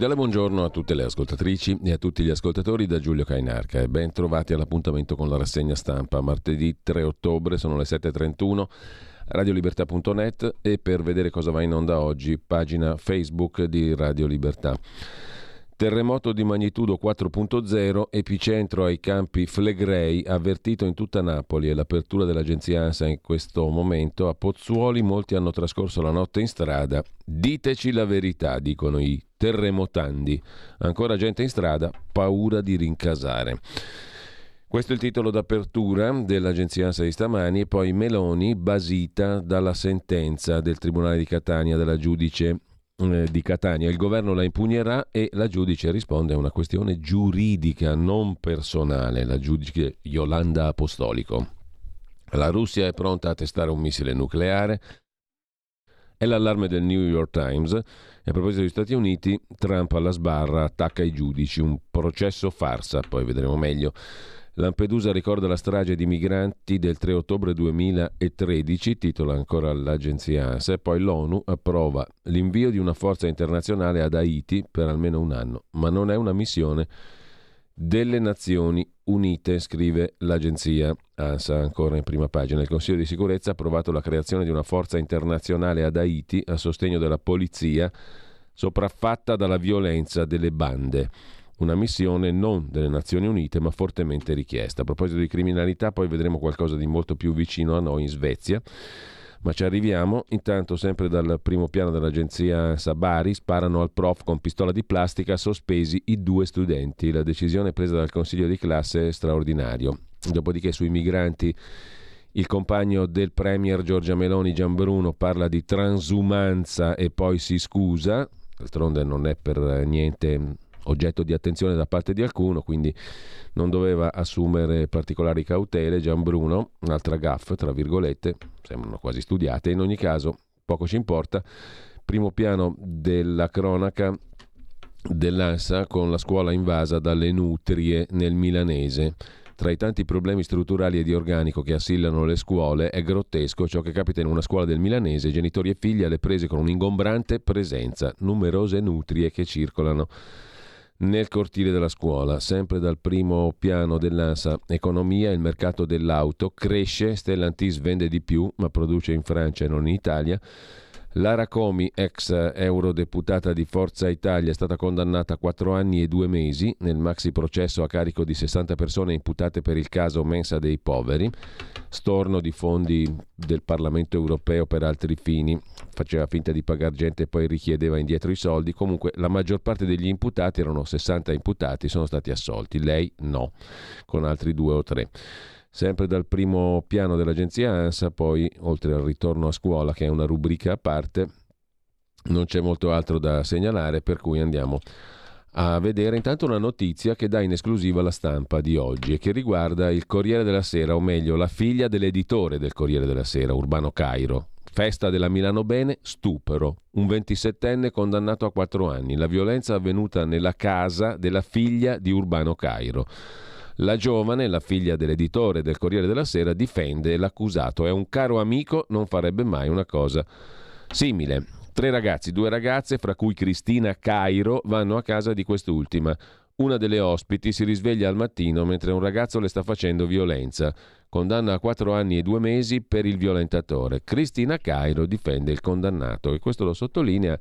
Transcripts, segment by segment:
Cordiale buongiorno a tutte le ascoltatrici e a tutti gli ascoltatori da Giulio Cainarca e ben trovati all'appuntamento con la rassegna stampa. Martedì 3 ottobre sono le 7.31 radiolibertà.net e per vedere cosa va in onda oggi pagina Facebook di Radio Libertà. Terremoto di magnitudo 4.0, epicentro ai campi Flegrei, avvertito in tutta Napoli e l'apertura dell'agenzia ANSA in questo momento. A Pozzuoli molti hanno trascorso la notte in strada. Diteci la verità, dicono i terremotandi. Ancora gente in strada, paura di rincasare. Questo è il titolo d'apertura dell'agenzia ANSA di stamani e poi Meloni basita dalla sentenza del Tribunale di Catania della giudice di Catania. Il governo la impugnerà e la giudice risponde a una questione giuridica, non personale, la giudice Yolanda Apostolico. La Russia è pronta a testare un missile nucleare. È l'allarme del New York Times. E a proposito degli Stati Uniti, Trump alla sbarra attacca i giudici, un processo farsa, poi vedremo meglio. Lampedusa ricorda la strage di migranti del 3 ottobre 2013, titola ancora l'agenzia ANSA, e poi l'ONU approva l'invio di una forza internazionale ad Haiti per almeno un anno, ma non è una missione delle Nazioni Unite, scrive l'agenzia ANSA ancora in prima pagina. Il Consiglio di sicurezza ha approvato la creazione di una forza internazionale ad Haiti a sostegno della polizia sopraffatta dalla violenza delle bande una missione non delle Nazioni Unite ma fortemente richiesta. A proposito di criminalità poi vedremo qualcosa di molto più vicino a noi in Svezia. Ma ci arriviamo, intanto sempre dal primo piano dell'agenzia Sabari sparano al prof con pistola di plastica sospesi i due studenti. La decisione presa dal consiglio di classe è straordinario. Dopodiché sui migranti il compagno del premier Giorgia Meloni Gianbruno parla di transumanza e poi si scusa, d'altronde non è per niente oggetto di attenzione da parte di alcuno, quindi non doveva assumere particolari cautele. Gian Bruno, un'altra gaffa, tra virgolette, sembrano quasi studiate, in ogni caso poco ci importa. Primo piano della cronaca dell'ANSA con la scuola invasa dalle nutrie nel milanese. Tra i tanti problemi strutturali e di organico che assillano le scuole è grottesco ciò che capita in una scuola del milanese, genitori e figli alle prese con un'ingombrante presenza, numerose nutrie che circolano nel cortile della scuola. Sempre dal primo piano dell'ANSA Economia, il mercato dell'auto cresce, Stellantis vende di più, ma produce in Francia e non in Italia. Lara Comi, ex eurodeputata di Forza Italia, è stata condannata a quattro anni e due mesi nel maxi processo a carico di 60 persone imputate per il caso Mensa dei Poveri, storno di fondi del Parlamento europeo per altri fini, faceva finta di pagare gente e poi richiedeva indietro i soldi. Comunque la maggior parte degli imputati, erano 60 imputati, sono stati assolti, lei no, con altri due o tre. Sempre dal primo piano dell'agenzia ANSA, poi oltre al ritorno a scuola, che è una rubrica a parte, non c'è molto altro da segnalare, per cui andiamo a vedere intanto una notizia che dà in esclusiva la stampa di oggi e che riguarda il Corriere della Sera, o meglio la figlia dell'editore del Corriere della Sera, Urbano Cairo. Festa della Milano Bene, stupero. Un 27enne condannato a 4 anni. La violenza avvenuta nella casa della figlia di Urbano Cairo. La giovane, la figlia dell'editore del Corriere della Sera, difende l'accusato. È un caro amico, non farebbe mai una cosa simile. Tre ragazzi, due ragazze, fra cui Cristina Cairo, vanno a casa di quest'ultima. Una delle ospiti si risveglia al mattino mentre un ragazzo le sta facendo violenza. Condanna a quattro anni e due mesi per il violentatore. Cristina Cairo difende il condannato e questo lo sottolinea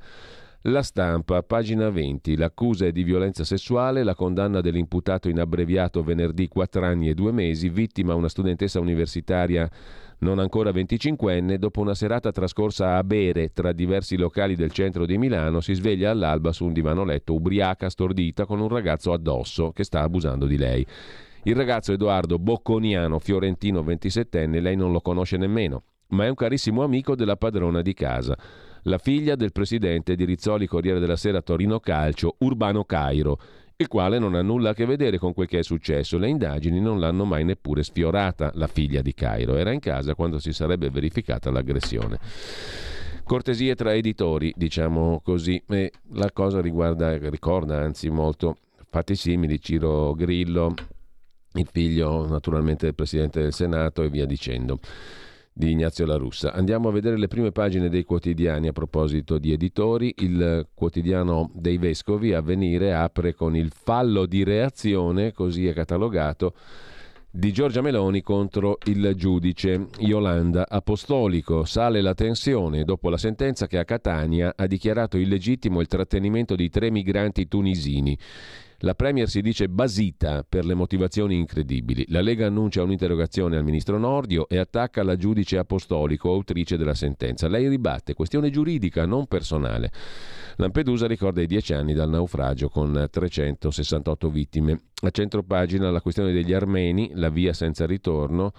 La stampa, pagina 20, l'accusa è di violenza sessuale, la condanna dell'imputato in abbreviato venerdì 4 anni e 2 mesi, vittima una studentessa universitaria non ancora 25enne, dopo una serata trascorsa a bere tra diversi locali del centro di Milano, si sveglia all'alba su un divano letto ubriaca, stordita, con un ragazzo addosso che sta abusando di lei. Il ragazzo Edoardo Bocconiano, fiorentino 27enne, lei non lo conosce nemmeno, ma è un carissimo amico della padrona di casa la figlia del presidente di Rizzoli Corriere della Sera Torino Calcio, Urbano Cairo, il quale non ha nulla a che vedere con quel che è successo. Le indagini non l'hanno mai neppure sfiorata, la figlia di Cairo. Era in casa quando si sarebbe verificata l'aggressione. Cortesie tra editori, diciamo così, e la cosa riguarda, ricorda anzi molto fatti simili, Ciro Grillo, il figlio naturalmente del Presidente del Senato e via dicendo di Ignazio La Russa. Andiamo a vedere le prime pagine dei quotidiani a proposito di editori. Il quotidiano dei Vescovi, Avvenire, apre con il fallo di reazione, così è catalogato, di Giorgia Meloni contro il giudice Iolanda Apostolico. Sale la tensione dopo la sentenza che a Catania ha dichiarato illegittimo il trattenimento di tre migranti tunisini. La Premier si dice basita per le motivazioni incredibili. La Lega annuncia un'interrogazione al ministro Nordio e attacca la giudice apostolico, autrice della sentenza. Lei ribatte, questione giuridica, non personale. Lampedusa ricorda i dieci anni dal naufragio con 368 vittime. A centro pagina la questione degli armeni, la via senza ritorno.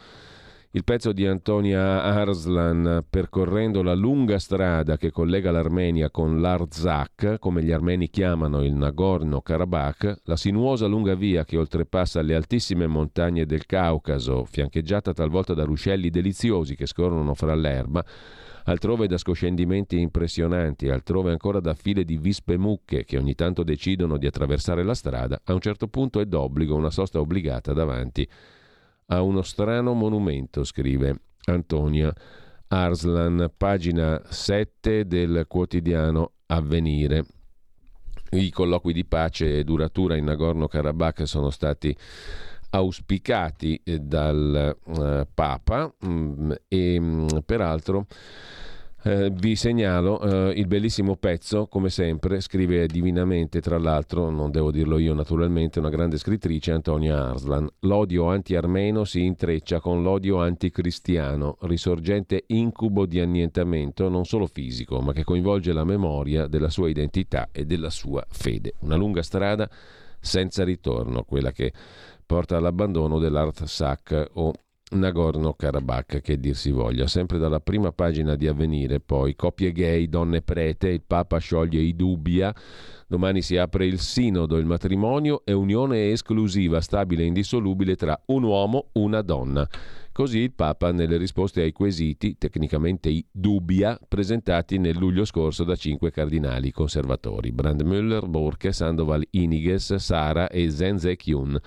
Il pezzo di Antonia Arslan, percorrendo la lunga strada che collega l'Armenia con l'Arzak, come gli armeni chiamano il Nagorno-Karabakh, la sinuosa lunga via che oltrepassa le altissime montagne del Caucaso, fiancheggiata talvolta da ruscelli deliziosi che scorrono fra l'erba, altrove da scoscendimenti impressionanti, altrove ancora da file di vispe mucche che ogni tanto decidono di attraversare la strada, a un certo punto è d'obbligo una sosta obbligata davanti a uno strano monumento, scrive Antonia Arslan, pagina 7 del quotidiano Avvenire. I colloqui di pace e duratura in Nagorno-Karabakh sono stati auspicati eh, dal uh, Papa mm, e mm, peraltro eh, vi segnalo eh, il bellissimo pezzo, come sempre, scrive divinamente, tra l'altro, non devo dirlo io naturalmente, una grande scrittrice, Antonia Arslan. L'odio anti-armeno si intreccia con l'odio anticristiano, risorgente incubo di annientamento non solo fisico, ma che coinvolge la memoria della sua identità e della sua fede. Una lunga strada senza ritorno, quella che porta all'abbandono dell'Artsakh o Nagorno-Karabakh, che dir si voglia. Sempre dalla prima pagina di Avvenire, poi coppie gay, donne prete, il Papa scioglie i dubbia. Domani si apre il sinodo, il matrimonio è unione esclusiva, stabile e indissolubile tra un uomo e una donna. Così il Papa nelle risposte ai quesiti, tecnicamente i dubbia, presentati nel luglio scorso da cinque cardinali conservatori, Brandmüller, Borke, Sandoval Iniges, Sara e Zenze Kyun.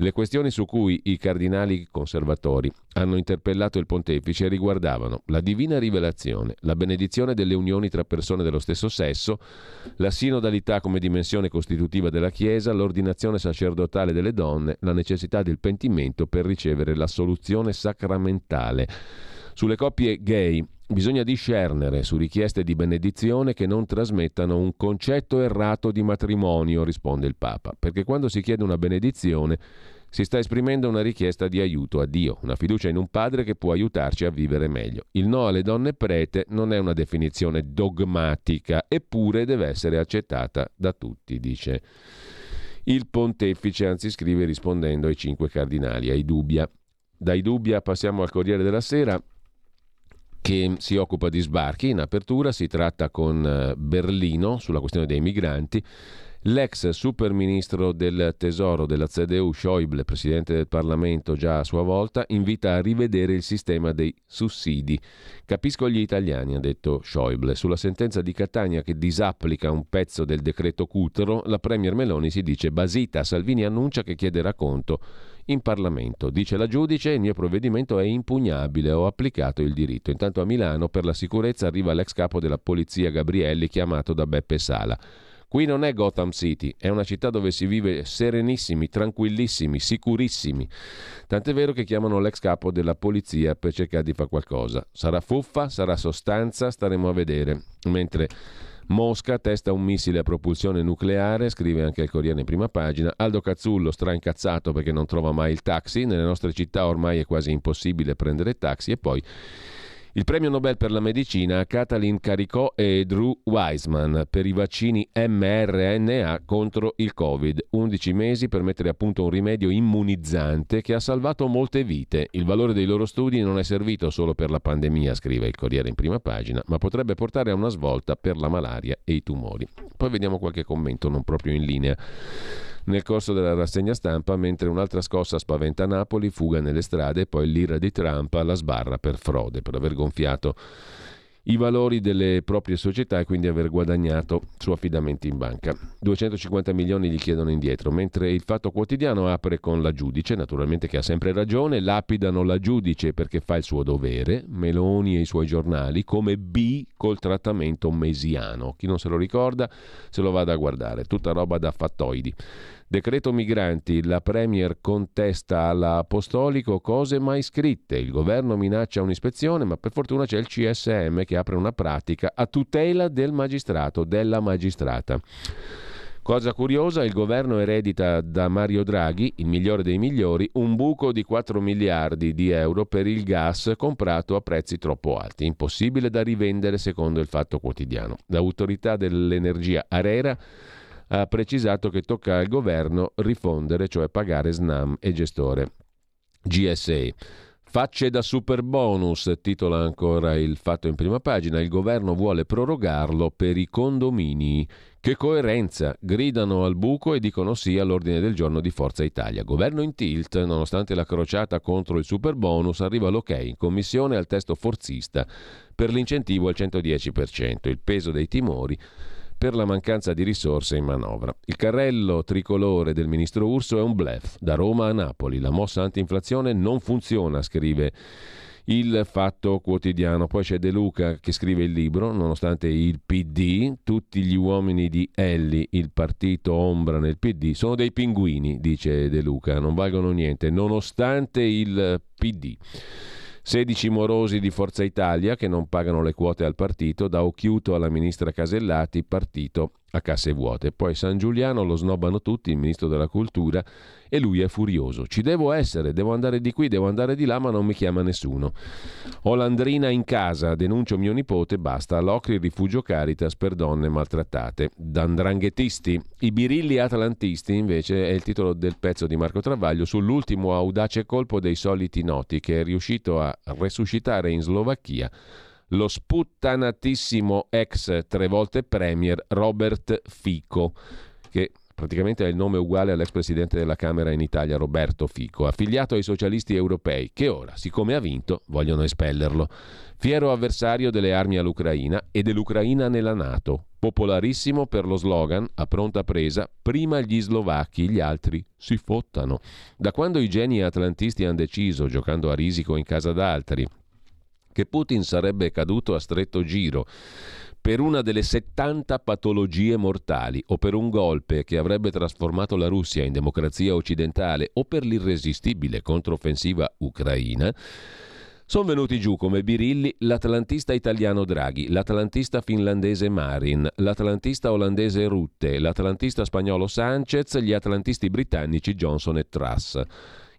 Le questioni su cui i cardinali conservatori hanno interpellato il pontefice riguardavano la divina rivelazione, la benedizione delle unioni tra persone dello stesso sesso, la sinodalità come dimensione costitutiva della Chiesa, l'ordinazione sacerdotale delle donne, la necessità del pentimento per ricevere la soluzione sacramentale. Sulle coppie gay bisogna discernere su richieste di benedizione che non trasmettano un concetto errato di matrimonio, risponde il Papa, perché quando si chiede una benedizione si sta esprimendo una richiesta di aiuto a Dio, una fiducia in un padre che può aiutarci a vivere meglio. Il no alle donne prete non è una definizione dogmatica, eppure deve essere accettata da tutti, dice il pontefice, anzi scrive rispondendo ai cinque cardinali, ai dubbia. Dai dubbia passiamo al Corriere della Sera che si occupa di sbarchi. In apertura si tratta con eh, Berlino sulla questione dei migranti L'ex super ministro del tesoro della CDU, Schäuble, presidente del Parlamento già a sua volta, invita a rivedere il sistema dei sussidi. Capisco gli italiani, ha detto Schäuble. Sulla sentenza di Catania che disapplica un pezzo del decreto Cutero, la Premier Meloni si dice basita. Salvini annuncia che chiederà conto in Parlamento. Dice la giudice, il mio provvedimento è impugnabile, ho applicato il diritto. Intanto a Milano per la sicurezza arriva l'ex capo della polizia Gabrielli chiamato da Beppe Sala. Qui non è Gotham City, è una città dove si vive serenissimi, tranquillissimi, sicurissimi. Tant'è vero che chiamano l'ex capo della polizia per cercare di fare qualcosa. Sarà fuffa, sarà sostanza, staremo a vedere. Mentre Mosca testa un missile a propulsione nucleare, scrive anche il Corriere in prima pagina. Aldo Cazzullo straincazzato perché non trova mai il taxi. Nelle nostre città ormai è quasi impossibile prendere taxi. E poi il premio Nobel per la medicina a Katalin Caricò e Drew Weissman per i vaccini mRNA contro il Covid. 11 mesi per mettere a punto un rimedio immunizzante che ha salvato molte vite. Il valore dei loro studi non è servito solo per la pandemia, scrive il Corriere in prima pagina, ma potrebbe portare a una svolta per la malaria e i tumori. Poi vediamo qualche commento non proprio in linea nel corso della rassegna stampa, mentre un'altra scossa spaventa Napoli, fuga nelle strade e poi l'ira di Trump alla sbarra per frode, per aver gonfiato i valori delle proprie società e quindi aver guadagnato su affidamenti in banca. 250 milioni gli chiedono indietro, mentre il Fatto Quotidiano apre con la giudice, naturalmente che ha sempre ragione, lapidano la giudice perché fa il suo dovere, Meloni e i suoi giornali, come B col trattamento mesiano. Chi non se lo ricorda se lo vada a guardare, tutta roba da fattoidi. Decreto migranti, la Premier contesta all'Apostolico cose mai scritte, il governo minaccia un'ispezione, ma per fortuna c'è il CSM che apre una pratica a tutela del magistrato, della magistrata. Cosa curiosa, il governo eredita da Mario Draghi, il migliore dei migliori, un buco di 4 miliardi di euro per il gas comprato a prezzi troppo alti, impossibile da rivendere secondo il fatto quotidiano. L'autorità dell'energia Arera ha precisato che tocca al governo rifondere, cioè pagare SNAM e gestore GSA. Facce da super bonus, titola ancora il fatto in prima pagina, il governo vuole prorogarlo per i condomini. Che coerenza! Gridano al buco e dicono sì all'ordine del giorno di Forza Italia. Governo in tilt, nonostante la crociata contro il super bonus, arriva l'ok in commissione al testo forzista per l'incentivo al 110%. Il peso dei timori per la mancanza di risorse in manovra. Il carrello tricolore del ministro Urso è un blef. Da Roma a Napoli la mossa anti-inflazione non funziona, scrive il Fatto Quotidiano. Poi c'è De Luca che scrive il libro, nonostante il PD, tutti gli uomini di Elli, il partito ombra nel PD, sono dei pinguini, dice De Luca, non valgono niente, nonostante il PD. 16 morosi di Forza Italia che non pagano le quote al partito, da Occhiuto alla ministra Casellati, partito a casse vuote. Poi San Giuliano lo snobbano tutti, il ministro della cultura, e lui è furioso. Ci devo essere, devo andare di qui, devo andare di là, ma non mi chiama nessuno. Ho l'andrina in casa, denuncio mio nipote, basta. L'Ocri rifugio Caritas per donne maltrattate. D'andranghetisti. I birilli atlantisti, invece, è il titolo del pezzo di Marco Travaglio sull'ultimo audace colpo dei soliti noti che è riuscito a resuscitare in Slovacchia lo sputtanatissimo ex tre volte premier Robert Fico, che praticamente ha il nome uguale all'ex presidente della Camera in Italia Roberto Fico, affiliato ai socialisti europei, che ora, siccome ha vinto, vogliono espellerlo. Fiero avversario delle armi all'Ucraina e dell'Ucraina nella Nato, popolarissimo per lo slogan a pronta presa, prima gli slovacchi, gli altri si fottano. Da quando i geni atlantisti hanno deciso, giocando a risico in casa d'altri, che Putin sarebbe caduto a stretto giro per una delle 70 patologie mortali o per un golpe che avrebbe trasformato la Russia in democrazia occidentale o per l'irresistibile controffensiva ucraina, sono venuti giù come birilli l'atlantista italiano Draghi, l'atlantista finlandese Marin, l'atlantista olandese Rutte, l'atlantista spagnolo Sanchez, gli atlantisti britannici Johnson e Truss.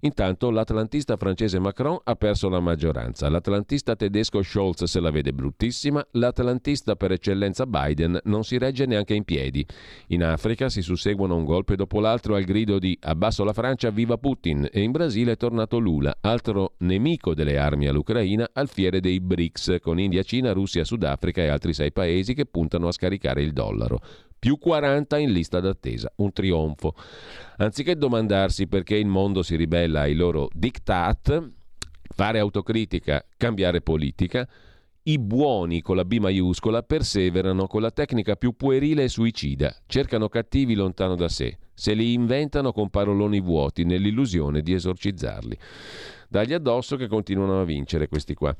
Intanto l'atlantista francese Macron ha perso la maggioranza, l'atlantista tedesco Scholz se la vede bruttissima, l'atlantista per eccellenza Biden non si regge neanche in piedi. In Africa si susseguono un golpe dopo l'altro al grido di abbasso la Francia, viva Putin! E in Brasile è tornato Lula, altro nemico delle armi all'Ucraina, al fiere dei BRICS con India, Cina, Russia, Sudafrica e altri sei paesi che puntano a scaricare il dollaro più 40 in lista d'attesa, un trionfo. Anziché domandarsi perché il mondo si ribella ai loro diktat, fare autocritica, cambiare politica, i buoni con la B maiuscola perseverano con la tecnica più puerile e suicida, cercano cattivi lontano da sé, se li inventano con paroloni vuoti nell'illusione di esorcizzarli. Dagli addosso che continuano a vincere questi qua.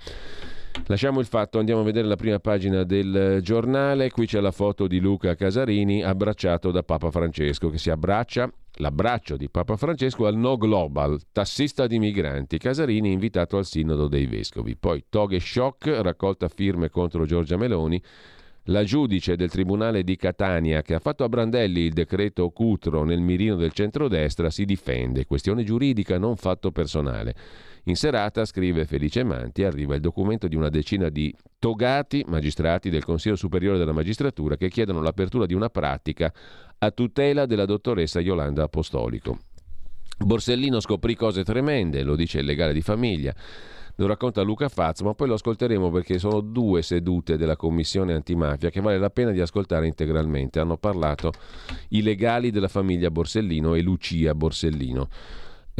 Lasciamo il fatto, andiamo a vedere la prima pagina del giornale. Qui c'è la foto di Luca Casarini abbracciato da Papa Francesco che si abbraccia. L'abbraccio di Papa Francesco al No Global, tassista di migranti. Casarini invitato al Sinodo dei Vescovi. Poi toghe shock, raccolta firme contro Giorgia Meloni. La giudice del Tribunale di Catania, che ha fatto a Brandelli il decreto Cutro nel mirino del centrodestra, si difende. Questione giuridica, non fatto personale. In serata, scrive Felice Manti, arriva il documento di una decina di togati magistrati del Consiglio Superiore della Magistratura che chiedono l'apertura di una pratica a tutela della dottoressa Yolanda Apostolico. Borsellino scoprì cose tremende, lo dice il legale di famiglia. Lo racconta Luca Fazzo, ma poi lo ascolteremo perché sono due sedute della commissione antimafia che vale la pena di ascoltare integralmente. Hanno parlato i legali della famiglia Borsellino e Lucia Borsellino.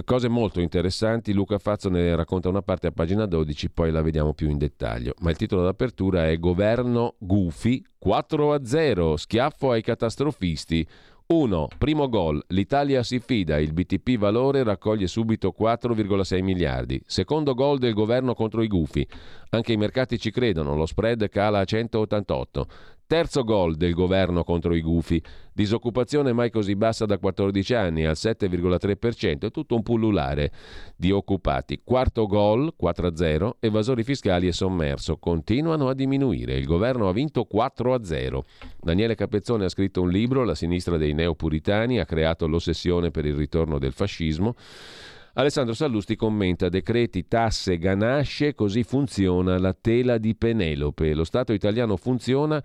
Cose molto interessanti, Luca Fazzo ne racconta una parte a pagina 12, poi la vediamo più in dettaglio. Ma il titolo d'apertura è Governo Gufi 4 a 0, schiaffo ai catastrofisti. 1. Primo gol. L'Italia si fida. Il BTP Valore raccoglie subito 4,6 miliardi. Secondo gol del governo contro i gufi. Anche i mercati ci credono. Lo spread cala a 188. Terzo gol del governo contro i gufi. Disoccupazione mai così bassa da 14 anni, al 7,3%, è tutto un pullulare di occupati. Quarto gol, 4-0, evasori fiscali e sommerso continuano a diminuire. Il governo ha vinto 4-0. Daniele Capezzone ha scritto un libro, La sinistra dei neopuritani, ha creato l'ossessione per il ritorno del fascismo. Alessandro Sallusti commenta decreti, tasse, ganasce, così funziona la tela di Penelope. Lo Stato italiano funziona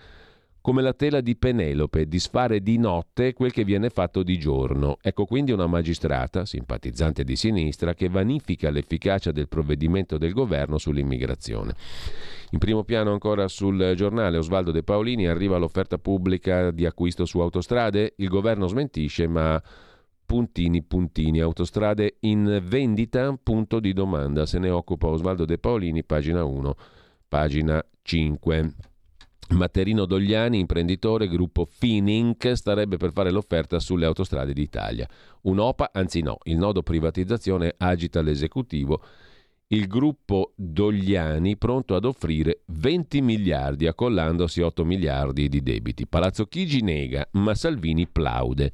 come la tela di Penelope, disfare di notte quel che viene fatto di giorno. Ecco quindi una magistrata, simpatizzante di sinistra, che vanifica l'efficacia del provvedimento del governo sull'immigrazione. In primo piano ancora sul giornale Osvaldo De Paolini arriva l'offerta pubblica di acquisto su autostrade, il governo smentisce ma puntini puntini autostrade in vendita punto di domanda se ne occupa Osvaldo De Paolini pagina 1 pagina 5 Matterino Dogliani, imprenditore, gruppo Fininc, starebbe per fare l'offerta sulle autostrade d'Italia. Un'OPA, anzi no, il nodo privatizzazione agita l'esecutivo. Il gruppo Dogliani pronto ad offrire 20 miliardi, accollandosi 8 miliardi di debiti. Palazzo Chigi nega, ma Salvini plaude.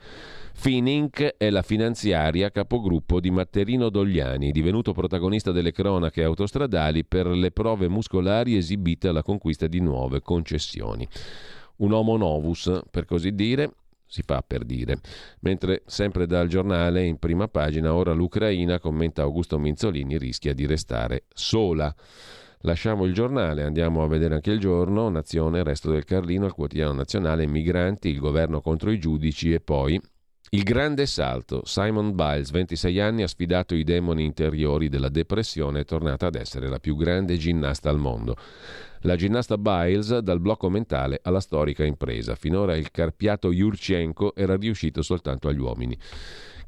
Fininc è la finanziaria capogruppo di Matterino Dogliani, divenuto protagonista delle cronache autostradali per le prove muscolari esibite alla conquista di nuove concessioni. Un homo novus, per così dire, si fa per dire. Mentre sempre dal giornale in prima pagina, ora l'Ucraina, commenta Augusto Minzolini, rischia di restare sola. Lasciamo il giornale, andiamo a vedere anche il giorno, Nazione, Resto del Carlino, il quotidiano nazionale, migranti, il governo contro i giudici e poi il grande salto. Simon Biles, 26 anni, ha sfidato i demoni interiori della depressione e è tornata ad essere la più grande ginnasta al mondo. La ginnasta Biles dal blocco mentale alla storica impresa. Finora il carpiato Yurchenko era riuscito soltanto agli uomini.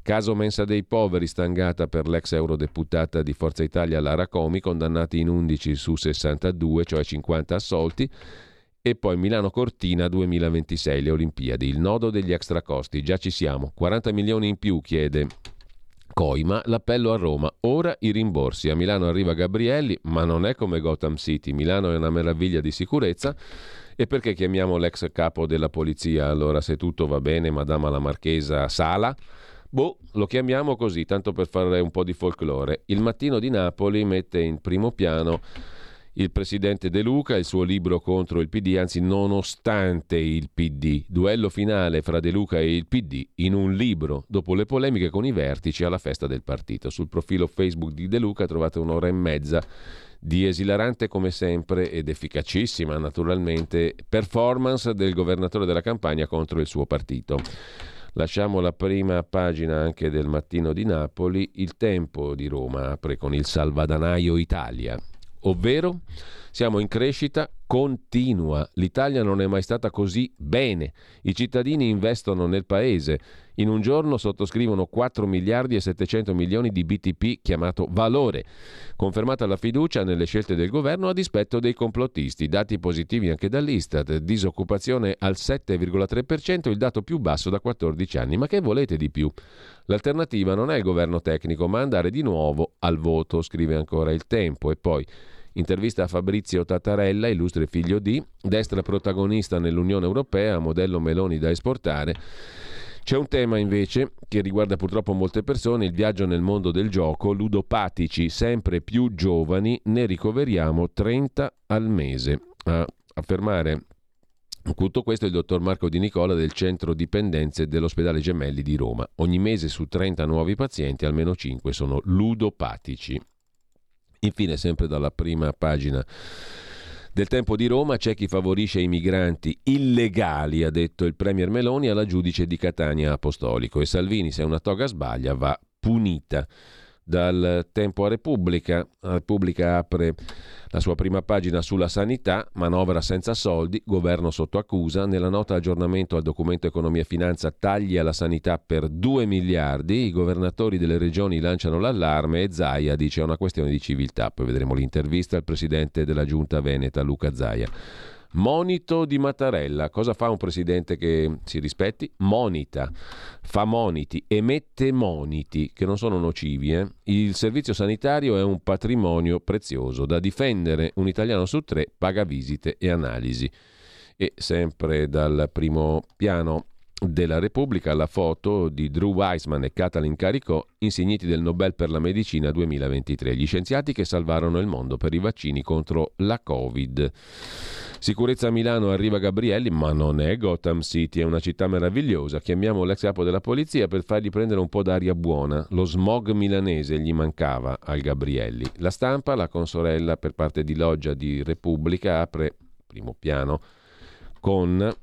Caso mensa dei poveri stangata per l'ex eurodeputata di Forza Italia Lara Comi, condannati in 11 su 62, cioè 50 assolti e poi Milano Cortina 2026, le Olimpiadi, il nodo degli extracosti, già ci siamo, 40 milioni in più chiede Coima, l'appello a Roma, ora i rimborsi, a Milano arriva Gabrielli, ma non è come Gotham City, Milano è una meraviglia di sicurezza. E perché chiamiamo l'ex capo della polizia? Allora se tutto va bene, Madama la Marchesa Sala? Boh, lo chiamiamo così, tanto per fare un po' di folklore. Il mattino di Napoli mette in primo piano il presidente De Luca, il suo libro contro il PD, anzi nonostante il PD, duello finale fra De Luca e il PD in un libro, dopo le polemiche con i vertici alla festa del partito. Sul profilo Facebook di De Luca trovate un'ora e mezza di esilarante come sempre ed efficacissima naturalmente performance del governatore della campagna contro il suo partito. Lasciamo la prima pagina anche del mattino di Napoli, il tempo di Roma apre con il salvadanaio Italia ovvero siamo in crescita continua. L'Italia non è mai stata così bene. I cittadini investono nel paese. In un giorno sottoscrivono 4 miliardi e 700 milioni di BTP chiamato valore. Confermata la fiducia nelle scelte del governo a dispetto dei complottisti. Dati positivi anche dall'Istat. Disoccupazione al 7,3%, il dato più basso da 14 anni. Ma che volete di più? L'alternativa non è il governo tecnico, ma andare di nuovo al voto, scrive ancora il tempo. E poi Intervista a Fabrizio Tattarella, illustre figlio di, destra protagonista nell'Unione Europea, modello Meloni da esportare. C'è un tema invece che riguarda purtroppo molte persone, il viaggio nel mondo del gioco, ludopatici sempre più giovani, ne ricoveriamo 30 al mese. A affermare Tutto questo è il dottor Marco Di Nicola del centro dipendenze dell'ospedale Gemelli di Roma. Ogni mese su 30 nuovi pazienti, almeno 5 sono ludopatici. Infine, sempre dalla prima pagina del tempo di Roma c'è chi favorisce i migranti illegali, ha detto il Premier Meloni alla giudice di Catania Apostolico. E Salvini, se una toga sbaglia, va punita dal tempo a Repubblica. La Repubblica apre la sua prima pagina sulla sanità, manovra senza soldi, governo sotto accusa. Nella nota aggiornamento al documento Economia e Finanza tagli alla sanità per 2 miliardi. I governatori delle regioni lanciano l'allarme e Zaia dice è una questione di civiltà. Poi vedremo l'intervista al presidente della giunta veneta Luca Zaia. Monito di Mattarella. Cosa fa un presidente che si rispetti? Monita, fa moniti, emette moniti che non sono nocivi. Eh? Il servizio sanitario è un patrimonio prezioso da difendere. Un italiano su tre paga visite e analisi. E sempre dal primo piano della Repubblica la foto di Drew Weissman e Katalin Caricò, insigniti del Nobel per la medicina 2023, gli scienziati che salvarono il mondo per i vaccini contro la Covid. Sicurezza a Milano arriva Gabrielli, ma non è Gotham City, è una città meravigliosa. Chiamiamo l'ex capo della polizia per fargli prendere un po' d'aria buona. Lo smog milanese gli mancava al Gabrielli. La stampa, la consorella per parte di Loggia di Repubblica, apre primo piano con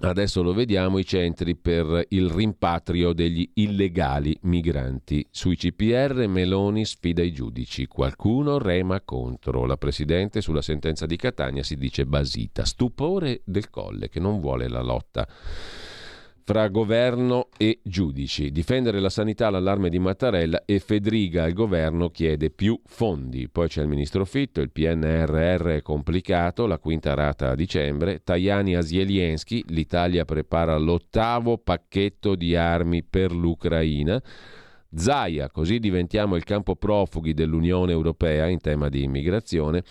Adesso lo vediamo, i centri per il rimpatrio degli illegali migranti. Sui CPR Meloni sfida i giudici. Qualcuno rema contro. La Presidente sulla sentenza di Catania si dice basita. Stupore del Colle che non vuole la lotta fra governo e giudici. Difendere la sanità all'allarme di Mattarella e Fedriga al governo chiede più fondi. Poi c'è il ministro Fitto, il PNRR è complicato, la quinta rata a dicembre. Tajani a Zielinski, l'Italia prepara l'ottavo pacchetto di armi per l'Ucraina. Zaia, così diventiamo il campo profughi dell'Unione Europea in tema di immigrazione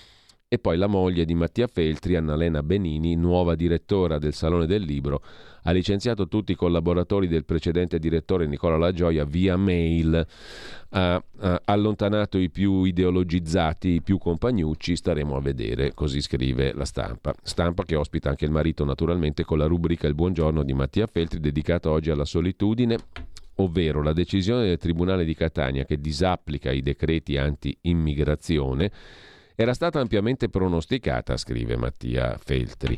e poi la moglie di Mattia Feltri, Annalena Benini, nuova direttora del Salone del Libro, ha licenziato tutti i collaboratori del precedente direttore Nicola La Gioia via mail, ha, ha allontanato i più ideologizzati, i più compagnucci, staremo a vedere, così scrive la stampa. Stampa che ospita anche il marito naturalmente con la rubrica Il buongiorno di Mattia Feltri dedicata oggi alla solitudine ovvero la decisione del Tribunale di Catania che disapplica i decreti anti-immigrazione, era stata ampiamente pronosticata, scrive Mattia Feltri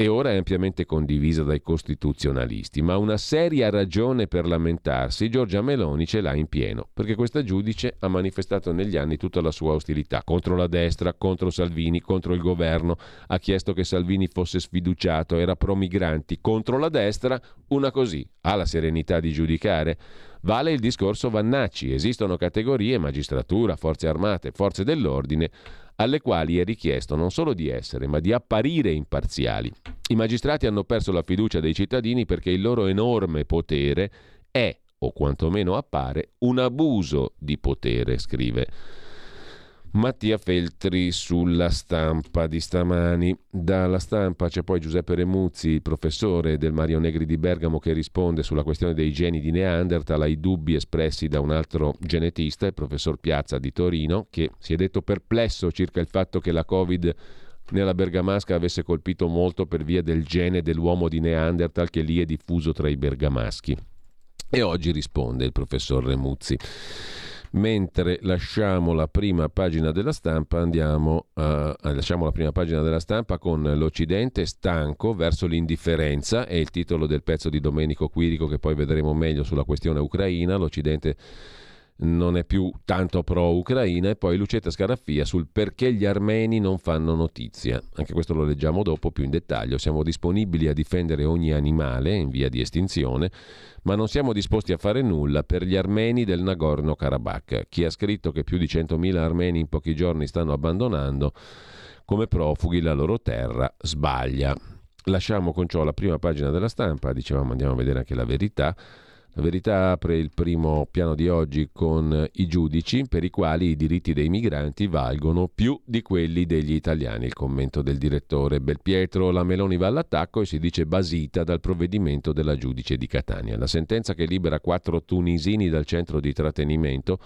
e ora è ampiamente condivisa dai costituzionalisti, ma una seria ragione per lamentarsi Giorgia Meloni ce l'ha in pieno, perché questa giudice ha manifestato negli anni tutta la sua ostilità contro la destra, contro Salvini, contro il governo, ha chiesto che Salvini fosse sfiduciato, era pro migranti, contro la destra, una così, ha la serenità di giudicare. Vale il discorso Vannacci, esistono categorie, magistratura, forze armate, forze dell'ordine, alle quali è richiesto non solo di essere, ma di apparire imparziali. I magistrati hanno perso la fiducia dei cittadini perché il loro enorme potere è, o quantomeno appare, un abuso di potere, scrive Mattia Feltri sulla stampa di stamani. Dalla stampa c'è poi Giuseppe Remuzzi, professore del Mario Negri di Bergamo, che risponde sulla questione dei geni di Neanderthal ai dubbi espressi da un altro genetista, il professor Piazza di Torino, che si è detto perplesso circa il fatto che la Covid nella bergamasca avesse colpito molto per via del gene dell'uomo di Neanderthal che lì è diffuso tra i bergamaschi. E oggi risponde il professor Remuzzi. Mentre lasciamo la prima pagina della stampa, andiamo a, lasciamo la prima pagina della stampa con l'Occidente stanco verso l'indifferenza, è il titolo del pezzo di Domenico Quirico che poi vedremo meglio sulla questione ucraina. L'Occidente non è più tanto pro-Ucraina e poi Lucetta Scaraffia sul perché gli armeni non fanno notizia. Anche questo lo leggiamo dopo più in dettaglio. Siamo disponibili a difendere ogni animale in via di estinzione, ma non siamo disposti a fare nulla per gli armeni del Nagorno-Karabakh. Chi ha scritto che più di 100.000 armeni in pochi giorni stanno abbandonando come profughi la loro terra sbaglia. Lasciamo con ciò la prima pagina della stampa, dicevamo andiamo a vedere anche la verità. Verità apre il primo piano di oggi con i giudici per i quali i diritti dei migranti valgono più di quelli degli italiani. Il commento del direttore Belpietro, la Meloni va all'attacco e si dice basita dal provvedimento della giudice di Catania. La sentenza che libera quattro tunisini dal centro di trattenimento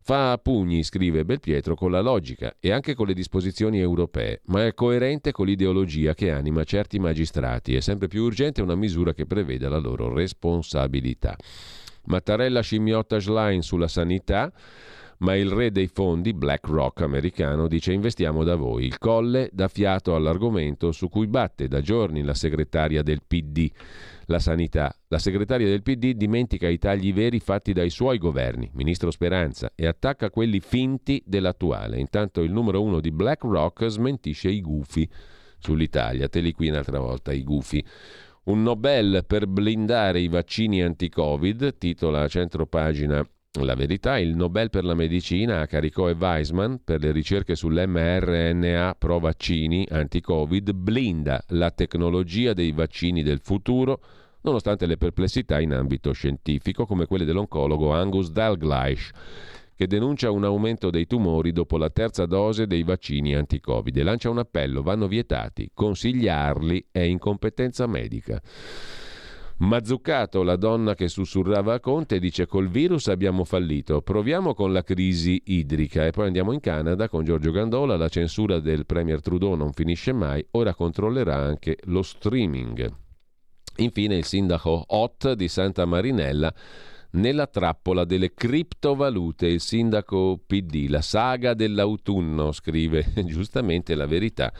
Fa a pugni, scrive Belpietro, con la logica e anche con le disposizioni europee, ma è coerente con l'ideologia che anima certi magistrati. È sempre più urgente una misura che preveda la loro responsabilità. Mattarella scimmiotta Schlein sulla sanità ma il re dei fondi, BlackRock americano, dice investiamo da voi. Il colle dà fiato all'argomento su cui batte da giorni la segretaria del PD, la sanità. La segretaria del PD dimentica i tagli veri fatti dai suoi governi, ministro Speranza, e attacca quelli finti dell'attuale. Intanto il numero uno di BlackRock smentisce i gufi sull'Italia. Te li qui un'altra volta, i gufi. Un Nobel per blindare i vaccini anti-Covid, titola a centro pagina la verità, il Nobel per la medicina a Caricò e Weisman per le ricerche sull'mRNA pro vaccini anti-Covid blinda la tecnologia dei vaccini del futuro nonostante le perplessità in ambito scientifico come quelle dell'oncologo Angus Dalgleish che denuncia un aumento dei tumori dopo la terza dose dei vaccini anti-Covid e lancia un appello, vanno vietati, consigliarli è incompetenza medica. Mazzuccato, la donna che sussurrava a Conte, dice col virus abbiamo fallito, proviamo con la crisi idrica. E poi andiamo in Canada con Giorgio Gandola, la censura del Premier Trudeau non finisce mai, ora controllerà anche lo streaming. Infine il sindaco Hot di Santa Marinella nella trappola delle criptovalute, il sindaco PD, la saga dell'autunno, scrive giustamente la verità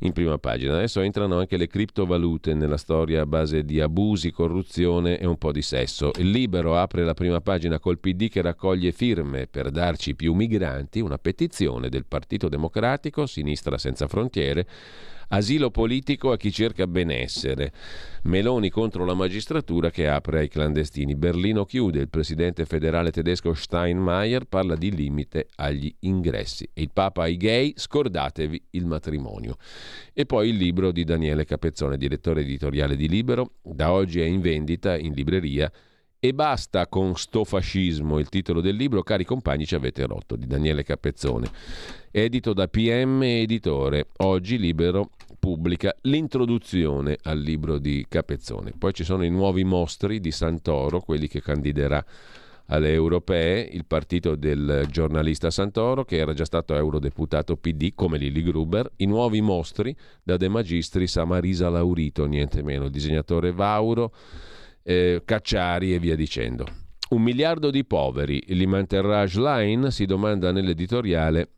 in prima pagina. Adesso entrano anche le criptovalute nella storia a base di abusi, corruzione e un po' di sesso. Il Libero apre la prima pagina col PD che raccoglie firme per darci più migranti, una petizione del Partito Democratico, Sinistra Senza Frontiere, Asilo politico a chi cerca benessere. Meloni contro la magistratura che apre ai clandestini. Berlino chiude. Il presidente federale tedesco Steinmeier parla di limite agli ingressi. Il Papa ai gay, scordatevi il matrimonio. E poi il libro di Daniele Capezzone, direttore editoriale di Libero. Da oggi è in vendita in libreria. E basta con sto fascismo, il titolo del libro, cari compagni ci avete rotto, di Daniele Capezzone. Edito da PM Editore, oggi libero pubblica l'introduzione al libro di Capezzone. Poi ci sono i nuovi mostri di Santoro, quelli che candiderà alle europee, il partito del giornalista Santoro, che era già stato eurodeputato PD come Lili Gruber, i nuovi mostri da De Magistris a Marisa Laurito, niente meno, il disegnatore Vauro eh, Cacciari e via dicendo. Un miliardo di poveri, li manterrà Schlein? Si domanda nell'editoriale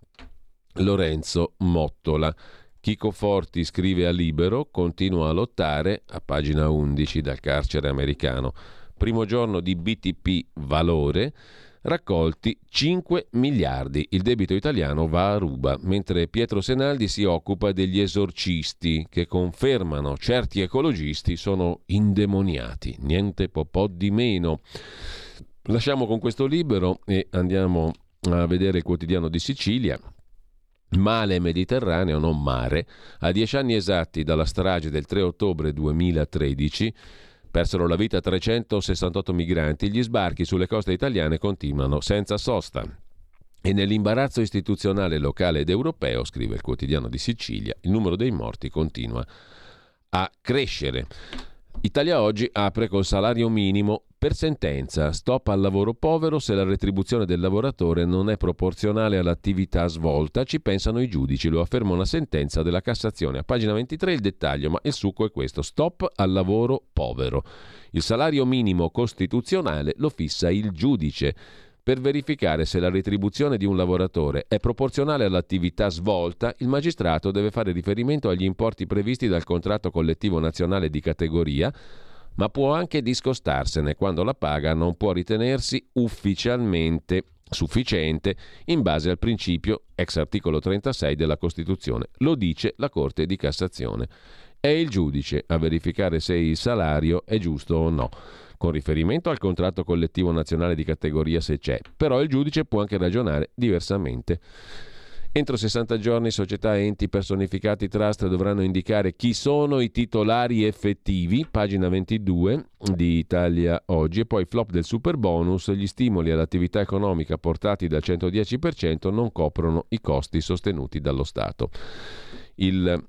Lorenzo Mottola. Chico Forti scrive a Libero, continua a lottare, a pagina 11 dal carcere americano. Primo giorno di BTP valore, raccolti 5 miliardi. Il debito italiano va a ruba, mentre Pietro Senaldi si occupa degli esorcisti che confermano certi ecologisti sono indemoniati, niente po', di meno. Lasciamo con questo libero e andiamo a vedere il quotidiano di Sicilia. Male Mediterraneo, non mare, a dieci anni esatti dalla strage del 3 ottobre 2013 Persero la vita 368 migranti, gli sbarchi sulle coste italiane continuano senza sosta. E nell'imbarazzo istituzionale locale ed europeo, scrive il quotidiano di Sicilia, il numero dei morti continua a crescere. Italia Oggi apre col salario minimo per sentenza. Stop al lavoro povero se la retribuzione del lavoratore non è proporzionale all'attività svolta, ci pensano i giudici, lo afferma una sentenza della Cassazione. A pagina 23 il dettaglio, ma il succo è questo. Stop al lavoro povero. Il salario minimo costituzionale lo fissa il giudice per verificare se la retribuzione di un lavoratore è proporzionale all'attività svolta, il magistrato deve fare riferimento agli importi previsti dal contratto collettivo nazionale di categoria, ma può anche discostarsene quando la paga non può ritenersi ufficialmente sufficiente in base al principio ex articolo 36 della Costituzione. Lo dice la Corte di Cassazione. È il giudice a verificare se il salario è giusto o no con riferimento al contratto collettivo nazionale di categoria se c'è, però il giudice può anche ragionare diversamente. Entro 60 giorni società, enti, personificati, trust dovranno indicare chi sono i titolari effettivi, pagina 22 di Italia Oggi, e poi flop del super bonus, gli stimoli all'attività economica portati dal 110% non coprono i costi sostenuti dallo Stato. Il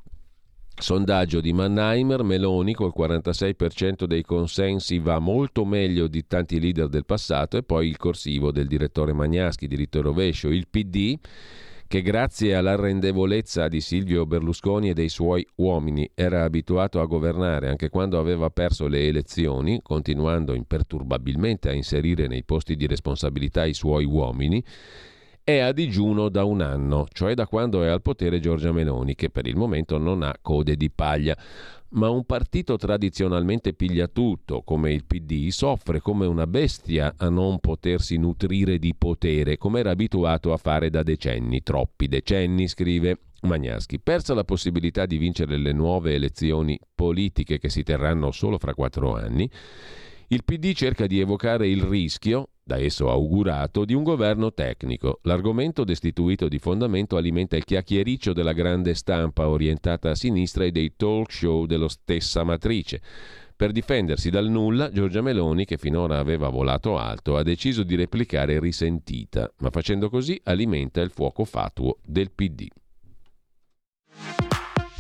Sondaggio di Mannheimer, Meloni col 46% dei consensi va molto meglio di tanti leader del passato e poi il corsivo del direttore Magnaschi, diritto rovescio, il PD che grazie all'arrendevolezza di Silvio Berlusconi e dei suoi uomini era abituato a governare anche quando aveva perso le elezioni, continuando imperturbabilmente a inserire nei posti di responsabilità i suoi uomini, è a digiuno da un anno, cioè da quando è al potere Giorgia Meloni, che per il momento non ha code di paglia. Ma un partito tradizionalmente pigliatutto come il PD soffre come una bestia a non potersi nutrire di potere, come era abituato a fare da decenni, troppi decenni, scrive Magnaschi. Persa la possibilità di vincere le nuove elezioni politiche che si terranno solo fra quattro anni, il PD cerca di evocare il rischio, da esso augurato, di un governo tecnico. L'argomento destituito di fondamento alimenta il chiacchiericcio della grande stampa orientata a sinistra e dei talk show dello stessa matrice. Per difendersi dal nulla, Giorgia Meloni, che finora aveva volato alto, ha deciso di replicare risentita, ma facendo così alimenta il fuoco fatuo del PD.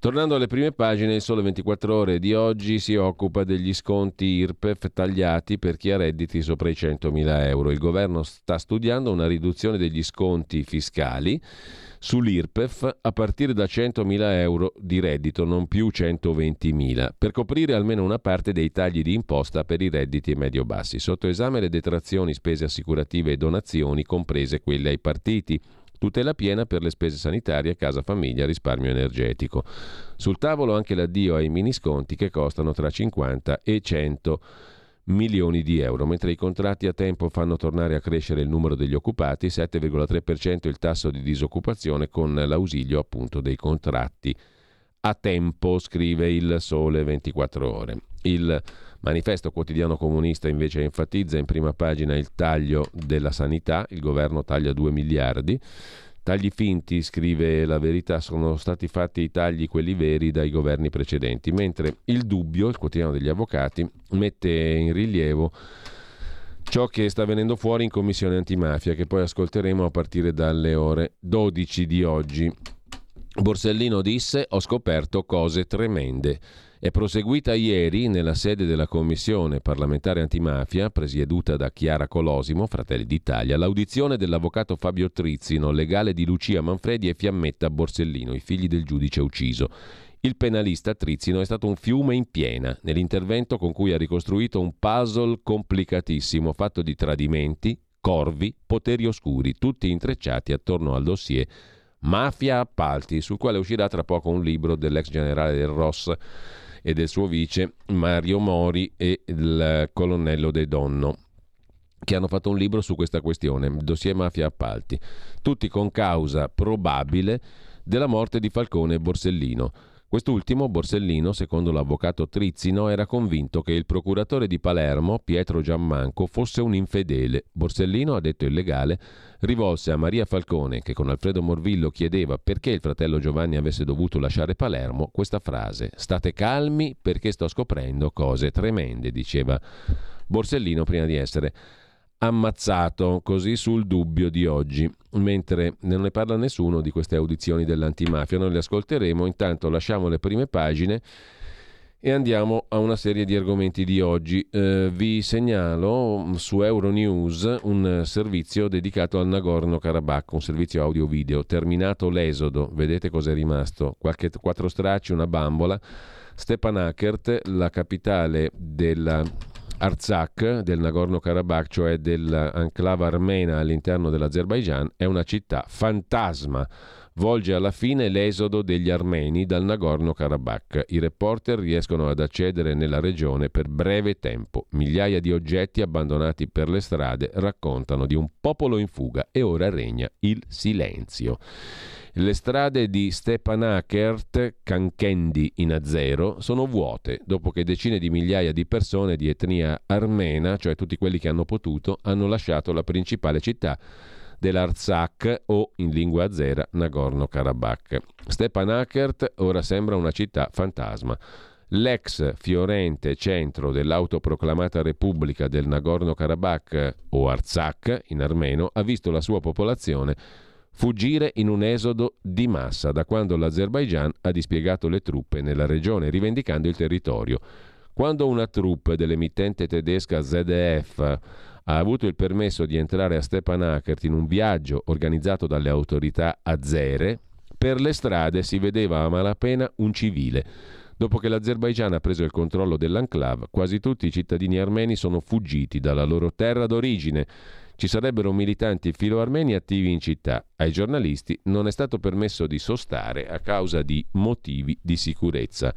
Tornando alle prime pagine, il Sole 24 Ore di oggi si occupa degli sconti IRPEF tagliati per chi ha redditi sopra i 100.000 euro. Il governo sta studiando una riduzione degli sconti fiscali sull'IRPEF a partire da 100.000 euro di reddito, non più 120.000, per coprire almeno una parte dei tagli di imposta per i redditi medio-bassi. Sotto esame le detrazioni, spese assicurative e donazioni, comprese quelle ai partiti tutela piena per le spese sanitarie, casa famiglia, risparmio energetico. Sul tavolo anche l'addio ai minisconti che costano tra 50 e 100 milioni di euro, mentre i contratti a tempo fanno tornare a crescere il numero degli occupati, 7,3% il tasso di disoccupazione con l'ausilio appunto dei contratti a tempo, scrive il Sole 24 ore. Il Manifesto quotidiano comunista invece enfatizza in prima pagina il taglio della sanità, il governo taglia 2 miliardi. Tagli finti, scrive la verità, sono stati fatti i tagli quelli veri dai governi precedenti, mentre il dubbio, il quotidiano degli avvocati, mette in rilievo ciò che sta venendo fuori in commissione antimafia, che poi ascolteremo a partire dalle ore 12 di oggi. Borsellino disse: Ho scoperto cose tremende. È proseguita ieri nella sede della Commissione parlamentare antimafia, presieduta da Chiara Colosimo, Fratelli d'Italia, l'audizione dell'avvocato Fabio Trizzino, legale di Lucia Manfredi e Fiammetta Borsellino, i figli del giudice ucciso. Il penalista Trizzino è stato un fiume in piena nell'intervento con cui ha ricostruito un puzzle complicatissimo fatto di tradimenti, corvi, poteri oscuri, tutti intrecciati attorno al dossier Mafia Appalti, sul quale uscirà tra poco un libro dell'ex generale del Ross e del suo vice Mario Mori e il colonnello De Donno che hanno fatto un libro su questa questione, dossier mafia appalti, tutti con causa probabile della morte di Falcone e Borsellino. Quest'ultimo, Borsellino, secondo l'avvocato Trizzino, era convinto che il procuratore di Palermo, Pietro Giammanco, fosse un infedele. Borsellino, ha detto il legale, rivolse a Maria Falcone, che con Alfredo Morvillo chiedeva perché il fratello Giovanni avesse dovuto lasciare Palermo, questa frase: State calmi perché sto scoprendo cose tremende, diceva Borsellino prima di essere ammazzato, così sul dubbio di oggi. Mentre non ne parla nessuno di queste audizioni dell'antimafia, noi le ascolteremo, intanto lasciamo le prime pagine e andiamo a una serie di argomenti di oggi. Eh, vi segnalo su Euronews un servizio dedicato al Nagorno-Karabakh, un servizio audio-video. Terminato l'esodo, vedete cos'è rimasto? Qualche quattro stracci, una bambola. Stepanakert, la capitale della Artsakh del Nagorno-Karabakh, cioè dell'enclave armena all'interno dell'Azerbaijan, è una città fantasma. Volge alla fine l'esodo degli armeni dal Nagorno-Karabakh. I reporter riescono ad accedere nella regione per breve tempo. Migliaia di oggetti abbandonati per le strade raccontano di un popolo in fuga e ora regna il silenzio. Le strade di Stepanakert, Kankendi in Azero, sono vuote dopo che decine di migliaia di persone di etnia armena, cioè tutti quelli che hanno potuto, hanno lasciato la principale città dell'Artsakh o in lingua azera Nagorno-Karabakh. Stepanakert ora sembra una città fantasma. L'ex fiorente centro dell'autoproclamata Repubblica del Nagorno-Karabakh o Artsakh in armeno ha visto la sua popolazione fuggire in un esodo di massa da quando l'Azerbaigian ha dispiegato le truppe nella regione, rivendicando il territorio. Quando una troupe dell'emittente tedesca ZDF ha avuto il permesso di entrare a Stepanakert in un viaggio organizzato dalle autorità azere, per le strade si vedeva a malapena un civile. Dopo che l'Azerbaigian ha preso il controllo dell'enclave, quasi tutti i cittadini armeni sono fuggiti dalla loro terra d'origine ci sarebbero militanti filoarmeni attivi in città. Ai giornalisti non è stato permesso di sostare a causa di motivi di sicurezza.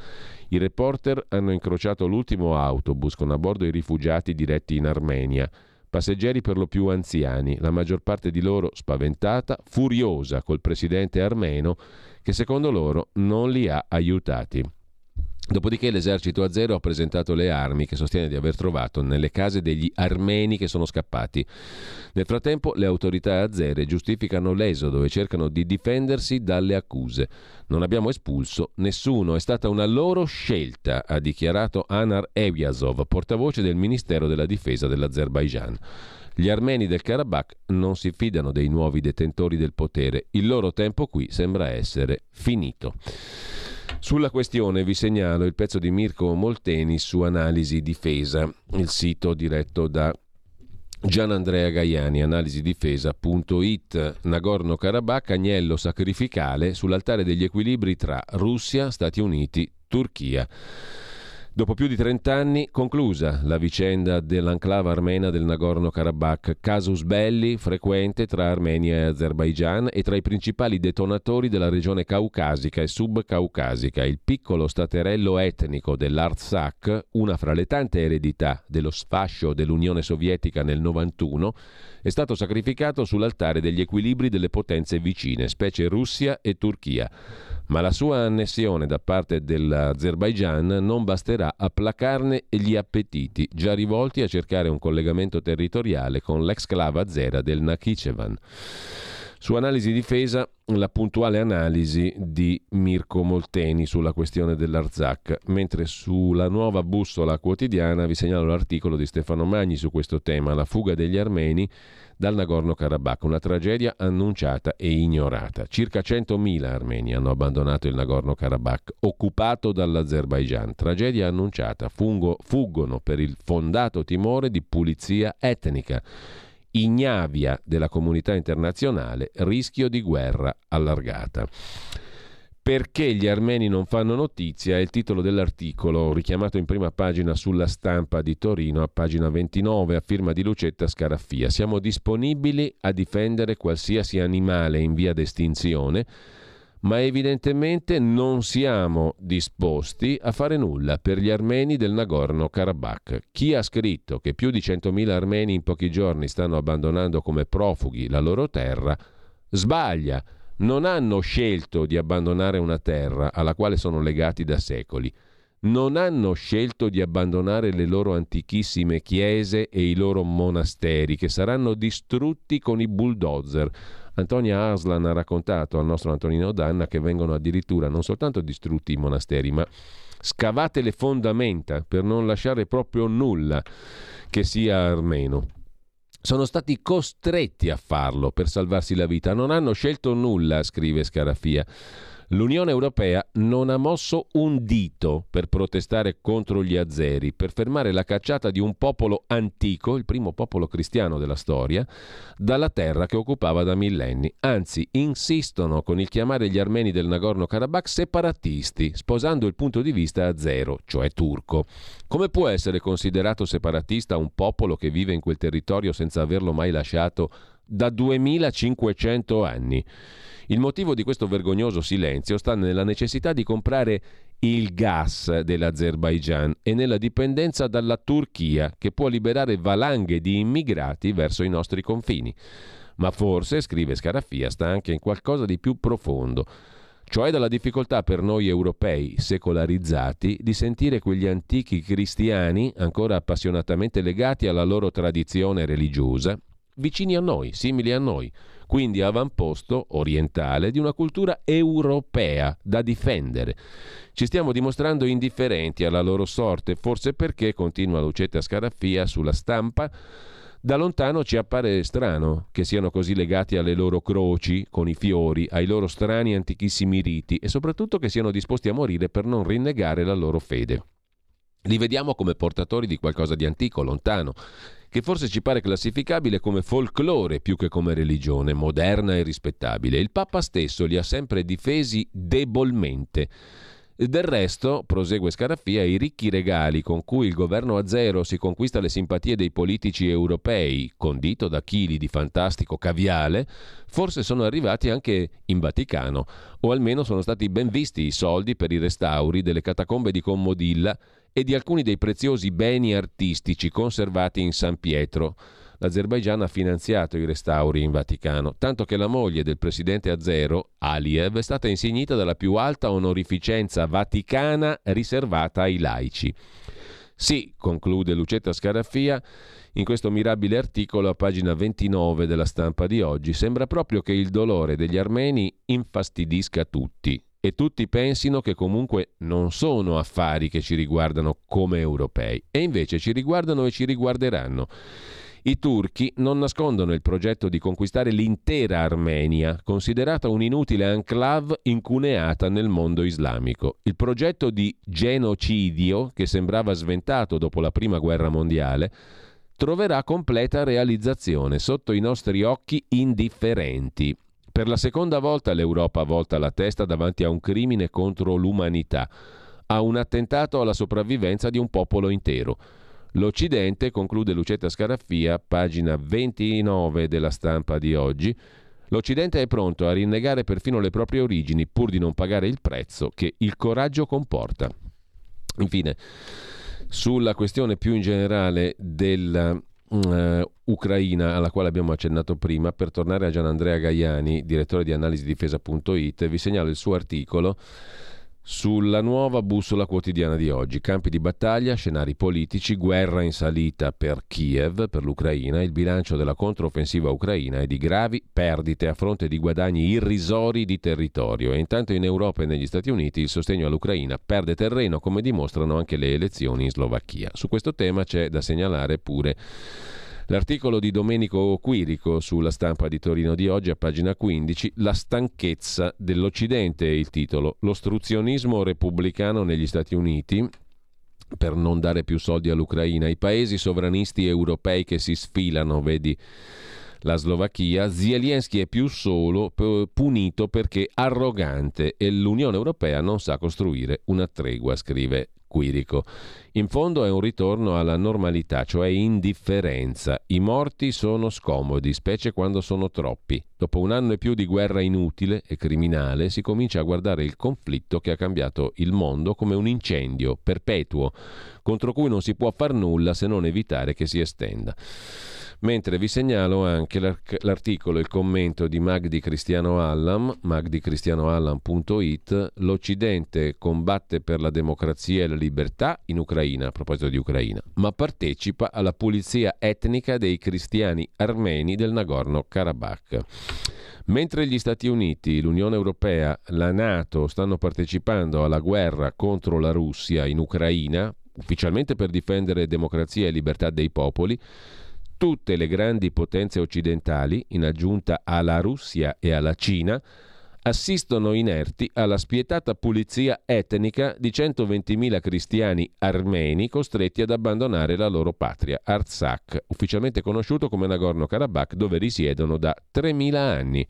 I reporter hanno incrociato l'ultimo autobus con a bordo i rifugiati diretti in Armenia. Passeggeri per lo più anziani, la maggior parte di loro spaventata, furiosa col presidente armeno che secondo loro non li ha aiutati. Dopodiché l'esercito azero ha presentato le armi che sostiene di aver trovato nelle case degli armeni che sono scappati. Nel frattempo le autorità azere giustificano l'esodo e cercano di difendersi dalle accuse. Non abbiamo espulso nessuno, è stata una loro scelta, ha dichiarato Anar Evyazov, portavoce del Ministero della Difesa dell'Azerbaigian. Gli armeni del Karabakh non si fidano dei nuovi detentori del potere, il loro tempo qui sembra essere finito. Sulla questione vi segnalo il pezzo di Mirko Molteni su Analisi Difesa, il sito diretto da Gianandrea Gaiani, analisidifesa.it, Nagorno-Karabakh, agnello sacrificale sull'altare degli equilibri tra Russia, Stati Uniti, Turchia. Dopo più di 30 anni, conclusa la vicenda dell'enclave armena del Nagorno-Karabakh, casus belli frequente tra Armenia e Azerbaigian e tra i principali detonatori della regione caucasica e subcaucasica, il piccolo staterello etnico dell'Artsakh, una fra le tante eredità dello sfascio dell'Unione Sovietica nel 91, è stato sacrificato sull'altare degli equilibri delle potenze vicine, specie Russia e Turchia ma la sua annessione da parte dell'Azerbaigian non basterà a placarne gli appetiti, già rivolti a cercare un collegamento territoriale con l'exclava azera del Nakhichevan. Su analisi difesa, la puntuale analisi di Mirko Molteni sulla questione dell'Arzak, mentre sulla nuova bussola quotidiana vi segnalo l'articolo di Stefano Magni su questo tema, la fuga degli armeni dal Nagorno-Karabakh, una tragedia annunciata e ignorata. Circa 100.000 armeni hanno abbandonato il Nagorno-Karabakh, occupato dall'Azerbaigian. Tragedia annunciata, Fungo, fuggono per il fondato timore di pulizia etnica. Ignavia della comunità internazionale, rischio di guerra allargata. Perché gli armeni non fanno notizia è il titolo dell'articolo richiamato in prima pagina sulla stampa di Torino a pagina 29 a firma di Lucetta Scaraffia. Siamo disponibili a difendere qualsiasi animale in via d'estinzione, ma evidentemente non siamo disposti a fare nulla per gli armeni del Nagorno-Karabakh. Chi ha scritto che più di 100.000 armeni in pochi giorni stanno abbandonando come profughi la loro terra sbaglia non hanno scelto di abbandonare una terra alla quale sono legati da secoli, non hanno scelto di abbandonare le loro antichissime chiese e i loro monasteri che saranno distrutti con i bulldozer. Antonia Aslan ha raccontato al nostro Antonino Danna che vengono addirittura non soltanto distrutti i monasteri, ma scavate le fondamenta per non lasciare proprio nulla che sia armeno sono stati costretti a farlo per salvarsi la vita, non hanno scelto nulla, scrive Scarafia. L'Unione Europea non ha mosso un dito per protestare contro gli azeri, per fermare la cacciata di un popolo antico, il primo popolo cristiano della storia, dalla terra che occupava da millenni. Anzi, insistono con il chiamare gli armeni del Nagorno-Karabakh separatisti, sposando il punto di vista azero, cioè turco. Come può essere considerato separatista un popolo che vive in quel territorio senza averlo mai lasciato da 2500 anni? Il motivo di questo vergognoso silenzio sta nella necessità di comprare il gas dell'Azerbaigian e nella dipendenza dalla Turchia, che può liberare valanghe di immigrati verso i nostri confini. Ma forse, scrive Scaraffia, sta anche in qualcosa di più profondo cioè dalla difficoltà per noi europei secolarizzati di sentire quegli antichi cristiani, ancora appassionatamente legati alla loro tradizione religiosa, vicini a noi, simili a noi, quindi avamposto orientale di una cultura europea da difendere. Ci stiamo dimostrando indifferenti alla loro sorte, forse perché, continua Lucetta Scaraffia sulla stampa, da lontano ci appare strano che siano così legati alle loro croci, con i fiori, ai loro strani antichissimi riti e soprattutto che siano disposti a morire per non rinnegare la loro fede. Li vediamo come portatori di qualcosa di antico, lontano, che forse ci pare classificabile come folklore più che come religione, moderna e rispettabile. Il Papa stesso li ha sempre difesi debolmente. Del resto, prosegue Scaraffia, i ricchi regali con cui il governo azero si conquista le simpatie dei politici europei, condito da chili di fantastico caviale, forse sono arrivati anche in Vaticano, o almeno sono stati ben visti i soldi per i restauri delle catacombe di Commodilla e di alcuni dei preziosi beni artistici conservati in San Pietro l'Azerbaigian ha finanziato i restauri in Vaticano, tanto che la moglie del presidente azero, Aliyev, è stata insignita della più alta onorificenza vaticana riservata ai laici. Sì, conclude Lucetta Scaraffia, in questo mirabile articolo a pagina 29 della stampa di oggi, sembra proprio che il dolore degli armeni infastidisca tutti e tutti pensino che comunque non sono affari che ci riguardano come europei e invece ci riguardano e ci riguarderanno. I turchi non nascondono il progetto di conquistare l'intera Armenia, considerata un'inutile enclave incuneata nel mondo islamico. Il progetto di genocidio, che sembrava sventato dopo la Prima Guerra Mondiale, troverà completa realizzazione sotto i nostri occhi indifferenti. Per la seconda volta l'Europa volta la testa davanti a un crimine contro l'umanità, a un attentato alla sopravvivenza di un popolo intero. L'Occidente, conclude Lucetta Scaraffia, pagina 29 della stampa di oggi, l'Occidente è pronto a rinnegare perfino le proprie origini pur di non pagare il prezzo che il coraggio comporta. Infine, sulla questione più in generale dell'Ucraina, uh, alla quale abbiamo accennato prima, per tornare a Gianandrea Gaiani, direttore di analisi difesa.it, vi segnalo il suo articolo sulla nuova bussola quotidiana di oggi. Campi di battaglia, scenari politici, guerra in salita per Kiev, per l'Ucraina, il bilancio della controffensiva ucraina è di gravi perdite a fronte di guadagni irrisori di territorio e intanto in Europa e negli Stati Uniti il sostegno all'Ucraina perde terreno come dimostrano anche le elezioni in Slovacchia. Su questo tema c'è da segnalare pure L'articolo di Domenico Quirico sulla stampa di Torino di oggi a pagina 15, La stanchezza dell'Occidente è il titolo. L'ostruzionismo repubblicano negli Stati Uniti per non dare più soldi all'Ucraina, i paesi sovranisti europei che si sfilano, vedi la Slovacchia, Zelensky è più solo punito perché arrogante e l'Unione Europea non sa costruire una tregua, scrive Quirico. In fondo è un ritorno alla normalità, cioè indifferenza. I morti sono scomodi, specie quando sono troppi. Dopo un anno e più di guerra inutile e criminale si comincia a guardare il conflitto che ha cambiato il mondo come un incendio perpetuo, contro cui non si può far nulla se non evitare che si estenda. Mentre vi segnalo anche l'articolo e il commento di Magdi Cristiano Allam, magdicristianoallam.it, l'Occidente combatte per la democrazia e la libertà in Ucraina, a proposito di Ucraina, ma partecipa alla pulizia etnica dei cristiani armeni del Nagorno-Karabakh. Mentre gli Stati Uniti, l'Unione Europea, la Nato stanno partecipando alla guerra contro la Russia in Ucraina, ufficialmente per difendere democrazia e libertà dei popoli, tutte le grandi potenze occidentali, in aggiunta alla Russia e alla Cina, assistono inerti alla spietata pulizia etnica di 120.000 cristiani armeni costretti ad abbandonare la loro patria, Artsakh, ufficialmente conosciuto come Nagorno-Karabakh, dove risiedono da 3.000 anni.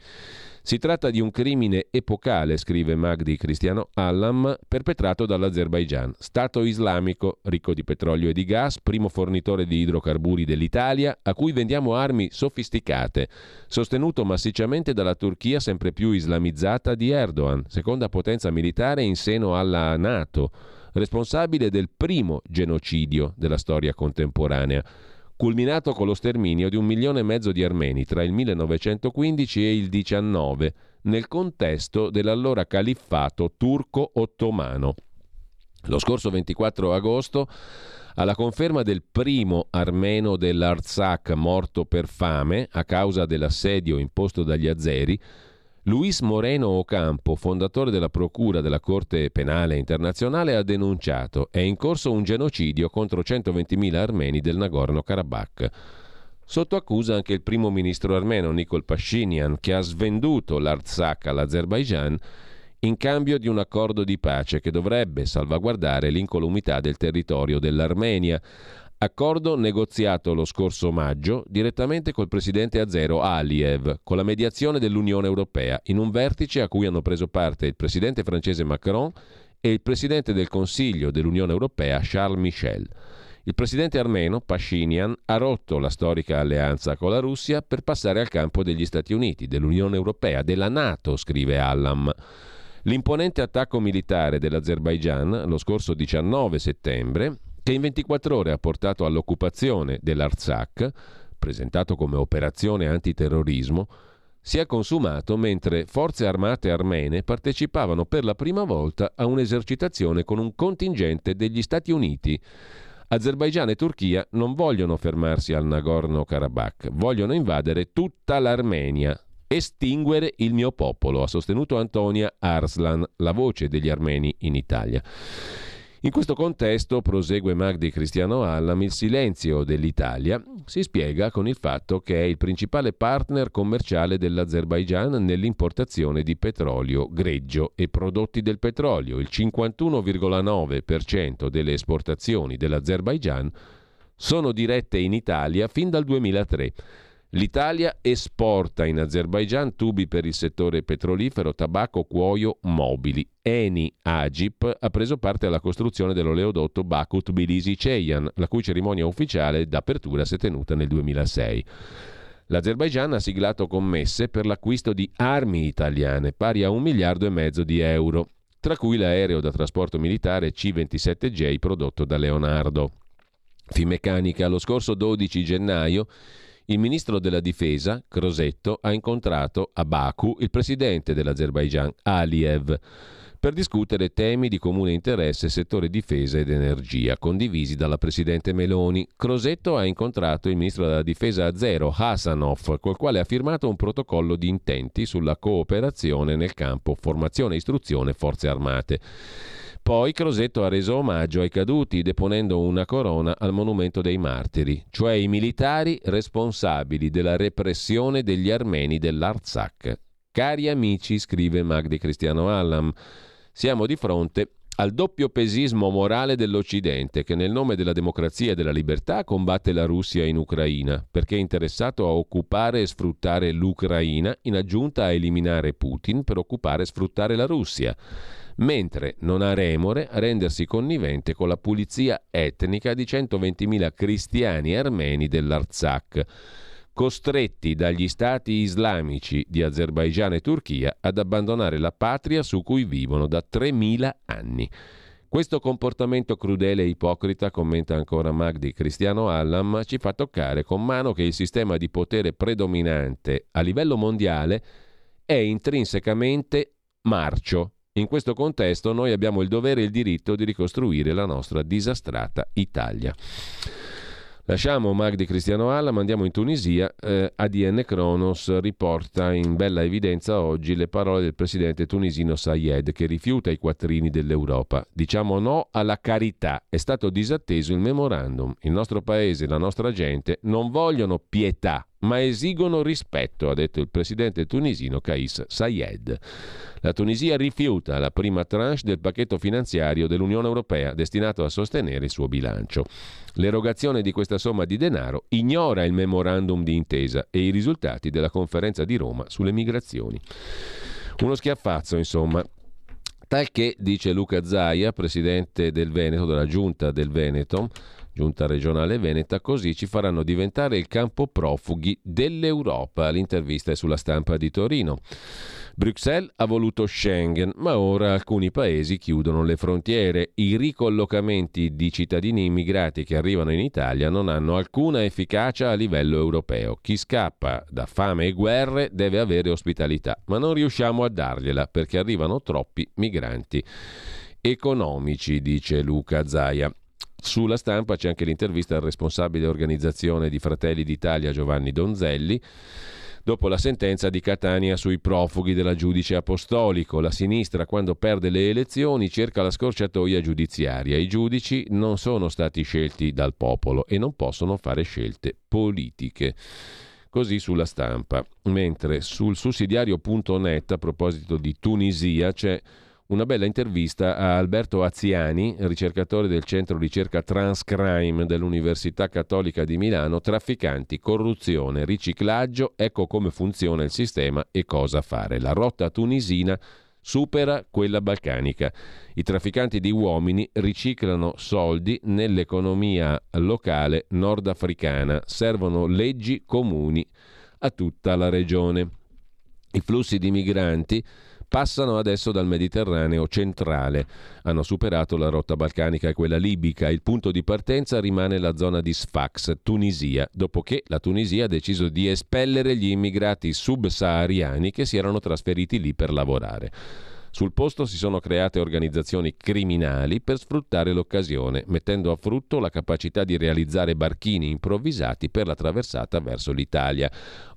Si tratta di un crimine epocale, scrive Magdi Cristiano Allam, perpetrato dall'Azerbaigian, Stato islamico ricco di petrolio e di gas, primo fornitore di idrocarburi dell'Italia, a cui vendiamo armi sofisticate, sostenuto massicciamente dalla Turchia sempre più islamizzata di Erdogan, seconda potenza militare in seno alla Nato, responsabile del primo genocidio della storia contemporanea culminato con lo sterminio di un milione e mezzo di armeni tra il 1915 e il 19, nel contesto dell'allora califfato turco-ottomano. Lo scorso 24 agosto, alla conferma del primo armeno dell'Artsakh morto per fame a causa dell'assedio imposto dagli azeri, Luis Moreno Ocampo, fondatore della Procura della Corte Penale Internazionale, ha denunciato è in corso un genocidio contro 120.000 armeni del Nagorno-Karabakh. Sotto accusa anche il primo ministro armeno Nikol Pashinyan, che ha svenduto l'Artsakh all'Azerbaijan in cambio di un accordo di pace che dovrebbe salvaguardare l'incolumità del territorio dell'Armenia. Accordo negoziato lo scorso maggio direttamente col presidente azero Aliyev, con la mediazione dell'Unione Europea, in un vertice a cui hanno preso parte il presidente francese Macron e il presidente del Consiglio dell'Unione Europea Charles Michel. Il presidente armeno Pashinyan ha rotto la storica alleanza con la Russia per passare al campo degli Stati Uniti, dell'Unione Europea, della Nato, scrive Allam. L'imponente attacco militare dell'Azerbaigian lo scorso 19 settembre che in 24 ore ha portato all'occupazione dell'Artsakh, presentato come operazione antiterrorismo, si è consumato mentre forze armate armene partecipavano per la prima volta a un'esercitazione con un contingente degli Stati Uniti. Azerbaigian e Turchia non vogliono fermarsi al Nagorno-Karabakh, vogliono invadere tutta l'Armenia, estinguere il mio popolo, ha sostenuto Antonia Arslan, la voce degli armeni in Italia. In questo contesto, prosegue Magdi Cristiano Allam, il silenzio dell'Italia si spiega con il fatto che è il principale partner commerciale dell'Azerbaigian nell'importazione di petrolio greggio e prodotti del petrolio. Il 51,9% delle esportazioni dell'Azerbaigian sono dirette in Italia fin dal 2003 L'Italia esporta in Azerbaigian tubi per il settore petrolifero, tabacco, cuoio, mobili. Eni Agip ha preso parte alla costruzione dell'oleodotto Bakut Tbilisi Ceyhan, la cui cerimonia ufficiale d'apertura si è tenuta nel 2006. L'Azerbaigian ha siglato commesse per l'acquisto di armi italiane pari a un miliardo e mezzo di euro, tra cui l'aereo da trasporto militare C-27J prodotto da Leonardo. Finmeccanica lo scorso 12 gennaio il ministro della difesa, Crosetto, ha incontrato a Baku il presidente dell'Azerbaigian, Aliyev, per discutere temi di comune interesse settore difesa ed energia, condivisi dalla presidente Meloni. Crosetto ha incontrato il ministro della difesa azero, Hasanov, col quale ha firmato un protocollo di intenti sulla cooperazione nel campo formazione, istruzione, forze armate. Poi Crosetto ha reso omaggio ai caduti deponendo una corona al monumento dei martiri, cioè i militari responsabili della repressione degli armeni dell'Artsakh. Cari amici, scrive Magdi Cristiano Allam, siamo di fronte al doppio pesismo morale dell'Occidente che nel nome della democrazia e della libertà combatte la Russia in Ucraina, perché è interessato a occupare e sfruttare l'Ucraina in aggiunta a eliminare Putin per occupare e sfruttare la Russia mentre non ha remore a rendersi connivente con la pulizia etnica di 120.000 cristiani armeni dell'Artsakh, costretti dagli stati islamici di Azerbaigian e Turchia ad abbandonare la patria su cui vivono da 3.000 anni. Questo comportamento crudele e ipocrita, commenta ancora Magdi Cristiano Allam, ci fa toccare con mano che il sistema di potere predominante a livello mondiale è intrinsecamente marcio in questo contesto noi abbiamo il dovere e il diritto di ricostruire la nostra disastrata Italia. Lasciamo Magdi Cristiano Alla, andiamo in Tunisia. Eh, ADN Kronos riporta in bella evidenza oggi le parole del presidente tunisino Sayed che rifiuta i quattrini dell'Europa. Diciamo no alla carità. È stato disatteso il memorandum. Il nostro paese la nostra gente non vogliono pietà, ma esigono rispetto, ha detto il presidente tunisino Kais Sayed. La Tunisia rifiuta la prima tranche del pacchetto finanziario dell'Unione Europea destinato a sostenere il suo bilancio. L'erogazione di questa somma di denaro ignora il memorandum di intesa e i risultati della conferenza di Roma sulle migrazioni. Uno schiaffazzo, insomma, Tal che, dice Luca Zaia, presidente del Veneto, della giunta del Veneto, giunta regionale veneta, così ci faranno diventare il campo profughi dell'Europa. L'intervista è sulla stampa di Torino. Bruxelles ha voluto Schengen, ma ora alcuni paesi chiudono le frontiere. I ricollocamenti di cittadini immigrati che arrivano in Italia non hanno alcuna efficacia a livello europeo. Chi scappa da fame e guerre deve avere ospitalità, ma non riusciamo a dargliela perché arrivano troppi migranti economici, dice Luca Zaia. Sulla stampa c'è anche l'intervista al responsabile organizzazione di Fratelli d'Italia Giovanni Donzelli dopo la sentenza di Catania sui profughi della giudice apostolico. La sinistra, quando perde le elezioni, cerca la scorciatoia giudiziaria. I giudici non sono stati scelti dal popolo e non possono fare scelte politiche. Così sulla stampa. Mentre sul sussidiario.net, a proposito di Tunisia, c'è una bella intervista a Alberto Aziani, ricercatore del centro ricerca Transcrime dell'Università Cattolica di Milano, trafficanti, corruzione, riciclaggio, ecco come funziona il sistema e cosa fare. La rotta tunisina supera quella balcanica. I trafficanti di uomini riciclano soldi nell'economia locale nordafricana, servono leggi comuni a tutta la regione. I flussi di migranti passano adesso dal Mediterraneo centrale. Hanno superato la rotta balcanica e quella libica. Il punto di partenza rimane la zona di Sfax, Tunisia, dopo che la Tunisia ha deciso di espellere gli immigrati subsahariani che si erano trasferiti lì per lavorare. Sul posto si sono create organizzazioni criminali per sfruttare l'occasione, mettendo a frutto la capacità di realizzare barchini improvvisati per la traversata verso l'Italia.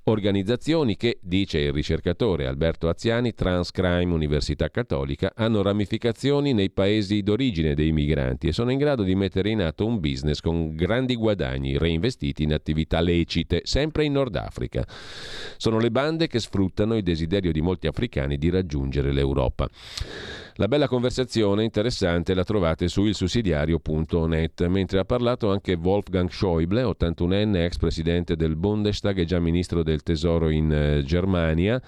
Organizzazioni che, dice il ricercatore Alberto Aziani, Transcrime Università Cattolica, hanno ramificazioni nei paesi d'origine dei migranti e sono in grado di mettere in atto un business con grandi guadagni reinvestiti in attività lecite, sempre in Nord Africa. Sono le bande che sfruttano il desiderio di molti africani di raggiungere l'Europa. La bella conversazione interessante la trovate su ilsussidiario.net, mentre ha parlato anche Wolfgang Schäuble, 81enne ex presidente del Bundestag e già ministro del Tesoro in eh, Germania.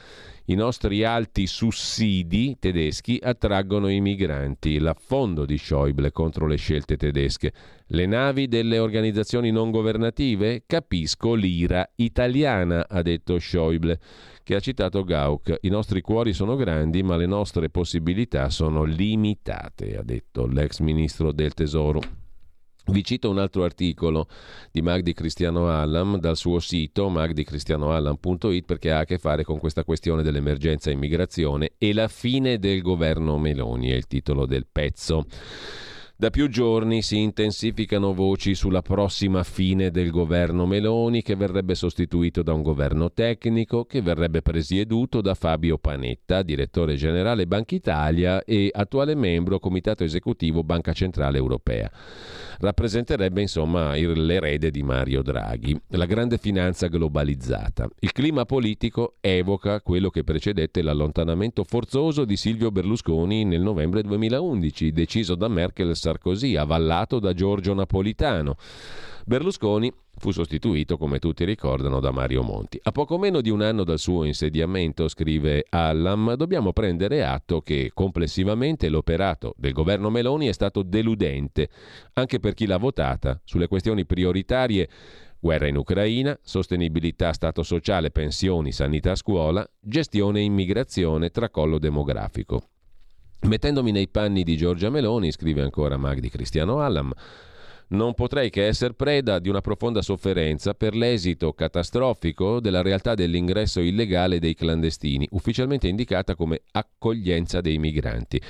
I nostri alti sussidi tedeschi attraggono i migranti. L'affondo di Schäuble contro le scelte tedesche. Le navi delle organizzazioni non governative? Capisco l'ira italiana, ha detto Schäuble che ha citato Gauck. I nostri cuori sono grandi, ma le nostre possibilità sono limitate, ha detto l'ex ministro del Tesoro. Vi cito un altro articolo di Magdi Cristiano Allam dal suo sito magdicristianoallam.it perché ha a che fare con questa questione dell'emergenza immigrazione e la fine del governo Meloni, è il titolo del pezzo. Da più giorni si intensificano voci sulla prossima fine del governo Meloni che verrebbe sostituito da un governo tecnico che verrebbe presieduto da Fabio Panetta, direttore generale Banca Italia e attuale membro Comitato Esecutivo Banca Centrale Europea. Rappresenterebbe insomma l'erede di Mario Draghi, la grande finanza globalizzata. Il clima politico evoca quello che precedette l'allontanamento forzoso di Silvio Berlusconi nel novembre 2011, deciso da Merkel Sarkozy, avallato da Giorgio Napolitano. Berlusconi fu sostituito, come tutti ricordano, da Mario Monti. A poco meno di un anno dal suo insediamento, scrive Allam, dobbiamo prendere atto che complessivamente l'operato del governo Meloni è stato deludente, anche per chi l'ha votata, sulle questioni prioritarie guerra in Ucraina, sostenibilità, stato sociale, pensioni, sanità, scuola, gestione immigrazione, tracollo demografico. Mettendomi nei panni di Giorgia Meloni, scrive ancora Magdi Cristiano Allam, non potrei che essere preda di una profonda sofferenza per l'esito catastrofico della realtà dell'ingresso illegale dei clandestini, ufficialmente indicata come accoglienza dei migranti.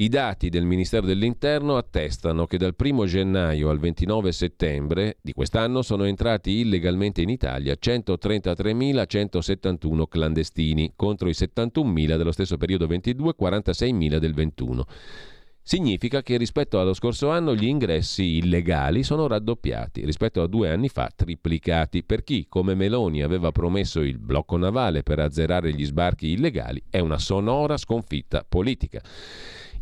I dati del Ministero dell'Interno attestano che dal 1 gennaio al 29 settembre di quest'anno sono entrati illegalmente in Italia 133.171 clandestini contro i 71.000 dello stesso periodo 22 e 46.000 del 21. Significa che rispetto allo scorso anno gli ingressi illegali sono raddoppiati, rispetto a due anni fa triplicati. Per chi, come Meloni, aveva promesso il blocco navale per azzerare gli sbarchi illegali, è una sonora sconfitta politica.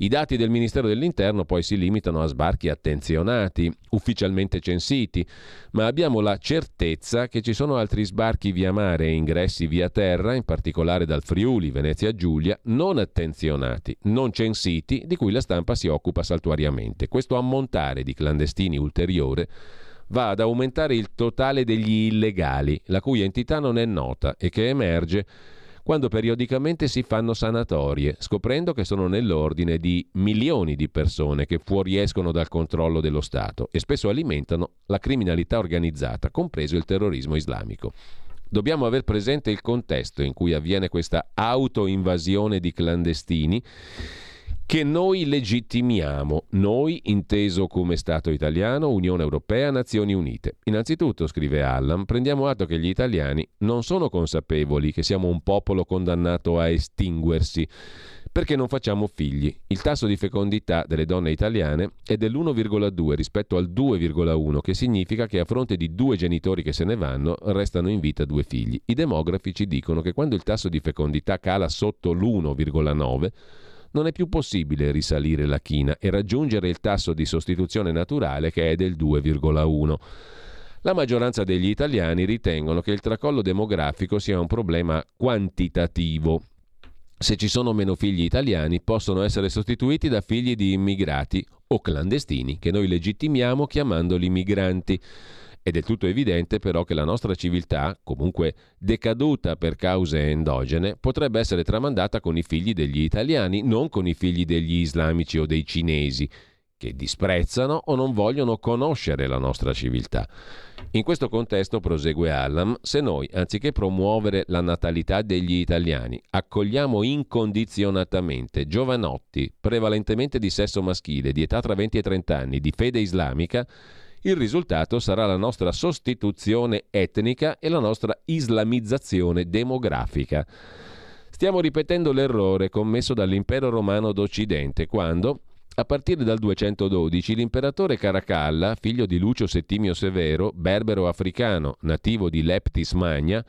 I dati del Ministero dell'Interno poi si limitano a sbarchi attenzionati, ufficialmente censiti, ma abbiamo la certezza che ci sono altri sbarchi via mare e ingressi via terra, in particolare dal Friuli, Venezia Giulia, non attenzionati, non censiti, di cui la stampa si occupa saltuariamente. Questo ammontare di clandestini ulteriore va ad aumentare il totale degli illegali, la cui entità non è nota e che emerge quando periodicamente si fanno sanatorie, scoprendo che sono nell'ordine di milioni di persone che fuoriescono dal controllo dello Stato e spesso alimentano la criminalità organizzata, compreso il terrorismo islamico. Dobbiamo aver presente il contesto in cui avviene questa autoinvasione di clandestini che noi legittimiamo, noi inteso come Stato italiano, Unione Europea, Nazioni Unite. Innanzitutto, scrive Allan, prendiamo atto che gli italiani non sono consapevoli che siamo un popolo condannato a estinguersi perché non facciamo figli. Il tasso di fecondità delle donne italiane è dell'1,2 rispetto al 2,1, che significa che a fronte di due genitori che se ne vanno, restano in vita due figli. I demografi ci dicono che quando il tasso di fecondità cala sotto l'1,9, non è più possibile risalire la china e raggiungere il tasso di sostituzione naturale che è del 2,1. La maggioranza degli italiani ritengono che il tracollo demografico sia un problema quantitativo. Se ci sono meno figli italiani, possono essere sostituiti da figli di immigrati o clandestini, che noi legittimiamo chiamandoli migranti. È del tutto evidente però che la nostra civiltà, comunque decaduta per cause endogene, potrebbe essere tramandata con i figli degli italiani, non con i figli degli islamici o dei cinesi, che disprezzano o non vogliono conoscere la nostra civiltà. In questo contesto, prosegue Allam, se noi, anziché promuovere la natalità degli italiani, accogliamo incondizionatamente giovanotti, prevalentemente di sesso maschile, di età tra 20 e 30 anni, di fede islamica, il risultato sarà la nostra sostituzione etnica e la nostra islamizzazione demografica. Stiamo ripetendo l'errore commesso dall'impero romano d'Occidente quando, a partire dal 212, l'imperatore Caracalla, figlio di Lucio Settimio Severo, berbero africano, nativo di Leptis Magna,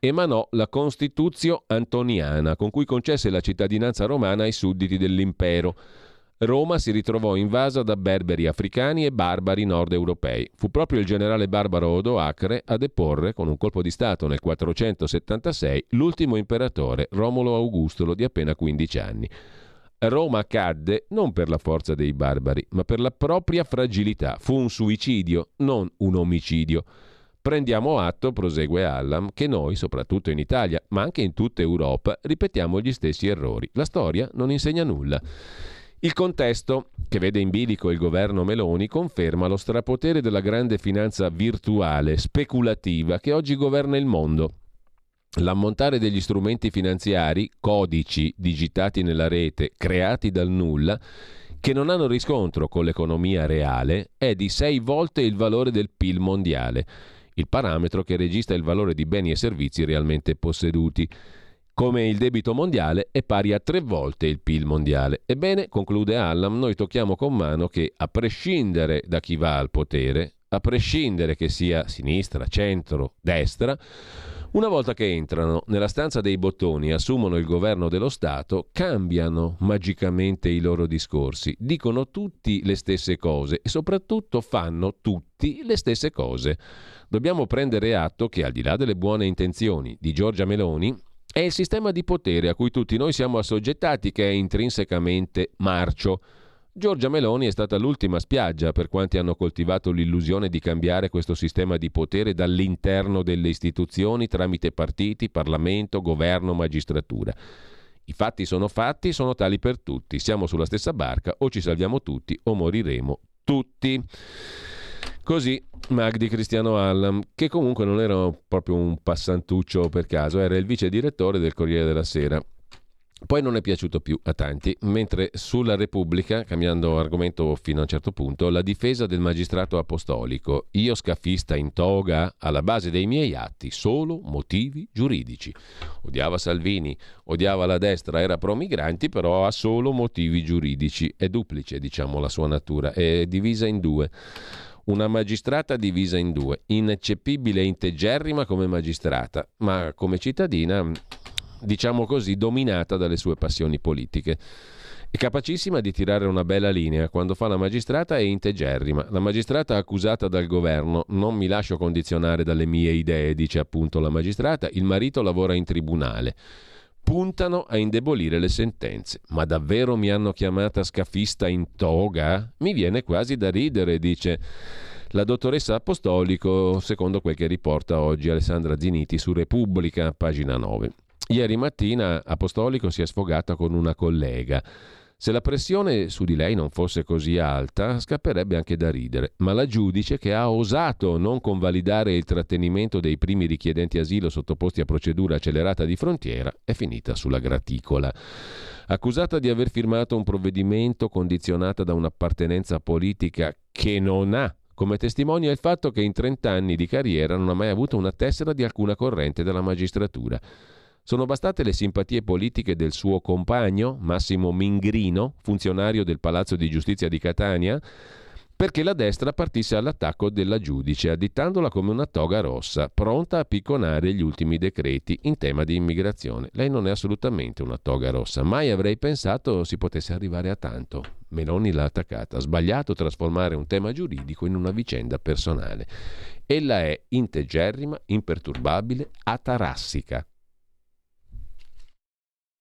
emanò la Constituzio Antoniana, con cui concesse la cittadinanza romana ai sudditi dell'impero Roma si ritrovò invasa da berberi africani e barbari nord europei. Fu proprio il generale barbaro Odoacre a deporre, con un colpo di Stato nel 476, l'ultimo imperatore, Romolo Augustolo, di appena 15 anni. Roma cadde non per la forza dei barbari, ma per la propria fragilità. Fu un suicidio, non un omicidio. Prendiamo atto, prosegue Allam, che noi, soprattutto in Italia, ma anche in tutta Europa, ripetiamo gli stessi errori. La storia non insegna nulla. Il contesto, che vede in bilico il governo Meloni, conferma lo strapotere della grande finanza virtuale, speculativa, che oggi governa il mondo. L'ammontare degli strumenti finanziari, codici digitati nella rete, creati dal nulla, che non hanno riscontro con l'economia reale, è di sei volte il valore del PIL mondiale, il parametro che registra il valore di beni e servizi realmente posseduti come il debito mondiale è pari a tre volte il PIL mondiale. Ebbene, conclude Allam, noi tocchiamo con mano che, a prescindere da chi va al potere, a prescindere che sia sinistra, centro, destra, una volta che entrano nella stanza dei bottoni e assumono il governo dello Stato, cambiano magicamente i loro discorsi, dicono tutti le stesse cose e soprattutto fanno tutti le stesse cose. Dobbiamo prendere atto che al di là delle buone intenzioni di Giorgia Meloni, è il sistema di potere a cui tutti noi siamo assoggettati che è intrinsecamente marcio. Giorgia Meloni è stata l'ultima spiaggia per quanti hanno coltivato l'illusione di cambiare questo sistema di potere dall'interno delle istituzioni tramite partiti, Parlamento, governo, magistratura. I fatti sono fatti, sono tali per tutti. Siamo sulla stessa barca, o ci salviamo tutti o moriremo tutti. Così Magdi Cristiano Allam, che comunque non era proprio un passantuccio per caso, era il vice direttore del Corriere della Sera. Poi non è piaciuto più a tanti, mentre sulla Repubblica, cambiando argomento fino a un certo punto, la difesa del magistrato apostolico, io scafista in toga alla base dei miei atti, solo motivi giuridici. Odiava Salvini, odiava la destra, era pro migranti, però ha solo motivi giuridici. È duplice, diciamo, la sua natura, è divisa in due una magistrata divisa in due, ineccepibile e integerrima come magistrata, ma come cittadina, diciamo così, dominata dalle sue passioni politiche. È capacissima di tirare una bella linea. Quando fa la magistrata è integerrima. La magistrata accusata dal governo. Non mi lascio condizionare dalle mie idee, dice appunto la magistrata. Il marito lavora in tribunale. Puntano a indebolire le sentenze. Ma davvero mi hanno chiamata scafista in toga? Mi viene quasi da ridere, dice la dottoressa Apostolico, secondo quel che riporta oggi Alessandra Ziniti su Repubblica, pagina 9. Ieri mattina Apostolico si è sfogata con una collega. Se la pressione su di lei non fosse così alta, scapperebbe anche da ridere, ma la giudice che ha osato non convalidare il trattenimento dei primi richiedenti asilo sottoposti a procedura accelerata di frontiera è finita sulla graticola. Accusata di aver firmato un provvedimento condizionata da un'appartenenza politica che non ha come testimonia il fatto che in 30 anni di carriera non ha mai avuto una tessera di alcuna corrente della magistratura. Sono bastate le simpatie politiche del suo compagno, Massimo Mingrino, funzionario del Palazzo di Giustizia di Catania, perché la destra partisse all'attacco della giudice, additandola come una toga rossa, pronta a picconare gli ultimi decreti in tema di immigrazione. Lei non è assolutamente una toga rossa, mai avrei pensato si potesse arrivare a tanto. Meloni l'ha attaccata, sbagliato trasformare un tema giuridico in una vicenda personale. Ella è integerrima, imperturbabile, atarassica.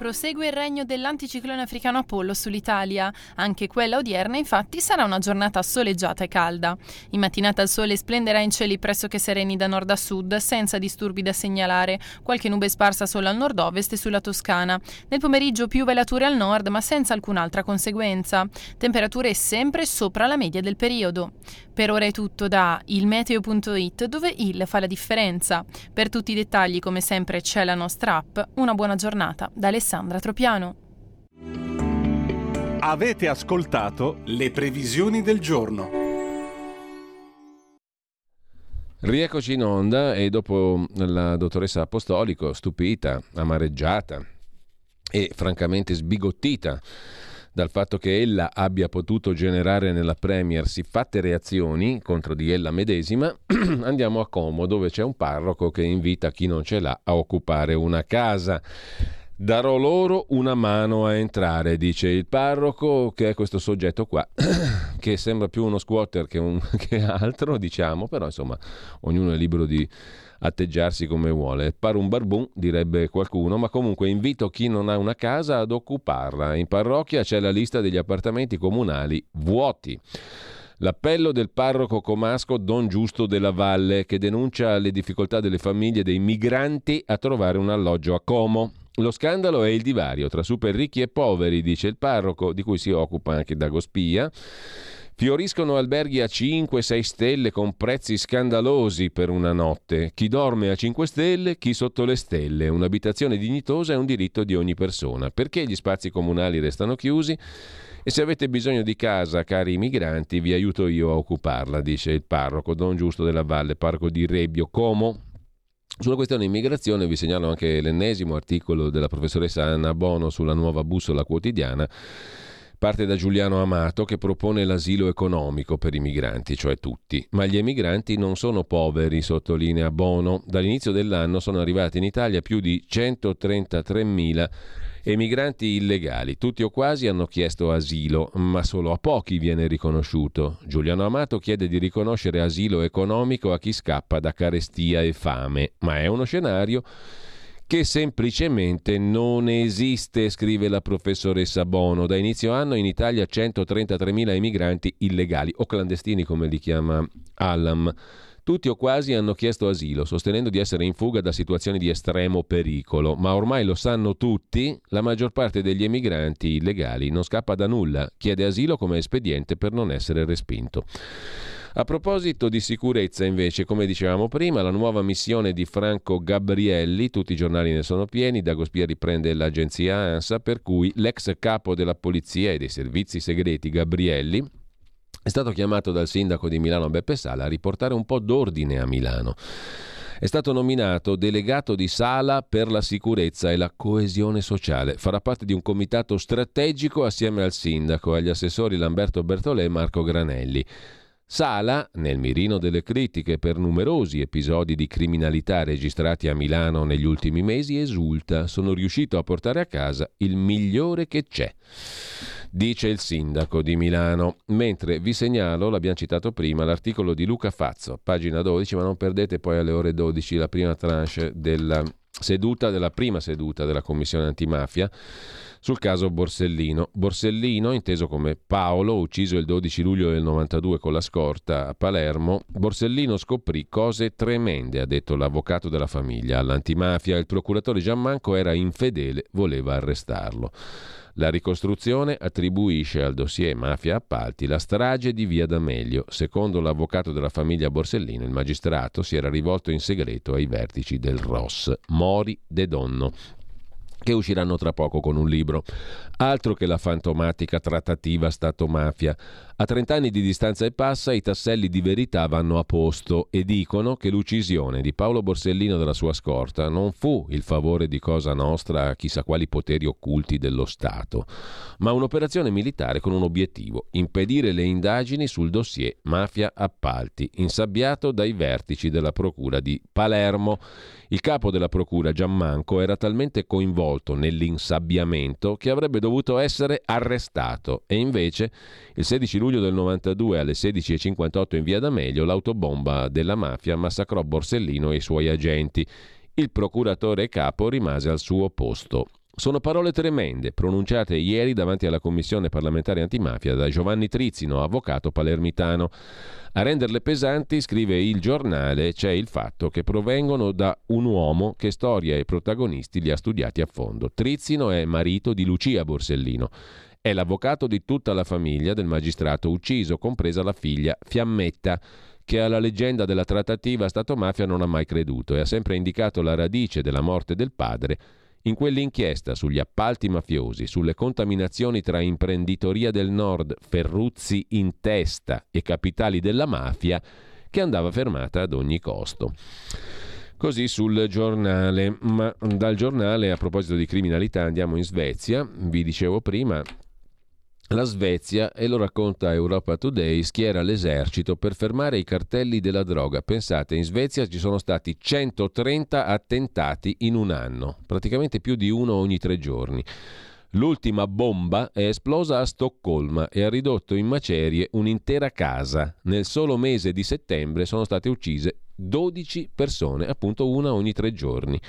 Prosegue il regno dell'anticiclone africano Apollo sull'Italia. Anche quella odierna, infatti, sarà una giornata soleggiata e calda. In mattinata il sole splenderà in cieli pressoché sereni da nord a sud, senza disturbi da segnalare. Qualche nube sparsa solo al nord-ovest e sulla Toscana. Nel pomeriggio più velature al nord, ma senza alcun'altra conseguenza. Temperature sempre sopra la media del periodo. Per ora è tutto da ilmeteo.it, dove il fa la differenza. Per tutti i dettagli, come sempre, c'è la nostra app. Una buona giornata da Alessandro. Alessandra Tropiano. Avete ascoltato le previsioni del giorno. Rieccoci in onda e dopo la dottoressa Apostolico, stupita, amareggiata e francamente sbigottita dal fatto che ella abbia potuto generare nella Premier siffatte reazioni contro di ella medesima, andiamo a Como dove c'è un parroco che invita chi non ce l'ha a occupare una casa. Darò loro una mano a entrare, dice il parroco, che è questo soggetto qua, che sembra più uno squatter che, un, che altro, diciamo, però insomma ognuno è libero di atteggiarsi come vuole. Pare un barbun, direbbe qualcuno, ma comunque invito chi non ha una casa ad occuparla. In parrocchia c'è la lista degli appartamenti comunali vuoti. L'appello del parroco comasco Don Giusto della Valle che denuncia le difficoltà delle famiglie dei migranti a trovare un alloggio a Como. Lo scandalo è il divario tra super ricchi e poveri, dice il parroco, di cui si occupa anche Dagospia. Fioriscono alberghi a 5-6 stelle con prezzi scandalosi per una notte. Chi dorme a 5 stelle, chi sotto le stelle. Un'abitazione dignitosa è un diritto di ogni persona. Perché gli spazi comunali restano chiusi? E se avete bisogno di casa, cari migranti, vi aiuto io a occuparla, dice il parroco Don Giusto della Valle, parroco di Rebbio Como. Sulla questione immigrazione vi segnalo anche l'ennesimo articolo della professoressa Anna Bono sulla nuova bussola quotidiana. Parte da Giuliano Amato che propone l'asilo economico per i migranti, cioè tutti. Ma gli emigranti non sono poveri, sottolinea Bono. Dall'inizio dell'anno sono arrivati in Italia più di 133.000 Emigranti illegali, tutti o quasi hanno chiesto asilo, ma solo a pochi viene riconosciuto. Giuliano Amato chiede di riconoscere asilo economico a chi scappa da carestia e fame, ma è uno scenario che semplicemente non esiste, scrive la professoressa Bono. Da inizio anno in Italia 133.000 emigranti illegali o clandestini come li chiama Allam. Tutti o quasi hanno chiesto asilo, sostenendo di essere in fuga da situazioni di estremo pericolo, ma ormai lo sanno tutti, la maggior parte degli emigranti illegali non scappa da nulla, chiede asilo come espediente per non essere respinto. A proposito di sicurezza, invece, come dicevamo prima, la nuova missione di Franco Gabrielli, tutti i giornali ne sono pieni, Dagospieri prende l'agenzia ANSA, per cui l'ex capo della polizia e dei servizi segreti Gabrielli, è stato chiamato dal sindaco di Milano Beppe Sala a riportare un po' d'ordine a Milano. È stato nominato delegato di Sala per la sicurezza e la coesione sociale. Farà parte di un comitato strategico assieme al sindaco, agli assessori Lamberto Bertolè e Marco Granelli. Sala, nel mirino delle critiche per numerosi episodi di criminalità registrati a Milano negli ultimi mesi, esulta: sono riuscito a portare a casa il migliore che c'è dice il sindaco di Milano. Mentre vi segnalo, l'abbiamo citato prima, l'articolo di Luca Fazzo, pagina 12, ma non perdete poi alle ore 12 la prima tranche della seduta, della prima seduta della Commissione antimafia sul caso Borsellino. Borsellino, inteso come Paolo, ucciso il 12 luglio del 92 con la scorta a Palermo, Borsellino scoprì cose tremende, ha detto l'avvocato della famiglia. All'antimafia il procuratore Giammanco era infedele, voleva arrestarlo. La ricostruzione attribuisce al dossier Mafia Appalti la strage di Via D'Amelio. Secondo l'avvocato della famiglia Borsellino, il magistrato si era rivolto in segreto ai vertici del ROS, Mori De Donno, che usciranno tra poco con un libro. Altro che la fantomatica trattativa Stato-mafia. A 30 anni di distanza e passa i tasselli di verità vanno a posto e dicono che l'uccisione di Paolo Borsellino della sua scorta non fu il favore di Cosa Nostra a chissà quali poteri occulti dello Stato, ma un'operazione militare con un obiettivo, impedire le indagini sul dossier Mafia Appalti, insabbiato dai vertici della Procura di Palermo. Il capo della procura Giammanco era talmente coinvolto nell'insabbiamento che avrebbe dovuto essere arrestato e invece il 16 luglio del 92 alle 16.58 in via D'Amelio l'autobomba della mafia massacrò Borsellino e i suoi agenti. Il procuratore capo rimase al suo posto. Sono parole tremende, pronunciate ieri davanti alla Commissione parlamentare antimafia da Giovanni Trizzino, avvocato palermitano. A renderle pesanti, scrive il giornale, c'è il fatto che provengono da un uomo che storia e protagonisti li ha studiati a fondo. Trizzino è marito di Lucia Borsellino. È l'avvocato di tutta la famiglia del magistrato ucciso, compresa la figlia Fiammetta che alla leggenda della trattativa Stato-mafia non ha mai creduto e ha sempre indicato la radice della morte del padre in quell'inchiesta sugli appalti mafiosi, sulle contaminazioni tra imprenditoria del nord, Ferruzzi in testa e capitali della mafia, che andava fermata ad ogni costo. Così sul giornale, ma dal giornale a proposito di criminalità andiamo in Svezia, vi dicevo prima, la Svezia, e lo racconta Europa Today, schiera l'esercito per fermare i cartelli della droga. Pensate, in Svezia ci sono stati 130 attentati in un anno, praticamente più di uno ogni tre giorni. L'ultima bomba è esplosa a Stoccolma e ha ridotto in macerie un'intera casa. Nel solo mese di settembre sono state uccise 12 persone, appunto una ogni tre giorni.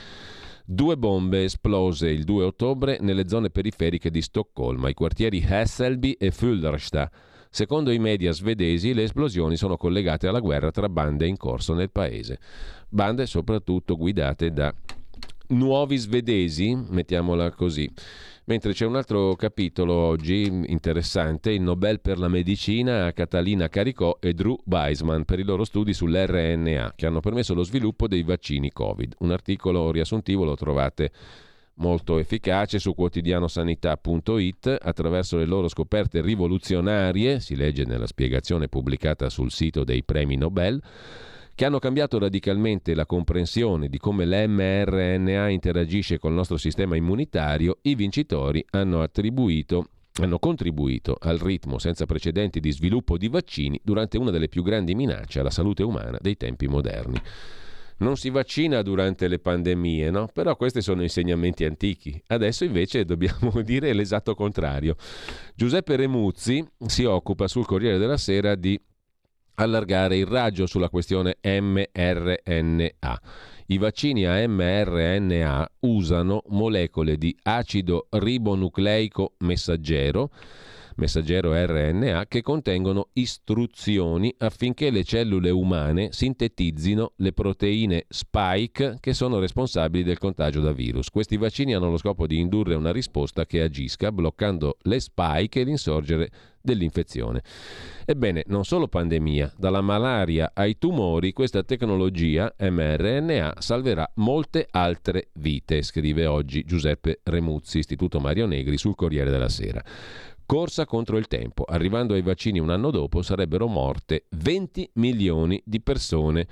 Due bombe esplose il 2 ottobre nelle zone periferiche di Stoccolma, i quartieri Hässelby e Fuldersta. Secondo i media svedesi, le esplosioni sono collegate alla guerra tra bande in corso nel paese. Bande soprattutto guidate da nuovi svedesi, mettiamola così. Mentre c'è un altro capitolo oggi interessante, il Nobel per la medicina a Catalina Caricò e Drew Weissman per i loro studi sull'RNA che hanno permesso lo sviluppo dei vaccini Covid. Un articolo riassuntivo lo trovate molto efficace su quotidianosanità.it attraverso le loro scoperte rivoluzionarie, si legge nella spiegazione pubblicata sul sito dei premi Nobel che hanno cambiato radicalmente la comprensione di come l'mRNA interagisce col nostro sistema immunitario, i vincitori hanno attribuito hanno contribuito al ritmo senza precedenti di sviluppo di vaccini durante una delle più grandi minacce alla salute umana dei tempi moderni. non si vaccina durante le pandemie, no? Però questi sono insegnamenti antichi. Adesso invece dobbiamo dire l'esatto contrario. Giuseppe Remuzzi si occupa sul Corriere della Sera di allargare il raggio sulla questione mRNA. I vaccini a mRNA usano molecole di acido ribonucleico messaggero messaggero RNA che contengono istruzioni affinché le cellule umane sintetizzino le proteine spike che sono responsabili del contagio da virus. Questi vaccini hanno lo scopo di indurre una risposta che agisca bloccando le spike e l'insorgere dell'infezione. Ebbene, non solo pandemia, dalla malaria ai tumori, questa tecnologia mRNA salverà molte altre vite, scrive oggi Giuseppe Remuzzi, Istituto Mario Negri, sul Corriere della Sera corsa contro il tempo. Arrivando ai vaccini un anno dopo sarebbero morte 20 milioni di persone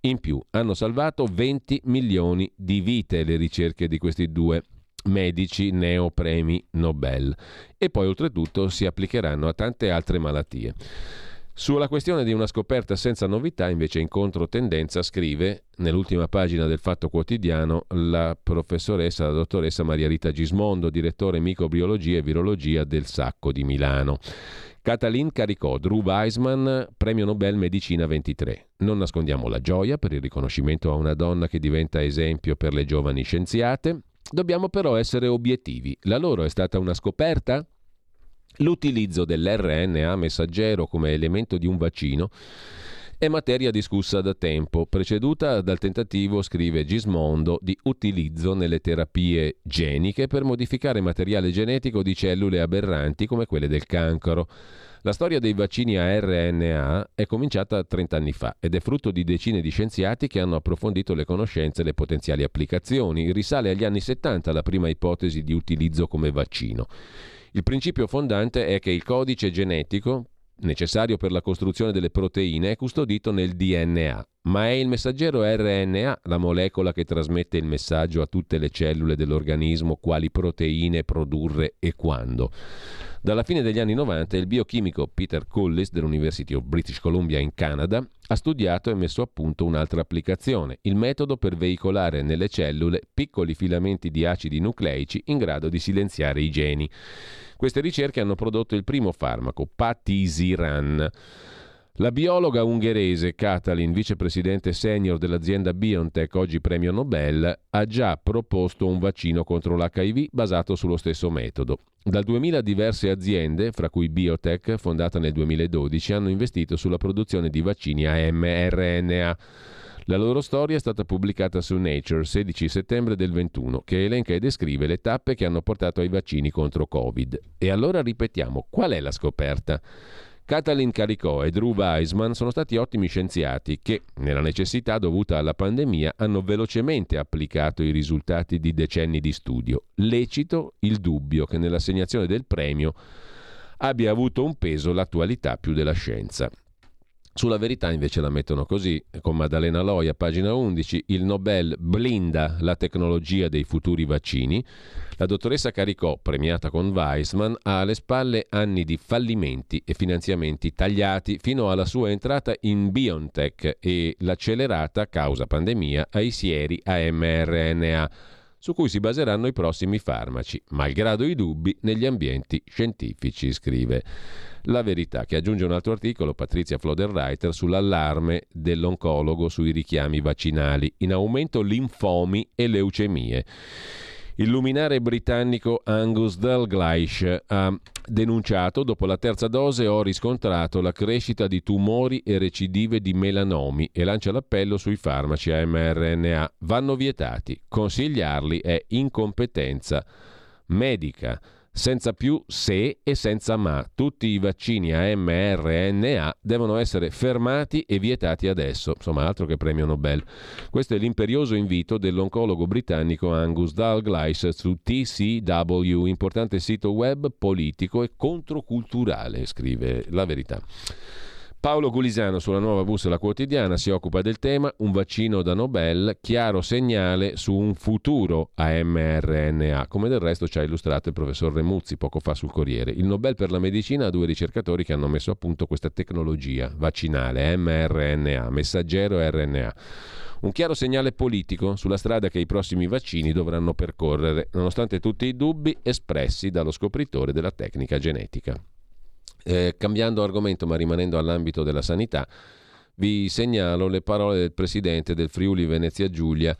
in più. Hanno salvato 20 milioni di vite le ricerche di questi due medici neopremi Nobel e poi oltretutto si applicheranno a tante altre malattie. Sulla questione di una scoperta senza novità, invece, in controtendenza scrive nell'ultima pagina del Fatto Quotidiano la professoressa, la dottoressa Maria Rita Gismondo, direttore microbiologia e virologia del Sacco di Milano. Katalin caricò Drew Weissman, premio Nobel Medicina 23. Non nascondiamo la gioia per il riconoscimento a una donna che diventa esempio per le giovani scienziate. Dobbiamo però essere obiettivi. La loro è stata una scoperta? L'utilizzo dell'RNA messaggero come elemento di un vaccino è materia discussa da tempo, preceduta dal tentativo, scrive Gismondo, di utilizzo nelle terapie geniche per modificare materiale genetico di cellule aberranti come quelle del cancro. La storia dei vaccini a RNA è cominciata 30 anni fa ed è frutto di decine di scienziati che hanno approfondito le conoscenze e le potenziali applicazioni. Risale agli anni 70 la prima ipotesi di utilizzo come vaccino. Il principio fondante è che il codice genetico necessario per la costruzione delle proteine è custodito nel DNA, ma è il messaggero RNA la molecola che trasmette il messaggio a tutte le cellule dell'organismo quali proteine produrre e quando. Dalla fine degli anni 90 il biochimico Peter Cullis dell'University of British Columbia in Canada ha studiato e messo a punto un'altra applicazione, il metodo per veicolare nelle cellule piccoli filamenti di acidi nucleici in grado di silenziare i geni. Queste ricerche hanno prodotto il primo farmaco, Patisiran. La biologa ungherese Katalin, vicepresidente senior dell'azienda BioNTech, oggi premio Nobel, ha già proposto un vaccino contro l'HIV basato sullo stesso metodo. Dal 2000 diverse aziende, fra cui Biotech, fondata nel 2012, hanno investito sulla produzione di vaccini a mRNA. La loro storia è stata pubblicata su Nature 16 settembre del 21, che elenca e descrive le tappe che hanno portato ai vaccini contro Covid. E allora ripetiamo, qual è la scoperta? Katalin Caricò e Drew Weissman sono stati ottimi scienziati che, nella necessità dovuta alla pandemia, hanno velocemente applicato i risultati di decenni di studio. Lecito il dubbio che nell'assegnazione del premio abbia avuto un peso l'attualità più della scienza. Sulla verità invece la mettono così, con Maddalena Loia, pagina 11, il Nobel blinda la tecnologia dei futuri vaccini. La dottoressa Caricò, premiata con Weissman, ha alle spalle anni di fallimenti e finanziamenti tagliati fino alla sua entrata in BioNTech e l'accelerata, causa pandemia, ai sieri a mRNA su cui si baseranno i prossimi farmaci, malgrado i dubbi negli ambienti scientifici, scrive La Verità, che aggiunge un altro articolo, Patrizia Floderreiter, sull'allarme dell'oncologo sui richiami vaccinali, in aumento linfomi e leucemie. Il luminare britannico Angus Dalgleish ha denunciato dopo la terza dose ho riscontrato la crescita di tumori e recidive di melanomi e lancia l'appello sui farmaci a mRNA. Vanno vietati. Consigliarli è incompetenza medica senza più se e senza ma. Tutti i vaccini a mRNA devono essere fermati e vietati adesso. Insomma, altro che premio Nobel. Questo è l'imperioso invito dell'oncologo britannico Angus Dalgleish su TCW, importante sito web politico e controculturale, scrive la verità. Paolo Gulisano sulla nuova bussola quotidiana si occupa del tema un vaccino da Nobel, chiaro segnale su un futuro a mRNA, come del resto ci ha illustrato il professor Remuzzi poco fa sul Corriere. Il Nobel per la medicina ha due ricercatori che hanno messo a punto questa tecnologia vaccinale mRNA, messaggero RNA Un chiaro segnale politico sulla strada che i prossimi vaccini dovranno percorrere, nonostante tutti i dubbi espressi dallo scopritore della tecnica genetica. Eh, cambiando argomento ma rimanendo all'ambito della sanità, vi segnalo le parole del presidente del Friuli Venezia Giulia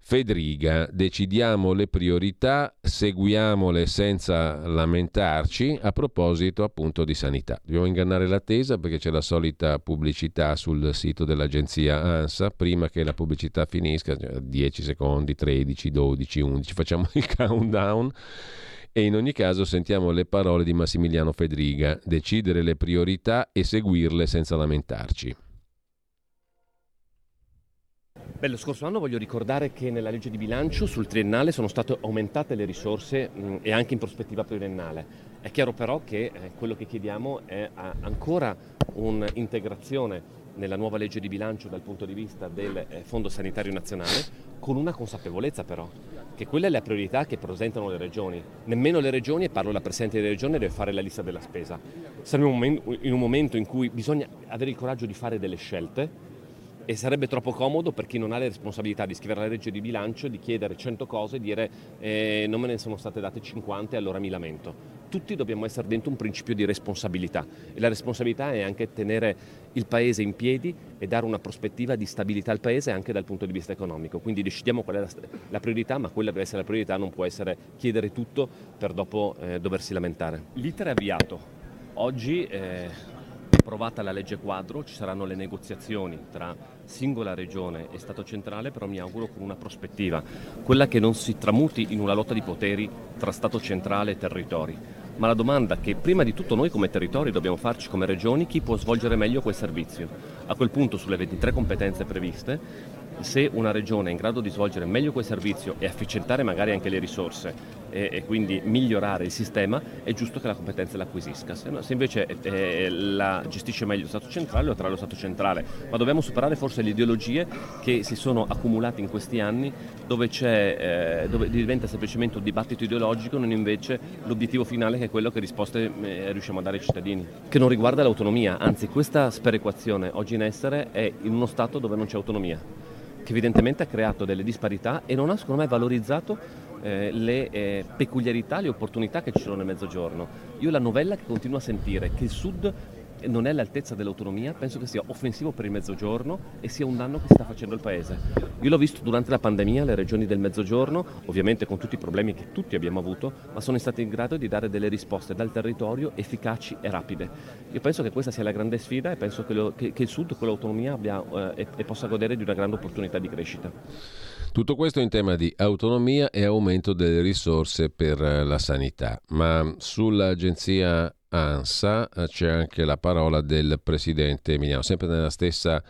Fedriga, decidiamo le priorità, seguiamole senza lamentarci a proposito appunto di sanità. Dobbiamo ingannare l'attesa perché c'è la solita pubblicità sul sito dell'agenzia ANSA, prima che la pubblicità finisca, 10 cioè secondi, 13, 12, 11, facciamo il countdown. E in ogni caso sentiamo le parole di Massimiliano Fedriga, decidere le priorità e seguirle senza lamentarci. Beh, lo scorso anno voglio ricordare che nella legge di bilancio sul triennale sono state aumentate le risorse mh, e anche in prospettiva pluriennale. È chiaro però che eh, quello che chiediamo è ancora un'integrazione nella nuova legge di bilancio dal punto di vista del eh, Fondo Sanitario Nazionale, con una consapevolezza però, che quella è la priorità che presentano le regioni. Nemmeno le regioni, e parlo da Presidente delle regioni, deve fare la lista della spesa. Siamo in un momento in cui bisogna avere il coraggio di fare delle scelte e sarebbe troppo comodo per chi non ha le responsabilità di scrivere la legge di bilancio, di chiedere 100 cose e dire eh, non me ne sono state date 50 e allora mi lamento. Tutti dobbiamo essere dentro un principio di responsabilità e la responsabilità è anche tenere il Paese in piedi e dare una prospettiva di stabilità al Paese anche dal punto di vista economico. Quindi decidiamo qual è la, la priorità, ma quella deve essere la priorità, non può essere chiedere tutto per dopo eh, doversi lamentare. L'iter è avviato. Oggi eh, approvata la legge quadro, ci saranno le negoziazioni tra singola regione e Stato centrale, però mi auguro con una prospettiva, quella che non si tramuti in una lotta di poteri tra Stato centrale e territori, ma la domanda che prima di tutto noi come territori dobbiamo farci come regioni, chi può svolgere meglio quel servizio. A quel punto sulle 23 competenze previste se una regione è in grado di svolgere meglio quel servizio e efficientare magari anche le risorse e, e quindi migliorare il sistema, è giusto che la competenza l'acquisisca. Se, no, se invece eh, la gestisce meglio lo Stato centrale, lo trarrà lo Stato centrale. Ma dobbiamo superare forse le ideologie che si sono accumulate in questi anni, dove, eh, dove diventa semplicemente un dibattito ideologico, non invece l'obiettivo finale che è quello che risposte eh, riusciamo a dare ai cittadini, che non riguarda l'autonomia, anzi questa sperequazione oggi in essere è in uno Stato dove non c'è autonomia che evidentemente ha creato delle disparità e non ha secondo me valorizzato eh, le eh, peculiarità, le opportunità che ci sono nel mezzogiorno. Io la novella che continuo a sentire, che il Sud non è all'altezza dell'autonomia, penso che sia offensivo per il mezzogiorno e sia un danno che sta facendo il Paese. Io l'ho visto durante la pandemia, le regioni del mezzogiorno, ovviamente con tutti i problemi che tutti abbiamo avuto, ma sono state in grado di dare delle risposte dal territorio efficaci e rapide. Io penso che questa sia la grande sfida e penso che, lo, che, che il Sud con l'autonomia abbia, eh, e, e possa godere di una grande opportunità di crescita. Tutto questo in tema di autonomia e aumento delle risorse per la sanità, ma sull'agenzia ANSA eh, c'è anche la parola del presidente Emiliano, sempre nella stessa,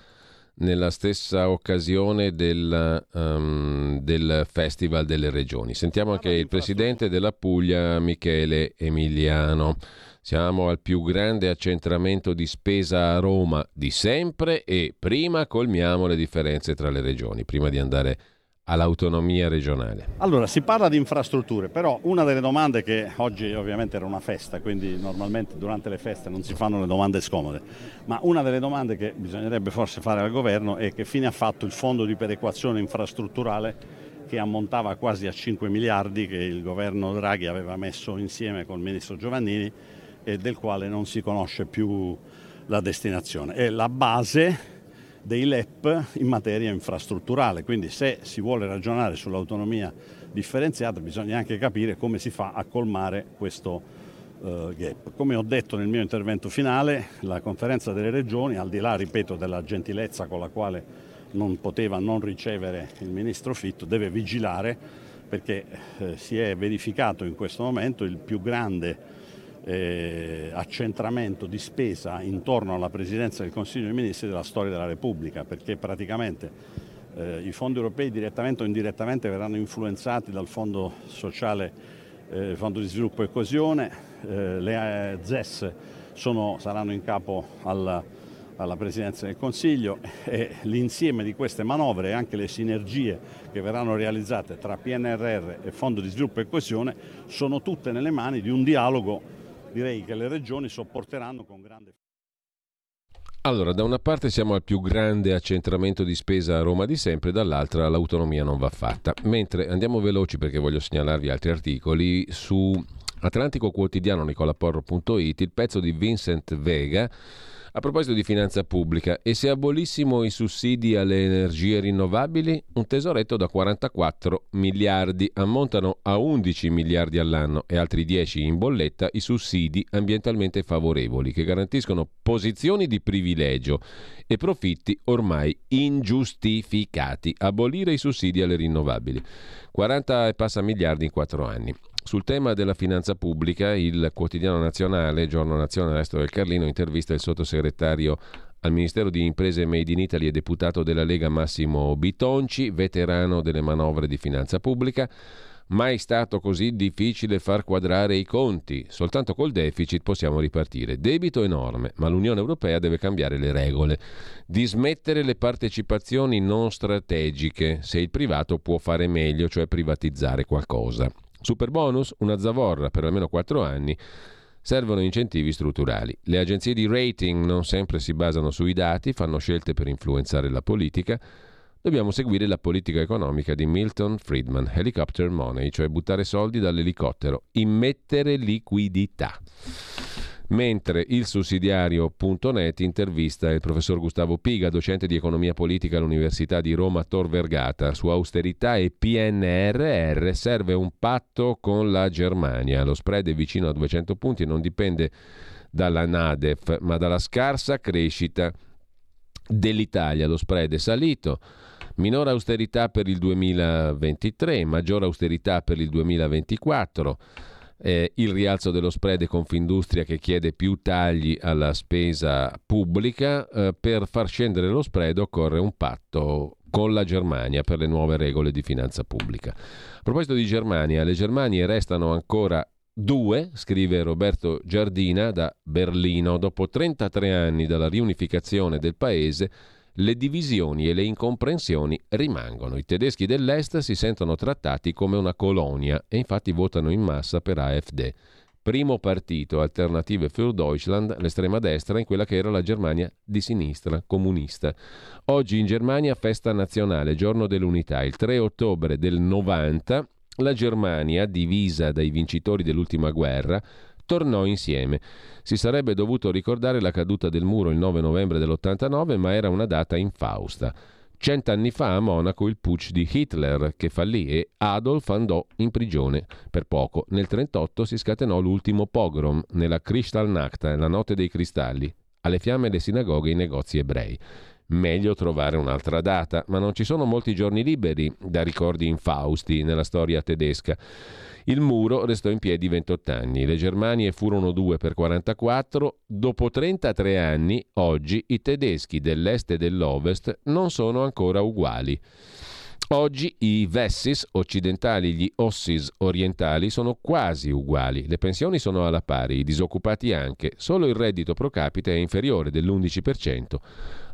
nella stessa occasione del, um, del, Festival delle Regioni. Sentiamo anche il presidente della Puglia, Michele Emiliano. Siamo al più grande accentramento di spesa a Roma di sempre e prima colmiamo le differenze tra le regioni, prima di andare a all'autonomia regionale? Allora, si parla di infrastrutture, però una delle domande che oggi ovviamente era una festa, quindi normalmente durante le feste non si fanno le domande scomode, ma una delle domande che bisognerebbe forse fare al governo è che fine ha fatto il fondo di perequazione infrastrutturale che ammontava quasi a 5 miliardi che il governo Draghi aveva messo insieme col ministro Giovannini e del quale non si conosce più la destinazione. È la base dei LEP in materia infrastrutturale, quindi se si vuole ragionare sull'autonomia differenziata bisogna anche capire come si fa a colmare questo uh, gap. Come ho detto nel mio intervento finale, la conferenza delle regioni, al di là, ripeto, della gentilezza con la quale non poteva non ricevere il ministro Fitto, deve vigilare perché eh, si è verificato in questo momento il più grande eh, accentramento di spesa intorno alla presidenza del Consiglio dei Ministri della storia della Repubblica, perché praticamente eh, i fondi europei direttamente o indirettamente verranno influenzati dal Fondo Sociale, eh, Fondo di Sviluppo e Coesione, eh, le eh, ZES sono, saranno in capo alla, alla Presidenza del Consiglio e l'insieme di queste manovre e anche le sinergie che verranno realizzate tra PNRR e Fondo di Sviluppo e Coesione sono tutte nelle mani di un dialogo direi che le regioni sopporteranno con grande Allora, da una parte siamo al più grande accentramento di spesa a Roma di sempre, dall'altra l'autonomia non va fatta. Mentre andiamo veloci perché voglio segnalarvi altri articoli su Atlantico Quotidiano, nicolaporro.it, il pezzo di Vincent Vega a proposito di finanza pubblica, e se abolissimo i sussidi alle energie rinnovabili, un tesoretto da 44 miliardi ammontano a 11 miliardi all'anno e altri 10 in bolletta i sussidi ambientalmente favorevoli che garantiscono posizioni di privilegio e profitti ormai ingiustificati. Abolire i sussidi alle rinnovabili. 40 e passa miliardi in 4 anni. Sul tema della finanza pubblica, il quotidiano nazionale, Giorno Nazione, Resto del Carlino, intervista il sottosegretario al Ministero di Imprese Made in Italy e deputato della Lega Massimo Bitonci, veterano delle manovre di finanza pubblica. Mai stato così difficile far quadrare i conti. Soltanto col deficit possiamo ripartire. Debito enorme, ma l'Unione Europea deve cambiare le regole. Dismettere le partecipazioni non strategiche, se il privato può fare meglio, cioè privatizzare qualcosa. Super bonus, una zavorra per almeno 4 anni. Servono incentivi strutturali. Le agenzie di rating non sempre si basano sui dati, fanno scelte per influenzare la politica. Dobbiamo seguire la politica economica di Milton Friedman, helicopter money, cioè buttare soldi dall'elicottero, immettere liquidità. Mentre il sussidiario.net intervista il professor Gustavo Piga, docente di economia politica all'Università di Roma Tor Vergata. Su austerità e PNRR serve un patto con la Germania. Lo spread è vicino a 200 punti e non dipende dalla Nadef, ma dalla scarsa crescita dell'Italia. Lo spread è salito. Minore austerità per il 2023, maggiore austerità per il 2024 eh, il rialzo dello spread Confindustria che chiede più tagli alla spesa pubblica, eh, per far scendere lo spread occorre un patto con la Germania per le nuove regole di finanza pubblica. A proposito di Germania, le Germanie restano ancora due, scrive Roberto Giardina da Berlino, dopo 33 anni dalla riunificazione del paese le divisioni e le incomprensioni rimangono. I tedeschi dell'Est si sentono trattati come una colonia e infatti votano in massa per AfD. Primo partito, Alternative für Deutschland, l'estrema destra in quella che era la Germania di sinistra, comunista. Oggi in Germania festa nazionale, giorno dell'unità, il 3 ottobre del 90, la Germania, divisa dai vincitori dell'ultima guerra, tornò insieme. Si sarebbe dovuto ricordare la caduta del muro il 9 novembre dell'89, ma era una data infausta. Cent'anni fa a Monaco il putsch di Hitler che fallì e Adolf andò in prigione per poco. Nel 1938 si scatenò l'ultimo pogrom nella Kristallnacht, la notte dei cristalli, alle fiamme le sinagoghe e i negozi ebrei. Meglio trovare un'altra data, ma non ci sono molti giorni liberi da ricordi infausti nella storia tedesca. Il muro restò in piedi 28 anni, le Germanie furono due per 44, dopo 33 anni, oggi i tedeschi dell'est e dell'ovest non sono ancora uguali. Oggi i Vessis occidentali gli Ossis orientali sono quasi uguali, le pensioni sono alla pari, i disoccupati anche, solo il reddito pro capite è inferiore dell'11%.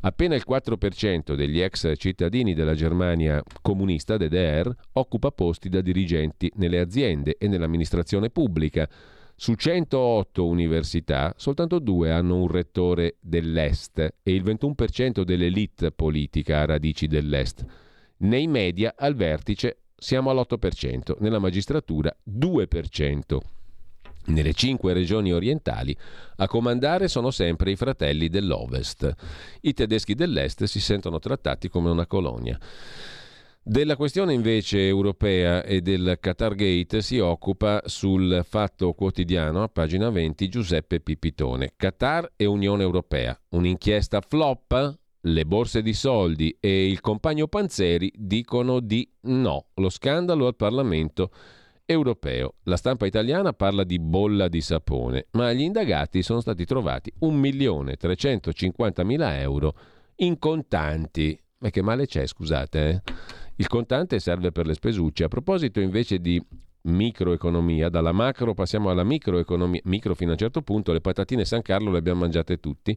Appena il 4% degli ex cittadini della Germania comunista DDR occupa posti da dirigenti nelle aziende e nell'amministrazione pubblica. Su 108 università, soltanto due hanno un rettore dell'Est e il 21% dell'elite politica ha radici dell'Est. Nei media al vertice siamo all'8%, nella magistratura 2%. Nelle cinque regioni orientali a comandare sono sempre i fratelli dell'Ovest. I tedeschi dell'Est si sentono trattati come una colonia. Della questione invece europea e del Qatar Gate si occupa sul Fatto Quotidiano, a pagina 20, Giuseppe Pipitone. Qatar e Unione Europea. Un'inchiesta flop? Le borse di soldi e il compagno Panzeri dicono di no. Lo scandalo al Parlamento europeo. La stampa italiana parla di bolla di sapone, ma agli indagati sono stati trovati 1.350.000 euro in contanti. Ma che male c'è, scusate? Eh? Il contante serve per le spesucce. A proposito invece di microeconomia, dalla macro passiamo alla microeconomia, micro fino a un certo punto, le patatine San Carlo le abbiamo mangiate tutti,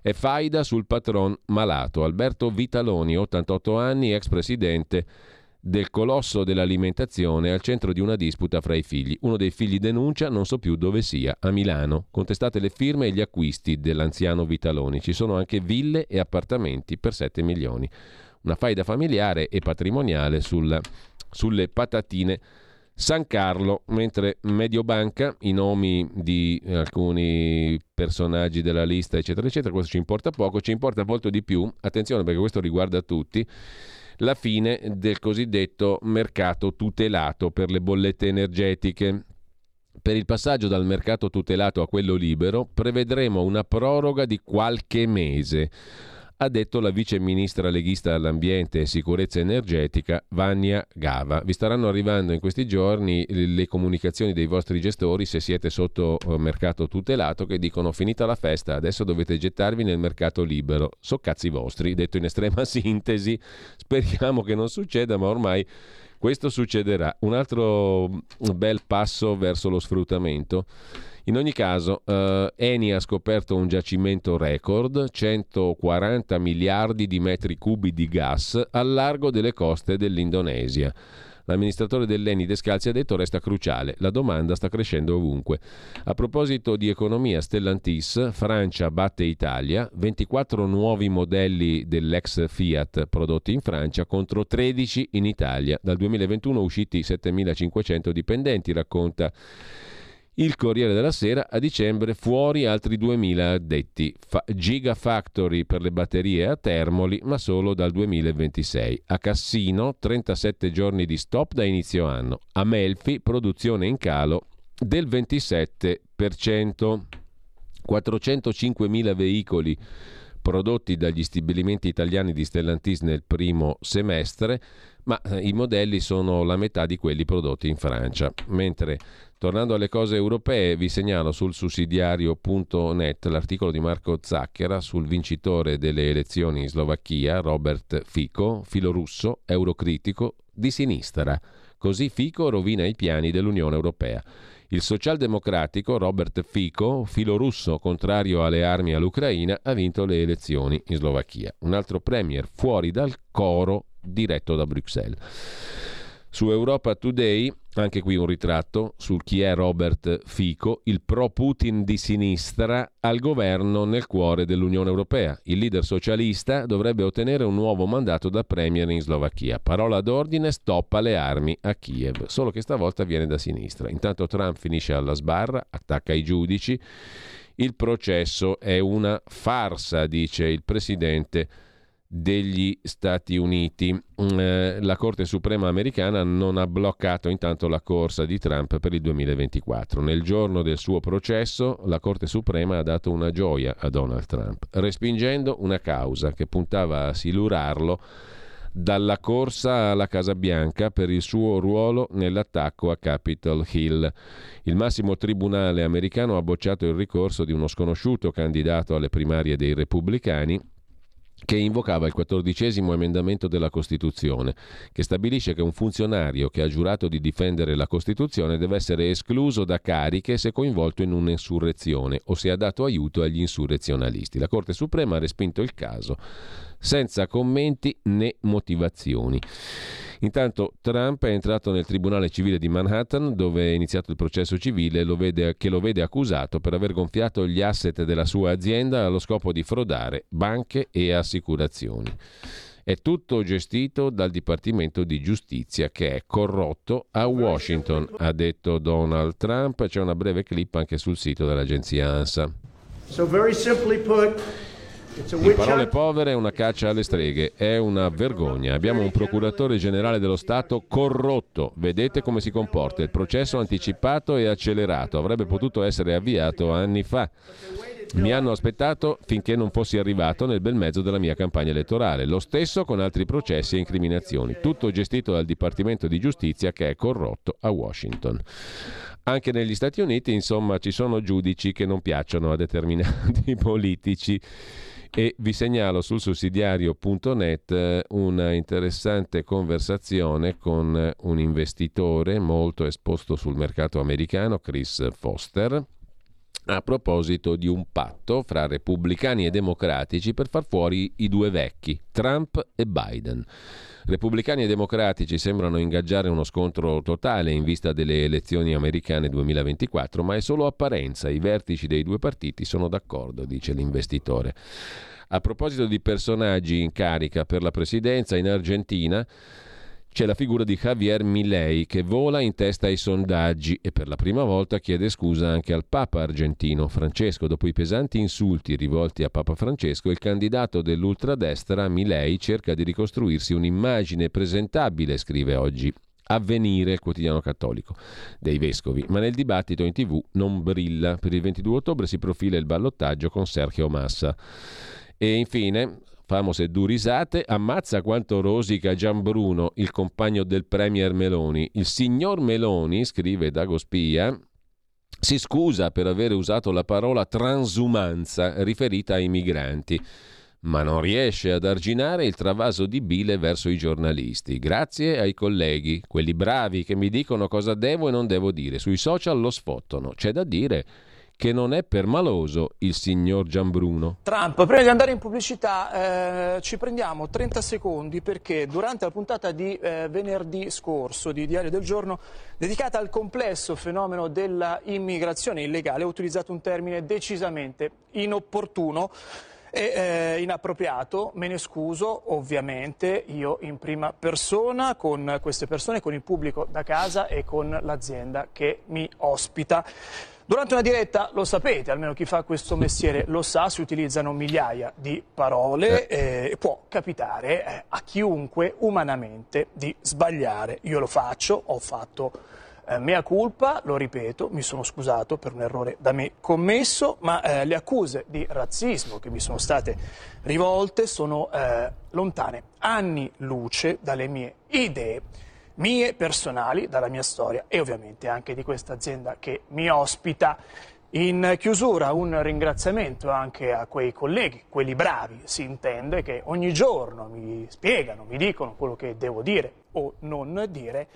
e faida sul patron malato, Alberto Vitaloni, 88 anni, ex presidente del colosso dell'alimentazione al centro di una disputa fra i figli. Uno dei figli denuncia, non so più dove sia, a Milano. Contestate le firme e gli acquisti dell'anziano Vitaloni. Ci sono anche ville e appartamenti per 7 milioni. Una faida familiare e patrimoniale sul, sulle patatine San Carlo, mentre Mediobanca, i nomi di alcuni personaggi della lista, eccetera, eccetera, questo ci importa poco, ci importa molto di più, attenzione perché questo riguarda tutti, la fine del cosiddetto mercato tutelato per le bollette energetiche. Per il passaggio dal mercato tutelato a quello libero prevedremo una proroga di qualche mese ha detto la vice ministra leghista all'ambiente e sicurezza energetica Vania Gava. Vi staranno arrivando in questi giorni le comunicazioni dei vostri gestori se siete sotto eh, mercato tutelato che dicono finita la festa, adesso dovete gettarvi nel mercato libero. So cazzi vostri, detto in estrema sintesi, speriamo che non succeda, ma ormai questo succederà. Un altro bel passo verso lo sfruttamento in ogni caso, eh, Eni ha scoperto un giacimento record, 140 miliardi di metri cubi di gas al largo delle coste dell'Indonesia. L'amministratore dell'Eni Descalzi ha detto resta cruciale, la domanda sta crescendo ovunque. A proposito di economia, Stellantis, Francia batte Italia, 24 nuovi modelli dell'ex Fiat prodotti in Francia contro 13 in Italia. Dal 2021 usciti 7.500 dipendenti, racconta il Corriere della Sera a dicembre fuori altri 2.000 addetti. Fa- Gigafactory per le batterie a Termoli, ma solo dal 2026. A Cassino 37 giorni di stop da inizio anno. A Melfi produzione in calo del 27%. 405.000 veicoli prodotti dagli stabilimenti italiani di Stellantis nel primo semestre, ma eh, i modelli sono la metà di quelli prodotti in Francia, mentre Tornando alle cose europee, vi segnalo sul sussidiario.net l'articolo di Marco Zacchera sul vincitore delle elezioni in Slovacchia, Robert Fico, filorusso, eurocritico, di sinistra. Così Fico rovina i piani dell'Unione Europea. Il socialdemocratico Robert Fico, filorusso contrario alle armi all'Ucraina, ha vinto le elezioni in Slovacchia. Un altro premier fuori dal coro diretto da Bruxelles. Su Europa Today, anche qui un ritratto su chi è Robert Fico, il pro-Putin di sinistra al governo nel cuore dell'Unione Europea. Il leader socialista dovrebbe ottenere un nuovo mandato da premier in Slovacchia. Parola d'ordine, stoppa le armi a Kiev, solo che stavolta viene da sinistra. Intanto Trump finisce alla sbarra, attacca i giudici. Il processo è una farsa, dice il presidente degli Stati Uniti. Mm, eh, la Corte Suprema americana non ha bloccato intanto la corsa di Trump per il 2024. Nel giorno del suo processo la Corte Suprema ha dato una gioia a Donald Trump, respingendo una causa che puntava a silurarlo dalla corsa alla Casa Bianca per il suo ruolo nell'attacco a Capitol Hill. Il massimo tribunale americano ha bocciato il ricorso di uno sconosciuto candidato alle primarie dei repubblicani che invocava il quattordicesimo emendamento della Costituzione, che stabilisce che un funzionario che ha giurato di difendere la Costituzione deve essere escluso da cariche se coinvolto in un'insurrezione o se ha dato aiuto agli insurrezionalisti. La Corte Suprema ha respinto il caso senza commenti né motivazioni. Intanto Trump è entrato nel Tribunale civile di Manhattan, dove è iniziato il processo civile lo vede, che lo vede accusato per aver gonfiato gli asset della sua azienda allo scopo di frodare banche e assicurazioni. È tutto gestito dal Dipartimento di Giustizia che è corrotto a Washington, ha detto Donald Trump. C'è una breve clip anche sul sito dell'agenzia ANSA. So very simply put, in parole povere è una caccia alle streghe, è una vergogna. Abbiamo un procuratore generale dello Stato corrotto. Vedete come si comporta. Il processo anticipato e accelerato avrebbe potuto essere avviato anni fa. Mi hanno aspettato finché non fossi arrivato nel bel mezzo della mia campagna elettorale. Lo stesso con altri processi e incriminazioni. Tutto gestito dal Dipartimento di Giustizia che è corrotto a Washington. Anche negli Stati Uniti, insomma, ci sono giudici che non piacciono a determinati politici e vi segnalo sul sussidiario.net eh, una interessante conversazione con un investitore molto esposto sul mercato americano, Chris Foster, a proposito di un patto fra repubblicani e democratici per far fuori i due vecchi, Trump e Biden. Repubblicani e democratici sembrano ingaggiare uno scontro totale in vista delle elezioni americane 2024, ma è solo apparenza. I vertici dei due partiti sono d'accordo, dice l'investitore. A proposito di personaggi in carica per la presidenza, in Argentina c'è la figura di Javier Milei che vola in testa ai sondaggi e per la prima volta chiede scusa anche al Papa argentino Francesco. Dopo i pesanti insulti rivolti a Papa Francesco, il candidato dell'ultradestra Milei cerca di ricostruirsi un'immagine presentabile, scrive oggi Avvenire, il quotidiano cattolico dei vescovi, ma nel dibattito in tv non brilla. Per il 22 ottobre si profila il ballottaggio con Sergio Massa. E infine, famose durisate, ammazza quanto rosica Gianbruno, il compagno del premier Meloni. Il signor Meloni, scrive Dago Spia, si scusa per aver usato la parola transumanza riferita ai migranti, ma non riesce ad arginare il travaso di bile verso i giornalisti. Grazie ai colleghi, quelli bravi che mi dicono cosa devo e non devo dire. Sui social lo sfottono. C'è da dire che non è permaloso il signor Gianbruno. Trump, prima di andare in pubblicità eh, ci prendiamo 30 secondi perché durante la puntata di eh, venerdì scorso di Diario del Giorno dedicata al complesso fenomeno della immigrazione illegale ho utilizzato un termine decisamente inopportuno e eh, inappropriato, me ne scuso ovviamente io in prima persona con queste persone, con il pubblico da casa e con l'azienda che mi ospita. Durante una diretta, lo sapete, almeno chi fa questo mestiere lo sa, si utilizzano migliaia di parole e eh. eh, può capitare eh, a chiunque umanamente di sbagliare. Io lo faccio, ho fatto eh, mea culpa, lo ripeto, mi sono scusato per un errore da me commesso, ma eh, le accuse di razzismo che mi sono state rivolte sono eh, lontane anni luce dalle mie idee mie personali, dalla mia storia e ovviamente anche di questa azienda che mi ospita. In chiusura un ringraziamento anche a quei colleghi, quelli bravi, si intende, che ogni giorno mi spiegano, mi dicono quello che devo dire o non dire.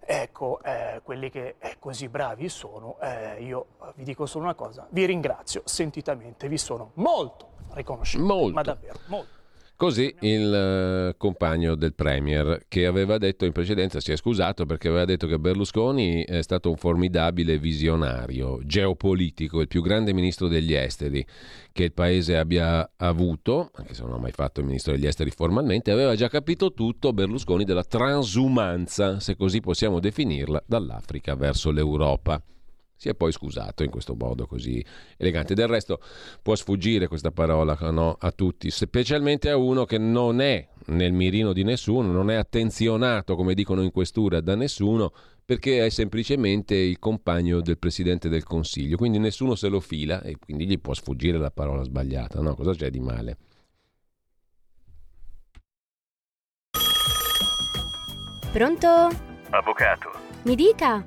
Ecco, eh, quelli che eh, così bravi sono, eh, io vi dico solo una cosa, vi ringrazio sentitamente, vi sono molto riconoscente, molto. ma davvero molto. Così il uh, compagno del Premier che aveva detto in precedenza, si è scusato perché aveva detto che Berlusconi è stato un formidabile visionario geopolitico, il più grande ministro degli esteri che il paese abbia avuto, anche se non ha mai fatto il ministro degli esteri formalmente, aveva già capito tutto Berlusconi della transumanza, se così possiamo definirla, dall'Africa verso l'Europa. Si è poi scusato in questo modo così elegante. Del resto può sfuggire questa parola no, a tutti, specialmente a uno che non è nel mirino di nessuno, non è attenzionato, come dicono in questura, da nessuno, perché è semplicemente il compagno del Presidente del Consiglio. Quindi nessuno se lo fila e quindi gli può sfuggire la parola sbagliata. No? Cosa c'è di male? Pronto? Avvocato. Mi dica.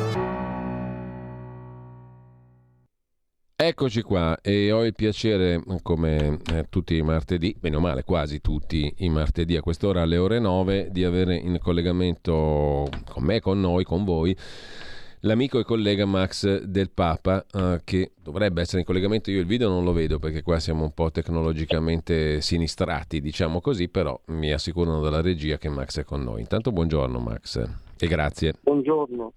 Eccoci qua e ho il piacere, come eh, tutti i martedì, bene o male, quasi tutti i martedì a quest'ora alle ore 9, di avere in collegamento con me, con noi, con voi, l'amico e collega Max del Papa, eh, che dovrebbe essere in collegamento. Io il video non lo vedo perché qua siamo un po' tecnologicamente sinistrati, diciamo così, però mi assicurano dalla regia che Max è con noi. Intanto buongiorno Max e grazie. Buongiorno.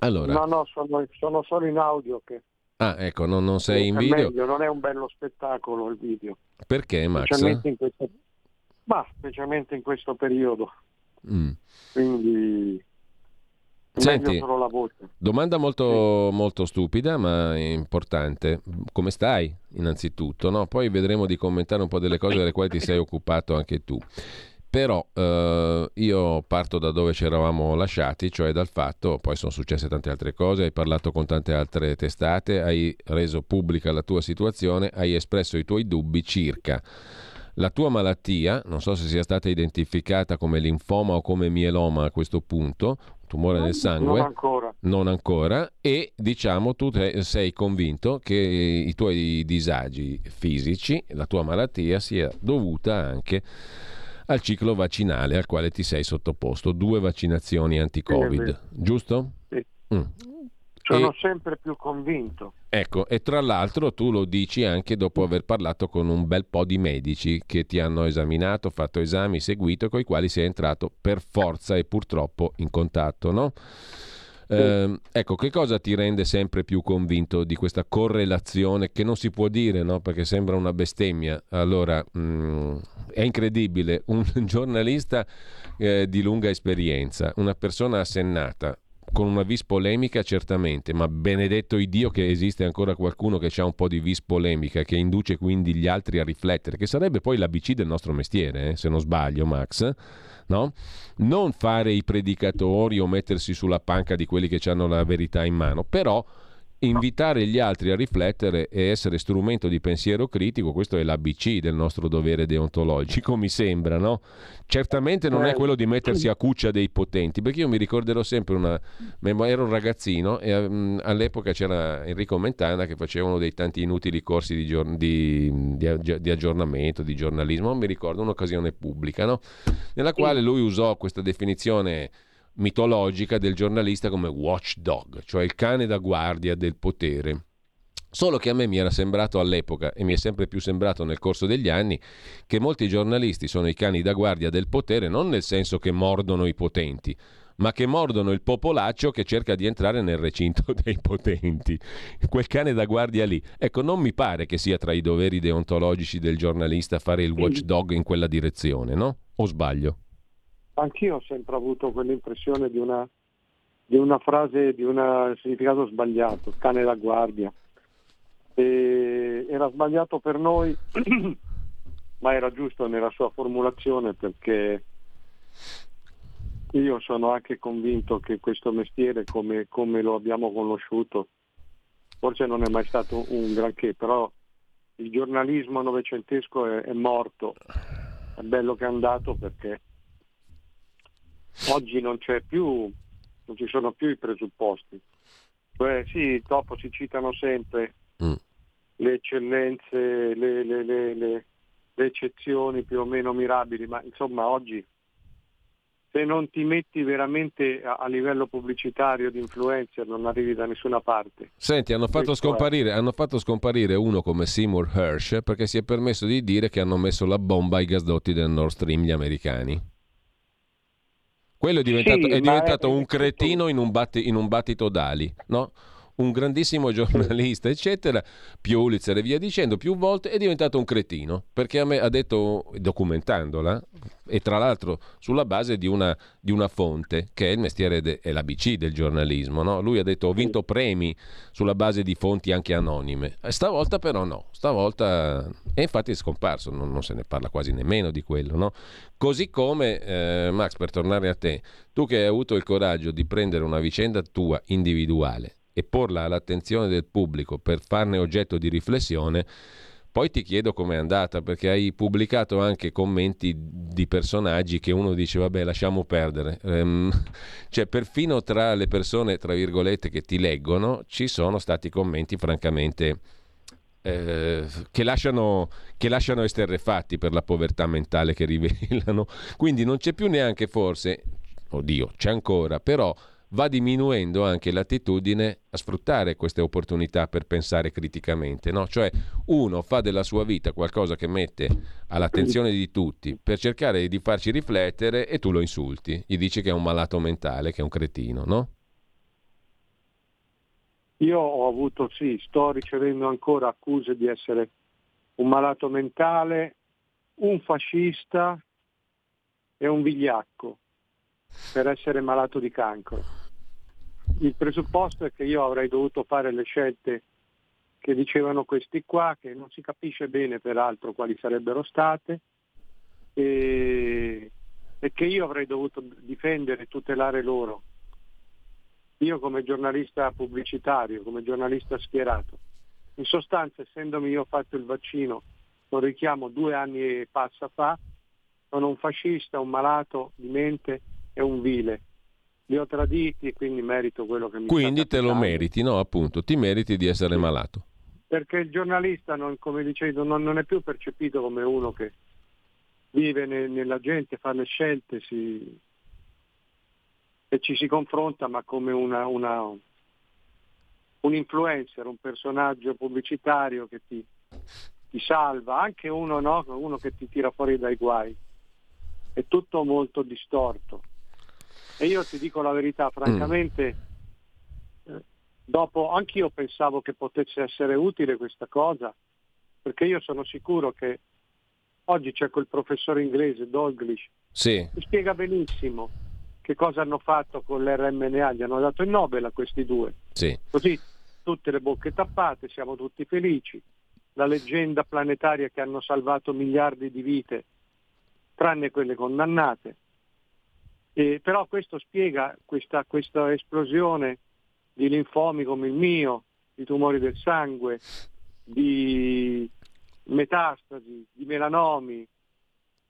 Allora. No, no, sono, sono solo in audio che... Ah, ecco, non, non sei in è video? Meglio, non è un bello spettacolo il video. Perché, Max? Specialmente in questo, ma specialmente in questo periodo. Mm. Quindi Senti, Meglio solo la voce. domanda molto, molto stupida ma importante. Come stai innanzitutto? no? Poi vedremo di commentare un po' delle cose delle quali ti sei occupato anche tu. Però eh, io parto da dove ci eravamo lasciati, cioè dal fatto, poi sono successe tante altre cose, hai parlato con tante altre testate, hai reso pubblica la tua situazione, hai espresso i tuoi dubbi circa la tua malattia, non so se sia stata identificata come linfoma o come mieloma a questo punto, tumore nel sangue, Non ancora. non ancora, e diciamo tu te- sei convinto che i tuoi disagi fisici, la tua malattia sia dovuta anche al ciclo vaccinale al quale ti sei sottoposto, due vaccinazioni anti-Covid, Sì, giusto? Sì. Mm. Sono E- sempre più convinto. Ecco, e tra l'altro tu lo dici anche dopo aver parlato con un bel po' di medici che ti hanno esaminato, fatto esami, seguito, con i quali sei entrato per forza e purtroppo in contatto, no? Ehm, ecco, che cosa ti rende sempre più convinto di questa correlazione che non si può dire, no? Perché sembra una bestemmia. Allora, mm, è incredibile, un giornalista eh, di lunga esperienza, una persona assennata, con una vis polemica certamente, ma benedetto Dio che esiste ancora qualcuno che ha un po' di vis polemica, che induce quindi gli altri a riflettere, che sarebbe poi l'ABC del nostro mestiere, eh, se non sbaglio Max, no? Non fare i predicatori o mettersi sulla panca di quelli che hanno la verità in mano, però invitare gli altri a riflettere e essere strumento di pensiero critico, questo è l'ABC del nostro dovere deontologico, mi sembra, no? Certamente non è quello di mettersi a cuccia dei potenti, perché io mi ricorderò sempre una... ero un ragazzino e mm, all'epoca c'era Enrico Mentana che faceva uno dei tanti inutili corsi di, gior- di- di- di aggiornamento, di giornalismo, non mi ricordo, un'occasione pubblica, no? Nella quale lui usò questa definizione mitologica del giornalista come watchdog, cioè il cane da guardia del potere. Solo che a me mi era sembrato all'epoca, e mi è sempre più sembrato nel corso degli anni, che molti giornalisti sono i cani da guardia del potere, non nel senso che mordono i potenti, ma che mordono il popolaccio che cerca di entrare nel recinto dei potenti. Quel cane da guardia lì. Ecco, non mi pare che sia tra i doveri deontologici del giornalista fare il watchdog in quella direzione, no? O sbaglio? Anch'io ho sempre avuto quell'impressione di una, di una frase, di un significato sbagliato, cane da guardia. E era sbagliato per noi, ma era giusto nella sua formulazione perché io sono anche convinto che questo mestiere, come, come lo abbiamo conosciuto, forse non è mai stato un granché, però il giornalismo novecentesco è, è morto. È bello che è andato perché oggi non c'è più, non ci sono più i presupposti. Cioè, sì, dopo si citano sempre Mm. le eccellenze, le, le- le- le- eccezioni più o meno mirabili, ma insomma oggi se non ti metti veramente a, a livello pubblicitario di influencer non arrivi da nessuna parte. Senti, hanno fatto, scomparire, hanno fatto scomparire uno come Seymour Hersh perché si è permesso di dire che hanno messo la bomba ai gasdotti del Nord Stream gli americani. Quello è diventato, Sì, è diventato è- un cretino in un, batti- in un battito d'ali, no? Un grandissimo giornalista, eccetera, Pulitzer e via dicendo, più volte è diventato un cretino, perché a me ha detto, documentandola, e tra l'altro sulla base di una, di una fonte, che è il mestiere, de- è l'ABC del giornalismo, no? Lui ha detto ho vinto premi sulla base di fonti anche anonime. E Stavolta però no, stavolta... E infatti è scomparso, non, non se ne parla quasi nemmeno di quello, no? Così come, eh, Max, per tornare a te, tu che hai avuto il coraggio di prendere una vicenda tua individuale e porla all'attenzione del pubblico per farne oggetto di riflessione, poi ti chiedo com'è andata, perché hai pubblicato anche commenti di personaggi che uno dice, vabbè, lasciamo perdere. Ehm, cioè, perfino tra le persone, tra virgolette, che ti leggono, ci sono stati commenti francamente eh, che, lasciano, che lasciano esterrefatti per la povertà mentale che rivelano. Quindi non c'è più neanche forse, oddio, c'è ancora, però va diminuendo anche l'attitudine a sfruttare queste opportunità per pensare criticamente, no? Cioè uno fa della sua vita qualcosa che mette all'attenzione di tutti per cercare di farci riflettere e tu lo insulti, gli dici che è un malato mentale, che è un cretino, no? Io ho avuto, sì, sto ricevendo ancora accuse di essere un malato mentale, un fascista e un vigliacco per essere malato di cancro. Il presupposto è che io avrei dovuto fare le scelte che dicevano questi qua, che non si capisce bene peraltro quali sarebbero state, e, e che io avrei dovuto difendere e tutelare loro. Io come giornalista pubblicitario, come giornalista schierato. In sostanza, essendomi io fatto il vaccino, lo richiamo due anni e passa fa, sono un fascista, un malato di mente e un vile. Li ho traditi e quindi merito quello che mi Quindi te lo meriti, no? Appunto, ti meriti di essere malato. Perché il giornalista, non, come dicevo, non, non è più percepito come uno che vive ne- nella gente, fa le scelte si- e ci si confronta, ma come una, una- un influencer, un personaggio pubblicitario che ti, ti salva, anche uno, no? uno che ti tira fuori dai guai. È tutto molto distorto. E io ti dico la verità, francamente, eh, dopo anch'io pensavo che potesse essere utile questa cosa, perché io sono sicuro che oggi c'è quel professore inglese, Dalglish, Sì, che spiega benissimo che cosa hanno fatto con l'RMNA, gli hanno dato il Nobel a questi due. sì. Così tutte le bocche tappate, siamo tutti felici. La leggenda planetaria che hanno salvato miliardi di vite, tranne quelle condannate. E, però questo spiega questa, questa esplosione di linfomi come il mio, di tumori del sangue, di metastasi, di melanomi,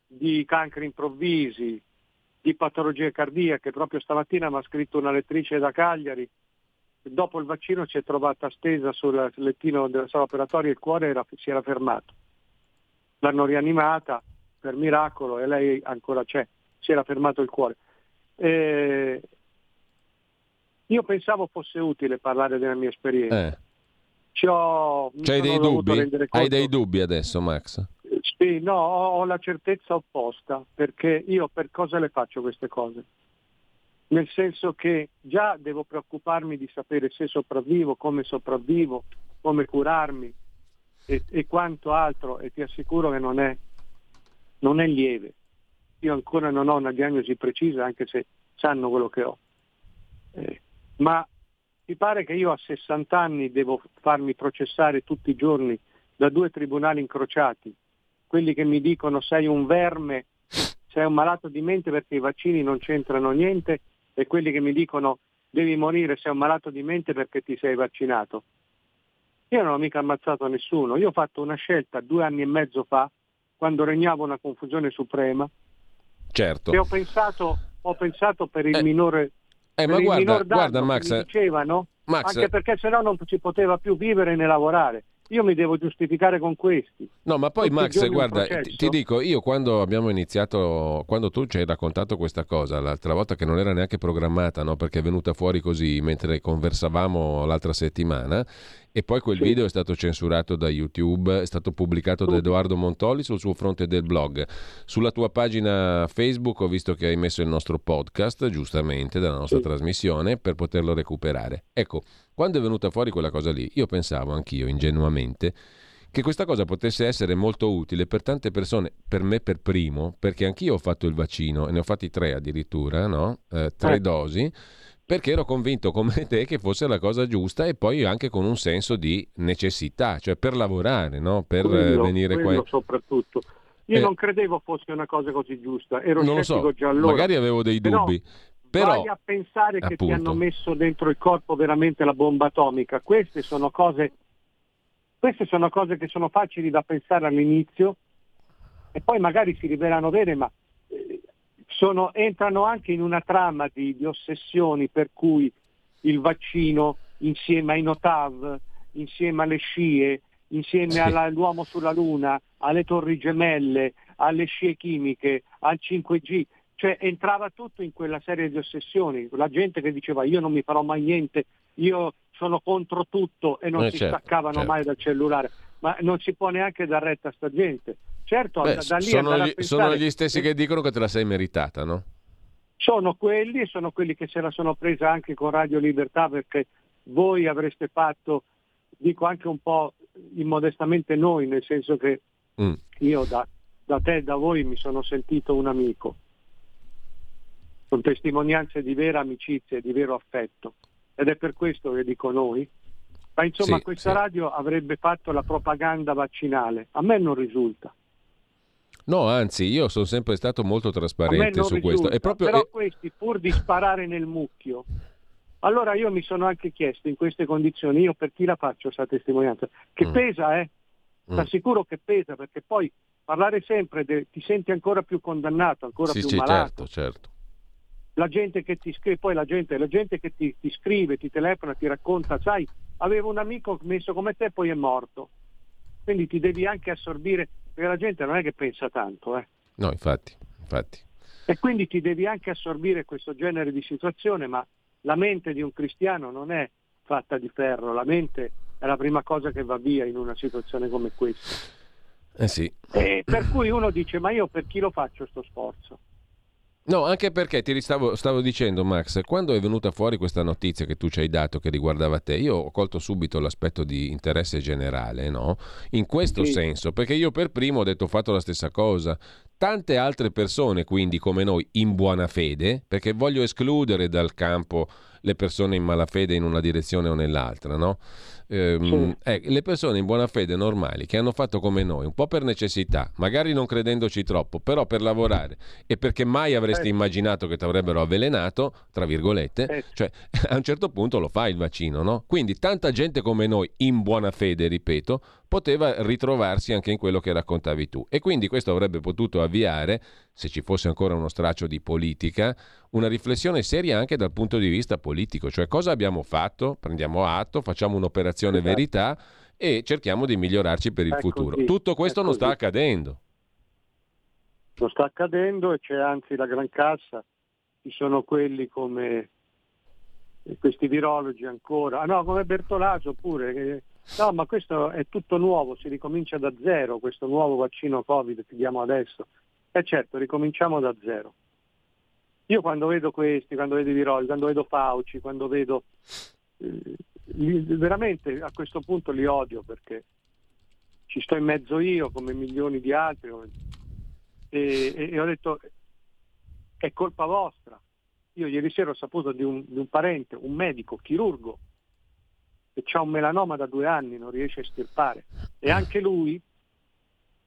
di cancri improvvisi, di patologie cardiache. Proprio stamattina mi ha scritto una lettrice da Cagliari dopo il vaccino si è trovata stesa sul lettino della sala operatoria e il cuore era- si era fermato. L'hanno rianimata per miracolo e lei ancora c'è, si era fermato il cuore. Eh, io pensavo fosse utile parlare della mia esperienza. Eh. Ci ho, mi C'hai dei dubbi? Hai dei dubbi adesso, Max? sì, no, ho, ho la certezza opposta, perché io per cosa le faccio queste cose? Nel senso che già devo preoccuparmi di sapere se sopravvivo, come sopravvivo, come curarmi e, e quanto altro, e ti assicuro che non è, non è lieve. Io ancora non ho una diagnosi precisa, anche se sanno quello che ho. Eh, ma mi pare che io a 60 anni devo farmi processare tutti i giorni da due tribunali incrociati, quelli che mi dicono sei un verme, sei un malato di mente perché i vaccini non c'entrano niente e quelli che mi dicono devi morire, sei un malato di mente perché ti sei vaccinato. Io non ho mica ammazzato nessuno, io ho fatto una scelta due anni e mezzo fa, quando regnava una confusione suprema, Certo. e ho pensato, ho pensato per il minore Eh, ma guarda, guarda Max, dicevano, Max- anche perché sennò non si poteva più vivere né lavorare. Io mi devo giustificare con questi. No, ma poi Tutti Max, guarda, ti, ti dico, io quando abbiamo iniziato, quando tu ci hai raccontato questa cosa, l'altra volta che non era neanche programmata, no? perché è venuta fuori così mentre conversavamo l'altra settimana, e poi quel video è stato censurato da YouTube, è stato pubblicato da Edoardo Montoli sul suo fronte del blog. Sulla tua pagina Facebook ho visto che hai messo il nostro podcast, giustamente, della nostra trasmissione, per poterlo recuperare. Ecco, quando è venuta fuori quella cosa lì, io pensavo anch'io, ingenuamente, che questa cosa potesse essere molto utile per tante persone, per me per primo, perché anch'io ho fatto il vaccino e ne ho fatti tre addirittura, no? Eh, tre Eh. dosi, perché ero convinto come te che fosse la cosa giusta e poi anche con un senso di necessità, cioè per lavorare, no? per Quello- venire qua. quello soprattutto. Io Eh. non credevo fosse una cosa così giusta, ero Non lo so, già allora. magari avevo dei dubbi, però vai a pensare che ti appunto. hanno messo dentro il corpo veramente la bomba atomica. Queste sono cose, queste sono cose che sono facili da pensare all'inizio e poi magari si rivelano vere, ma eh, sono- entrano anche in una trama di, di ossessioni per cui il vaccino insieme ai Notav, insieme alle scie, insieme Sì. all'uomo sulla Luna, alle torri gemelle, alle scie chimiche, al 5G, cioè entrava tutto in quella serie di ossessioni, la gente che diceva io non mi farò mai niente, io sono contro tutto e non Eh, si certo, staccavano certo. mai dal cellulare, ma non si può neanche dar retta a sta gente. Certo, Beh, da, da lì sono, gli, pensare- sono gli stessi che dicono che te la sei meritata, no? sono quelli e sono quelli che se la sono presa anche con Radio Libertà perché voi avreste fatto, dico anche un po' immodestamente noi, nel senso che Mm. io da, da te e da voi mi sono sentito un amico, con testimonianze di vera amicizia e di vero affetto. ed è per questo che dico noi. Ma insomma Sì, questa sì. radio avrebbe fatto la propaganda vaccinale. A me non risulta. No, anzi, io sono sempre stato molto trasparente su risulta. questo. È proprio, Però questi, pur di sparare nel mucchio, allora io mi sono anche chiesto in queste condizioni, io per chi la faccio questa testimonianza, che Mm. pesa, eh? Mm. T'assicuro che pesa, perché poi parlare sempre de- ti senti ancora più condannato, ancora sì, più sì, malato. certo, certo. La gente che ti scrive, poi la gente, la gente che ti, ti scrive, ti telefona, ti racconta, sai, avevo un amico messo come te e poi è morto. Quindi ti devi anche assorbire, perché la gente non è che pensa tanto, eh. No, infatti, infatti. E quindi ti devi anche assorbire questo genere di situazione, ma la mente di un cristiano non è fatta di ferro, la mente è la prima cosa che va via in una situazione come questa. Eh sì. E per cui uno dice, ma io per chi lo faccio sto sforzo? No, anche perché ti stavo, stavo dicendo, Max, quando è venuta fuori questa notizia che tu ci hai dato che riguardava te, io ho colto subito l'aspetto di interesse generale, no? In questo Sì. senso, perché io per primo ho detto ho fatto la stessa cosa. Tante altre persone, quindi come noi, in buona fede, perché voglio escludere dal campo le persone in malafede in una direzione o nell'altra, no? Ehm, eh, le persone in buona fede normali che hanno fatto come noi, un po' per necessità, magari non credendoci troppo, però per lavorare e perché mai avresti Eh. immaginato che ti avrebbero avvelenato, tra virgolette, Eh. cioè a un certo punto lo fa il vaccino, no? Quindi tanta gente come noi, in buona fede, ripeto, poteva ritrovarsi anche in quello che raccontavi tu. E quindi questo avrebbe potuto avviare, se ci fosse ancora uno straccio di politica, una riflessione seria anche dal punto di vista politico, cioè cosa abbiamo fatto, prendiamo atto, facciamo un'operazione Esatto. verità e cerchiamo di migliorarci per il È futuro. così, Tutto questo non così. sta accadendo. Non sta accadendo e c'è anzi la gran cassa, ci sono quelli come questi virologi ancora, ah no, come Bertolaso pure, che- no ma questo è tutto nuovo, si ricomincia da zero, questo nuovo vaccino Covid che diamo adesso, e certo ricominciamo da zero. Io quando vedo questi, quando vedo i virologi, quando vedo Fauci, quando vedo... li- veramente a questo punto li odio perché ci sto in mezzo io come milioni di altri come- e, e- e ho detto è colpa vostra. Io ieri sera ho saputo di un, di un parente, un medico, chirurgo, che ha un melanoma da due anni, non riesce a estirpare e anche lui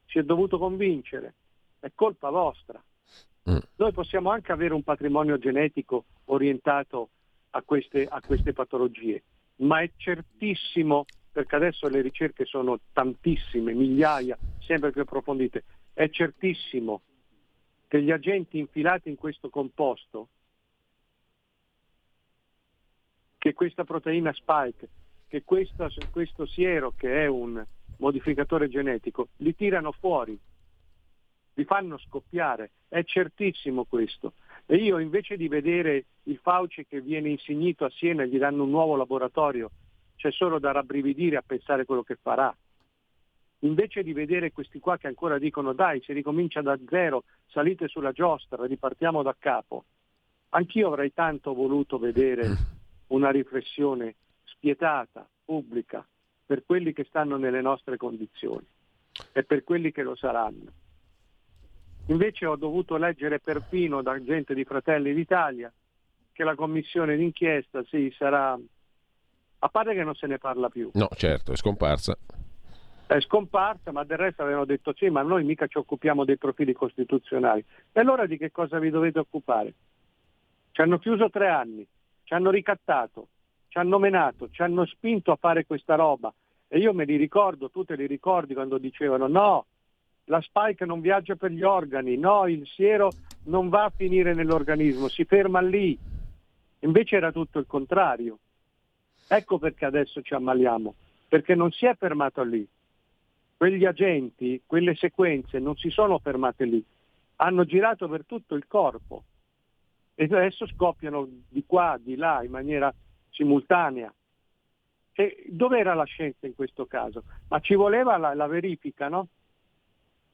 si è dovuto convincere, è colpa vostra. Noi possiamo anche avere un patrimonio genetico orientato a queste, a queste patologie, ma è certissimo, perché adesso le ricerche sono tantissime, migliaia, sempre più approfondite, è certissimo che gli agenti infilati in questo composto, che questa proteina spike, che questa- questo siero che è un modificatore genetico, li tirano fuori, li fanno scoppiare, è certissimo questo. E io invece di vedere il Fauci che viene insignito a Siena e gli danno un nuovo laboratorio, c'è solo da rabbrividire a pensare quello che farà. Invece di vedere questi qua che ancora dicono dai, si ricomincia da zero, salite sulla giostra, ripartiamo da capo. Anch'io avrei tanto voluto vedere una riflessione spietata, pubblica, per quelli che stanno nelle nostre condizioni e per quelli che lo saranno. Invece ho dovuto leggere perfino da gente di Fratelli d'Italia che la commissione d'inchiesta sì, sarà, a parte che non se ne parla più, No, certo, è scomparsa. è scomparsa, ma del resto avevano detto sì, ma noi mica ci occupiamo dei profili costituzionali. E allora di che cosa vi dovete occupare? Ci hanno chiuso tre anni, ci hanno ricattato, ci hanno menato, ci hanno spinto a fare questa roba. E io me li ricordo, tu te li ricordi quando dicevano no, la spike non viaggia per gli organi, no, il siero non va a finire nell'organismo, si ferma lì. Invece era tutto il contrario. Ecco perché adesso ci ammaliamo, perché non si è fermato lì. Quegli agenti, quelle sequenze non si sono fermate lì, hanno girato per tutto il corpo e adesso scoppiano di qua, di là, in maniera simultanea. E dov'era la scienza in questo caso? Ma ci voleva la, la verifica, no?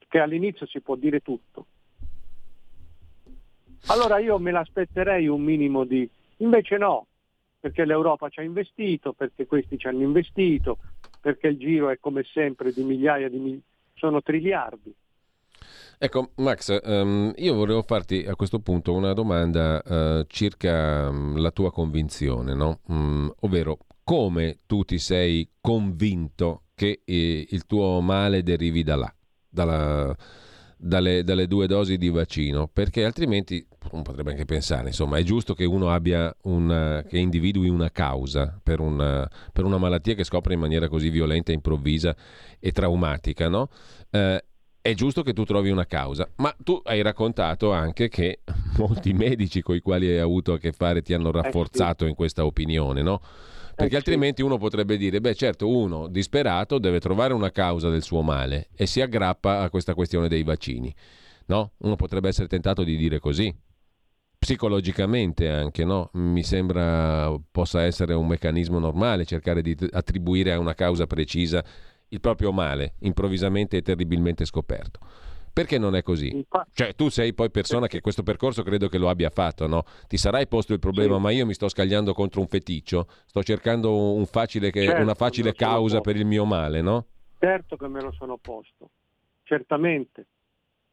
Che all'inizio si può dire tutto. Allora io me l'aspetterei un minimo di... Invece no, perché l'Europa ci ha investito, perché questi ci hanno investito, perché il giro è come sempre di migliaia di miliardi, sono triliardi. Ecco, Max, um, io volevo farti a questo punto una domanda uh, circa um, la tua convinzione, no? um, ovvero come tu ti sei convinto che eh, il tuo male derivi da là, dalla, dalle, dalle, due dosi di vaccino, perché altrimenti uno potrebbe anche pensare, insomma, è giusto che uno abbia una, che individui una causa per una, per una malattia che scopre in maniera così violenta, improvvisa e traumatica, no? Eh, è giusto che tu trovi una causa, ma tu hai raccontato anche che molti medici con i quali hai avuto a che fare ti hanno rafforzato in questa opinione, no? Perché eh altrimenti uno potrebbe dire, beh certo, uno disperato deve trovare una causa del suo male e si aggrappa a questa questione dei vaccini. No? Uno potrebbe essere tentato di dire così. Psicologicamente anche, no? Mi sembra possa essere un meccanismo normale cercare di attribuire a una causa precisa il proprio male, improvvisamente e terribilmente scoperto. Perché non è così? Cioè, tu sei poi persona che questo percorso credo che lo abbia fatto, no? Ti sarai posto il problema, sì. ma io mi sto scagliando contro un feticcio, sto cercando un facile che, certo, una facile causa per il mio male, no? Certo che me lo sono posto, certamente.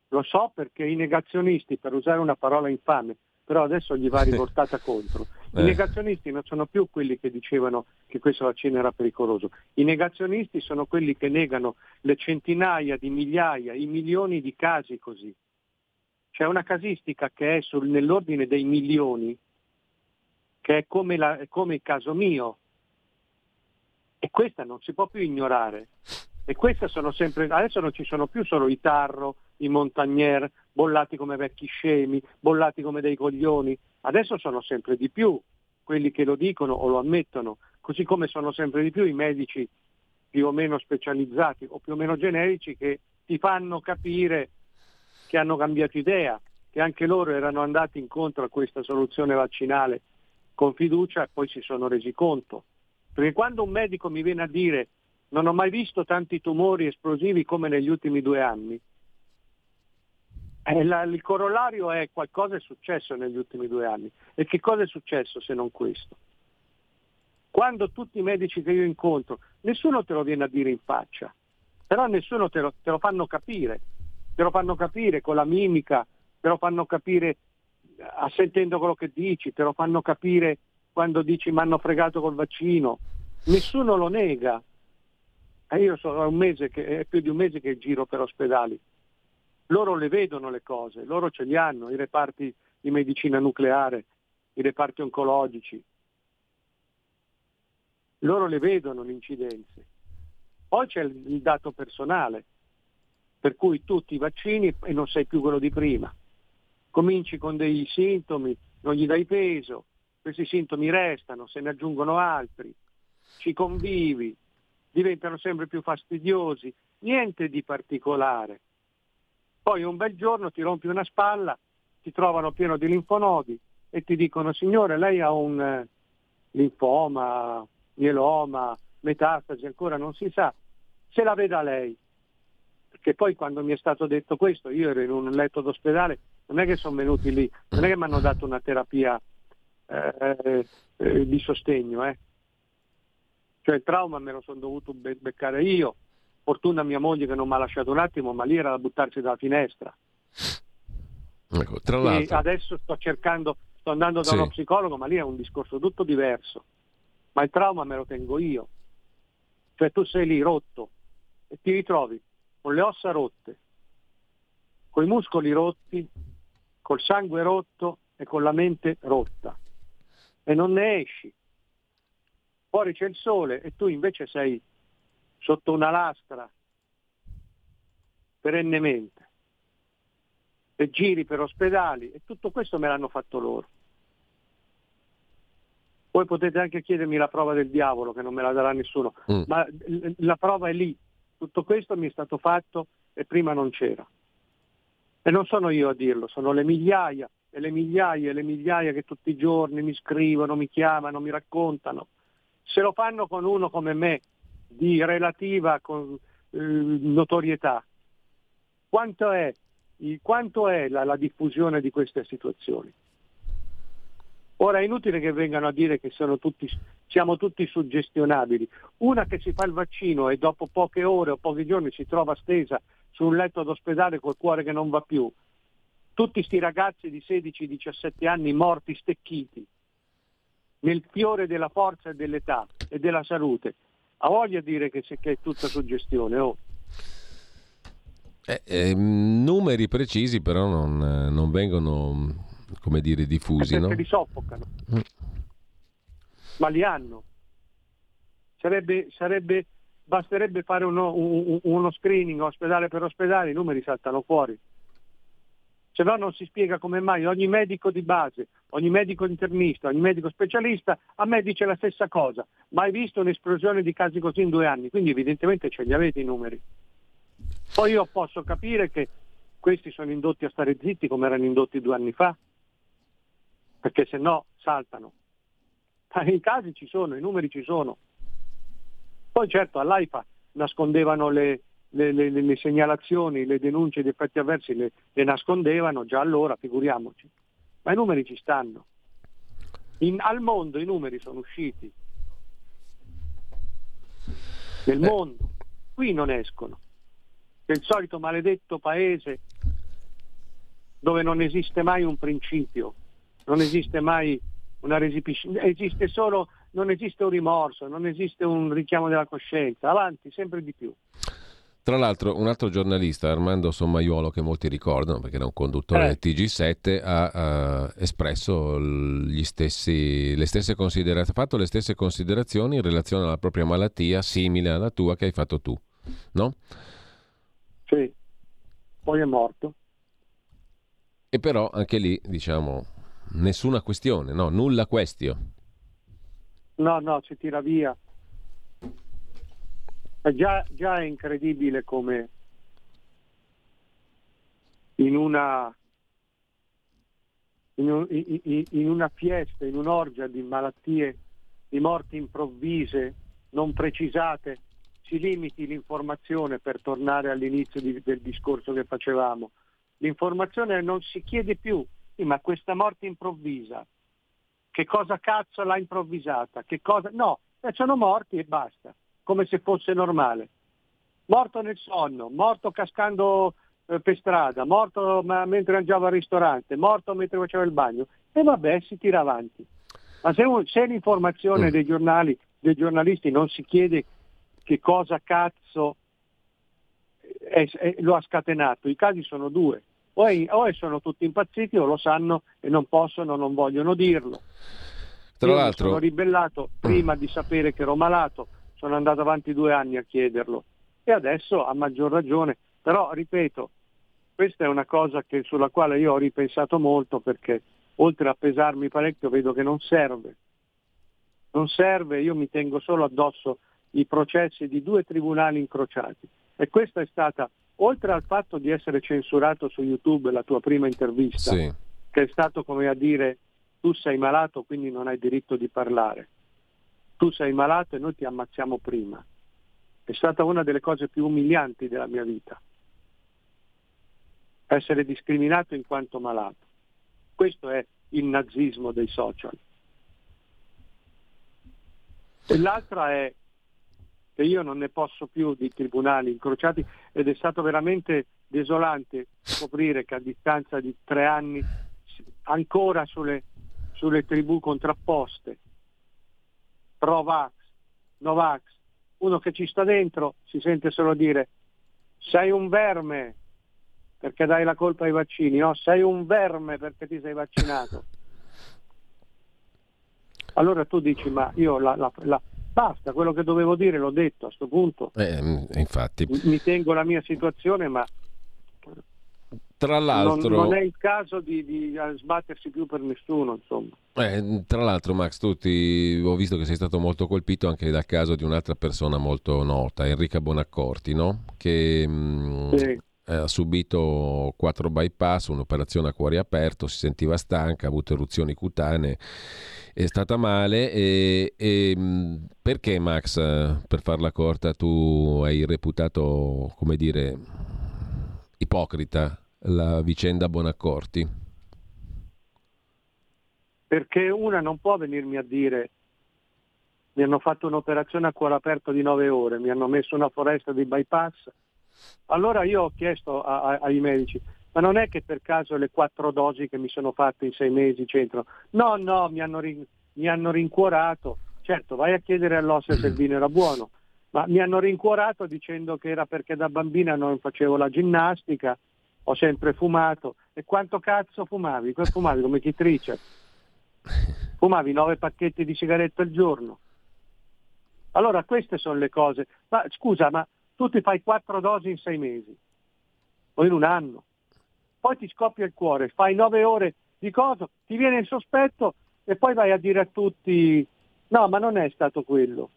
Lo so perché i negazionisti, per usare una parola infame, però adesso gli va riportata contro. I eh. negazionisti non sono più quelli che dicevano che questo vaccino era pericoloso, i negazionisti sono quelli che negano le centinaia di migliaia, i milioni di casi così. C'è una casistica che è sul, nell'ordine dei milioni, che è come, la, come il caso mio, e questa non si può più ignorare. E queste sono sempre, adesso non ci sono più solo i tarro, i montagnier, bollati come vecchi scemi, bollati come dei coglioni, adesso sono sempre di più quelli che lo dicono o lo ammettono, così come sono sempre di più i medici più o meno specializzati o più o meno generici che ti fanno capire che hanno cambiato idea, che anche loro erano andati incontro a questa soluzione vaccinale con fiducia e poi si sono resi conto. Perché quando un medico mi viene a dire non ho mai visto tanti tumori esplosivi come negli ultimi due anni. Eh, il corollario è qualcosa è successo negli ultimi due anni. E che cosa è successo se non questo? Quando tutti i medici che io incontro, nessuno te lo viene a dire in faccia, però nessuno te lo, te lo fanno capire, te lo fanno capire con la mimica, te lo fanno capire eh, assentendo quello che dici, te lo fanno capire quando dici mi hanno fregato col vaccino, nessuno lo nega, e io sono un mese che, è più di un mese che giro per ospedali. Loro le vedono le cose, loro ce li hanno, i reparti di medicina nucleare, i reparti oncologici. Loro le vedono le incidenze. Poi c'è il, dato personale, per cui tu ti vaccini e non sei più quello di prima. Cominci con dei sintomi, non gli dai peso, questi sintomi restano, se ne aggiungono altri, ci convivi, diventano sempre più fastidiosi, niente di particolare. Poi un bel giorno ti rompi una spalla, ti trovano pieno di linfonodi e ti dicono signore lei ha un eh, linfoma, mieloma, metastasi, ancora non si sa, se la veda lei. Perché poi quando mi è stato detto questo, io ero in un letto d'ospedale, non è che sono venuti lì, non è che mi hanno dato una terapia eh, eh, di sostegno, eh. Cioè il trauma me lo sono dovuto beccare io. Fortuna mia moglie che non mi ha lasciato un attimo, ma lì era da buttarsi dalla finestra. Ecco, tra l'altro... E adesso sto cercando, sto andando da sì. uno psicologo, ma lì è un discorso tutto diverso. Ma il trauma me lo tengo io. Cioè tu sei lì rotto e ti ritrovi con le ossa rotte, con i muscoli rotti, col sangue rotto e con la mente rotta. E non ne esci fuori c'è il sole e tu invece sei sotto una lastra perennemente e giri per ospedali e tutto questo me l'hanno fatto loro. Poi potete anche chiedermi la prova del diavolo che non me la darà nessuno, mm. ma la prova è lì. Tutto questo mi è stato fatto e prima non c'era. E non sono io a dirlo, sono le migliaia e le migliaia e le migliaia che tutti i giorni mi scrivono, mi chiamano, mi raccontano se lo fanno con uno come me, di relativa con, eh, notorietà, quanto è, quanto è la, la, diffusione di queste situazioni? Ora è inutile che vengano a dire che tutti, siamo tutti suggestionabili. Una che si fa il vaccino e dopo poche ore o pochi giorni si trova stesa su un letto d'ospedale col cuore che non va più. Tutti sti ragazzi di 16-17 anni morti stecchiti nel fiore della forza e dell'età e della salute. Ha voglia di dire che, che è tutta suggestione. Oh. Eh, eh, numeri precisi però non, non vengono come dire diffusi, perché no? li soffocano. Mm. Ma li hanno. Sarebbe, sarebbe, basterebbe fare uno, un- uno screening ospedale per ospedale, i numeri saltano fuori. Se no non si spiega come mai ogni medico di base, ogni medico internista, ogni medico specialista a me dice la stessa cosa. Mai visto un'esplosione di casi così in due anni, quindi evidentemente ce li avete i numeri. Poi io posso capire che questi sono indotti a stare zitti come erano indotti due anni fa, perché se no saltano. Ma i casi ci sono, i numeri ci sono. Poi certo all'AIFA nascondevano le, le- le- le- segnalazioni, le denunce di effetti avversi, le, le nascondevano già allora, figuriamoci. Ma i numeri ci stanno. In- al mondo i numeri sono usciti. Nel mondo. Qui non escono. Il solito maledetto paese dove non esiste mai un principio, non esiste mai una resipiscenza, esiste solo, non esiste un rimorso, non esiste un richiamo della coscienza, avanti, sempre di più. Tra l'altro, un altro giornalista, Armando Sommaiuolo, che molti ricordano perché era un conduttore Eh. del TG7, ha eh, espresso gli stessi, le stesse considerazioni, ha fatto le stesse considerazioni in relazione alla propria malattia, simile alla tua che hai fatto tu, no? Sì. Poi è morto. E però anche lì, diciamo, nessuna questione, no? Nulla questio. No, no, si tira via. Già, già è incredibile come in una, in, un- in- una fiesta, in un'orgia di malattie, di morti improvvise, non precisate, si limiti l'informazione per tornare all'inizio di- del discorso che facevamo. L'informazione non si chiede più, "Sì, ma questa morte improvvisa, che cosa cazzo l'ha improvvisata? Cosa... No, eh, sono morti e basta, come se fosse normale. Morto nel sonno, morto cascando eh, per strada, morto ma- mentre mangiava al ristorante, morto mentre faceva il bagno. E vabbè, si tira avanti. Ma se, se l'informazione dei giornali, dei giornalisti non si chiede che cosa cazzo è- è- lo ha scatenato, i casi sono due. O, è- o sono tutti impazziti o lo sanno e non possono, non vogliono dirlo. Tra Io mi l'altro- sono ribellato prima di sapere che ero malato, sono andato avanti due anni a chiederlo e adesso a maggior ragione. Però, ripeto, questa è una cosa che- sulla quale io ho ripensato molto perché oltre a pesarmi parecchio vedo che non serve. Non serve, io mi tengo solo addosso i processi di due tribunali incrociati. E questa è stata, oltre al fatto di essere censurato su YouTube la tua prima intervista, Sì. che è stato come a dire tu sei malato quindi non hai diritto di parlare, tu sei malato e noi ti ammazziamo prima. È stata una delle cose più umilianti della mia vita, essere discriminato in quanto malato. Questo è il nazismo dei social. E l'altra è che io non ne posso più di tribunali incrociati ed è stato veramente desolante scoprire che a distanza di tre anni ancora sulle, sulle tribù contrapposte, pro-vax, no-vax, uno che ci sta dentro si sente solo dire sei un verme perché dai la colpa ai vaccini, no, sei un verme perché ti sei vaccinato. Allora tu dici ma io la, la- la- basta, quello che dovevo dire l'ho detto a sto punto, Eh, infatti. mi tengo la mia situazione ma Tra non, l'altro... non è il caso di, di sbattersi più per nessuno, insomma. Eh, tra l'altro, Max, tu ti- ho visto che sei stato molto colpito anche dal caso di un'altra persona molto nota, Enrica Bonaccorti, no? che mh, Sì. eh, ha subito quattro bypass, un'operazione a cuore aperto, si sentiva stanca, ha avuto eruzioni cutanee, è stata male. E, e, mh, perché, Max, eh, per farla corta, tu hai reputato, come dire, ipocrita la vicenda Bonaccorti? Perché una non può venirmi a dire mi hanno fatto un'operazione a cuore aperto di nove ore, mi hanno messo una foresta di bypass Allora io ho chiesto a- a- ai medici, ma non è che per caso le quattro dosi che mi sono fatte in sei mesi c'entrano? No, no, mi hanno, rin- mi hanno rincuorato. Certo, vai a chiedere all'ossa se il vino era buono, ma mi hanno rincuorato dicendo che era perché da bambina non facevo la ginnastica, ho sempre fumato. E quanto cazzo fumavi? Fumavi come Keith Richards? Fumavi nove pacchetti di sigarette al giorno. Allora queste sono le cose. Ma scusa, ma tu ti fai quattro dosi in sei mesi o in un anno, poi ti scoppia il cuore, fai nove ore di cosa, ti viene il sospetto e poi vai a dire a tutti no, ma non è stato quello.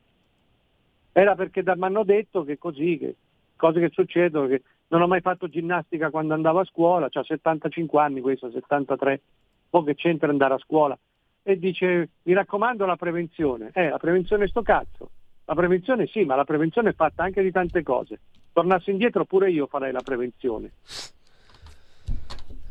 Era perché mi hanno detto che così, che cose che succedono, che non ho mai fatto ginnastica quando andavo a scuola, ho 75 anni questo, 73, poi che c'entra andare a scuola. E dice, mi raccomando la prevenzione. Eh, la prevenzione sto cazzo. La prevenzione sì, ma la prevenzione è fatta anche di tante cose. Tornassi indietro pure io farei la prevenzione.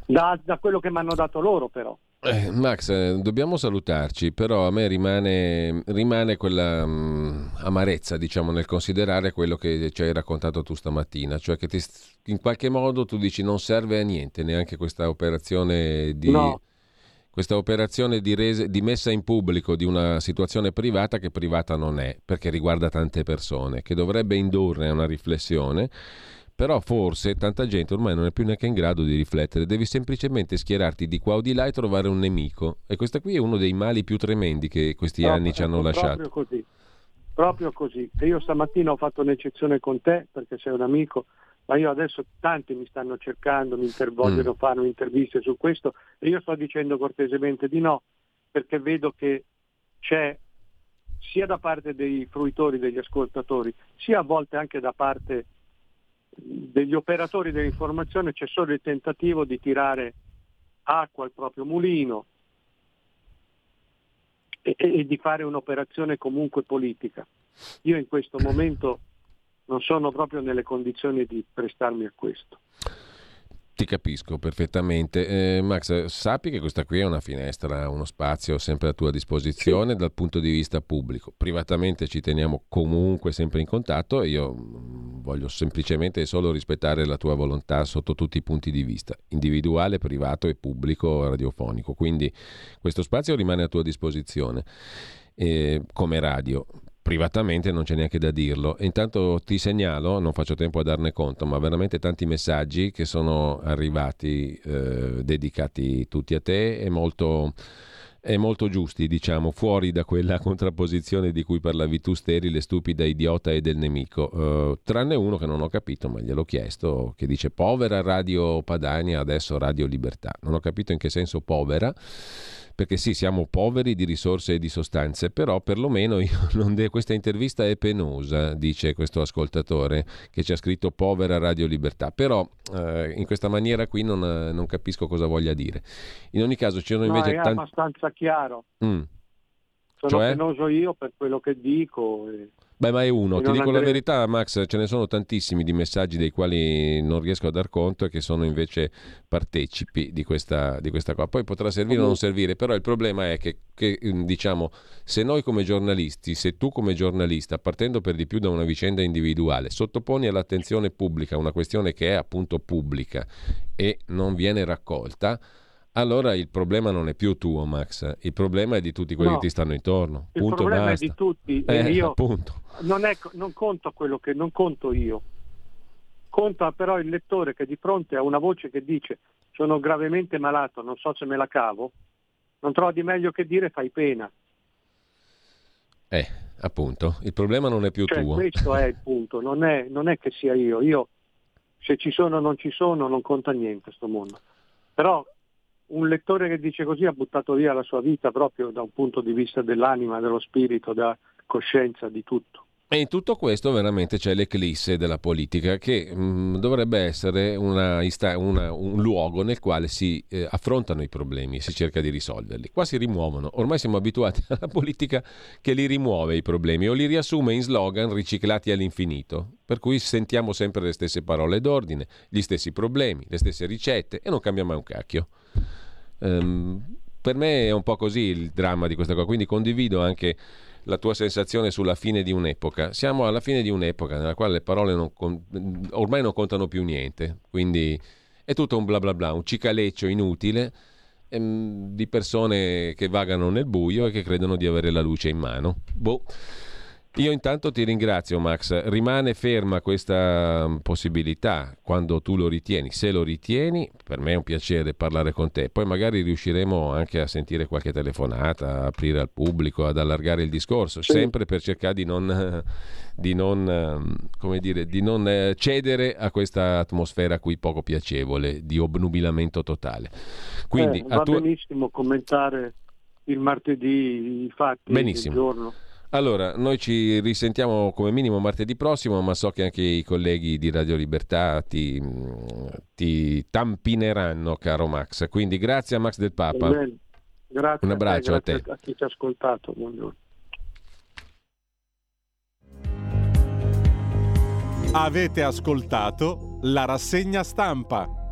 Da, da quello che mi hanno dato loro però. Eh, Max, eh, dobbiamo salutarci, però a me rimane, rimane quella mh, amarezza, diciamo, nel considerare quello che ci hai raccontato tu stamattina, cioè che ti, in qualche modo tu dici non serve a niente neanche questa operazione di... No. Questa operazione di, rese- di messa in pubblico di una situazione privata che privata non è, perché riguarda tante persone, che dovrebbe indurre a una riflessione però forse tanta gente ormai non è più neanche in grado di riflettere, devi semplicemente schierarti di qua o di là e trovare un nemico. E questo qui è uno dei mali più tremendi che questi No, anni ci hanno lasciato. Proprio così, proprio così. E io stamattina ho fatto un'eccezione con te perché sei un amico, ma io adesso tanti mi stanno cercando, mi inter- vogliono Mm. fare interviste su questo e io sto dicendo cortesemente di no perché vedo che c'è sia da parte dei fruitori, degli ascoltatori, sia a volte anche da parte degli operatori dell'informazione c'è solo il tentativo di tirare acqua al proprio mulino e, e- di fare un'operazione comunque politica. Io in questo momento non sono proprio nelle condizioni di prestarmi a questo. Ti capisco perfettamente. Eh, Max, sappi che questa qui è una finestra, uno spazio sempre a tua disposizione dal punto di vista pubblico. Privatamente ci teniamo comunque sempre in contatto e io mm, voglio semplicemente e solo rispettare la tua volontà sotto tutti i punti di vista, individuale, privato e pubblico radiofonico. Quindi questo spazio rimane a tua disposizione eh, come radio. Privatamente non c'è neanche da dirlo. E intanto ti segnalo, non faccio tempo a darne conto, ma veramente tanti messaggi che sono arrivati eh, dedicati tutti a te e molto, e molto giusti, diciamo, fuori da quella contrapposizione di cui parlavi tu, sterile, stupida, idiota e del nemico. Eh, tranne uno che non ho capito, ma gliel'ho chiesto, che dice povera Radio Padania, adesso Radio Libertà. Non ho capito in che senso povera perché sì, siamo poveri di risorse e di sostanze, però perlomeno io non de- questa intervista è penosa, dice questo ascoltatore che ci ha scritto povera Radio Libertà, però eh, in questa maniera qui non, non capisco cosa voglia dire. In ogni caso ci sono No, invece è tanti... abbastanza chiaro. Mm. Sono Cioè? penoso io per quello che dico. e- Beh, ma è uno, ti dico la andrei- verità, Max, ce ne sono tantissimi di messaggi dei quali non riesco a dar conto e che sono invece partecipi di questa, di questa cosa. Poi potrà servire o non servire, però il problema è che, che, mm, diciamo, se noi come giornalisti, se tu come giornalista, partendo per di più da una vicenda individuale, sottoponi all'attenzione pubblica una questione che è appunto pubblica e non viene raccolta, allora il problema non è più tuo, Max, il problema è di tutti quelli No. che ti stanno intorno. Il Punto problema basta. è di tutti. Eh, io non, è- non conto quello che non conto io. Conta però il lettore che di fronte a una voce che dice sono gravemente malato, non so se me la cavo, non trova di meglio che dire fai pena. Eh, appunto, il problema non è più Cioè, tuo. questo è il punto, non è, non è che sia io. Io se ci sono o non ci sono non conta niente sto mondo. Però un lettore che dice così ha buttato via la sua vita proprio da un punto di vista dell'anima, dello spirito, della coscienza, di tutto. E in tutto questo veramente c'è l'eclisse della politica che mh, dovrebbe essere una una- un luogo nel quale si eh, affrontano i problemi e si cerca di risolverli. Qua si rimuovono. Ormai siamo abituati alla politica che li rimuove i problemi o li riassume in slogan riciclati all'infinito. Per cui sentiamo sempre le stesse parole d'ordine, gli stessi problemi, le stesse ricette e non cambia mai un cacchio. Ehm, per me è un po' così il dramma di questa cosa, quindi condivido anche la tua sensazione sulla fine di un'epoca. Siamo alla fine di un'epoca nella quale le parole non con- ormai non contano più niente, quindi è tutto un bla bla bla, un cicaleccio inutile ehm, di persone che vagano nel buio e che credono di avere la luce in mano. Boh. Io intanto ti ringrazio Max, rimane ferma questa mm, possibilità quando tu lo ritieni, se lo ritieni per me è un piacere parlare con te, poi magari riusciremo anche a sentire qualche telefonata, a aprire al pubblico, ad allargare il discorso, sì. sempre per cercare di non, di non, come dire, di non eh, cedere a questa atmosfera qui poco piacevole di obnubilamento totale. Quindi, eh, va tua... benissimo commentare il martedì i fatti benissimo. del giorno. Allora, noi ci risentiamo come minimo martedì prossimo, ma so che anche i colleghi di Radio Libertà ti, ti tampineranno, caro Max. Quindi grazie a Max del Papa. Grazie Un abbraccio a, te, a, te. a chi ci ha ascoltato. Buongiorno. Avete ascoltato la rassegna stampa.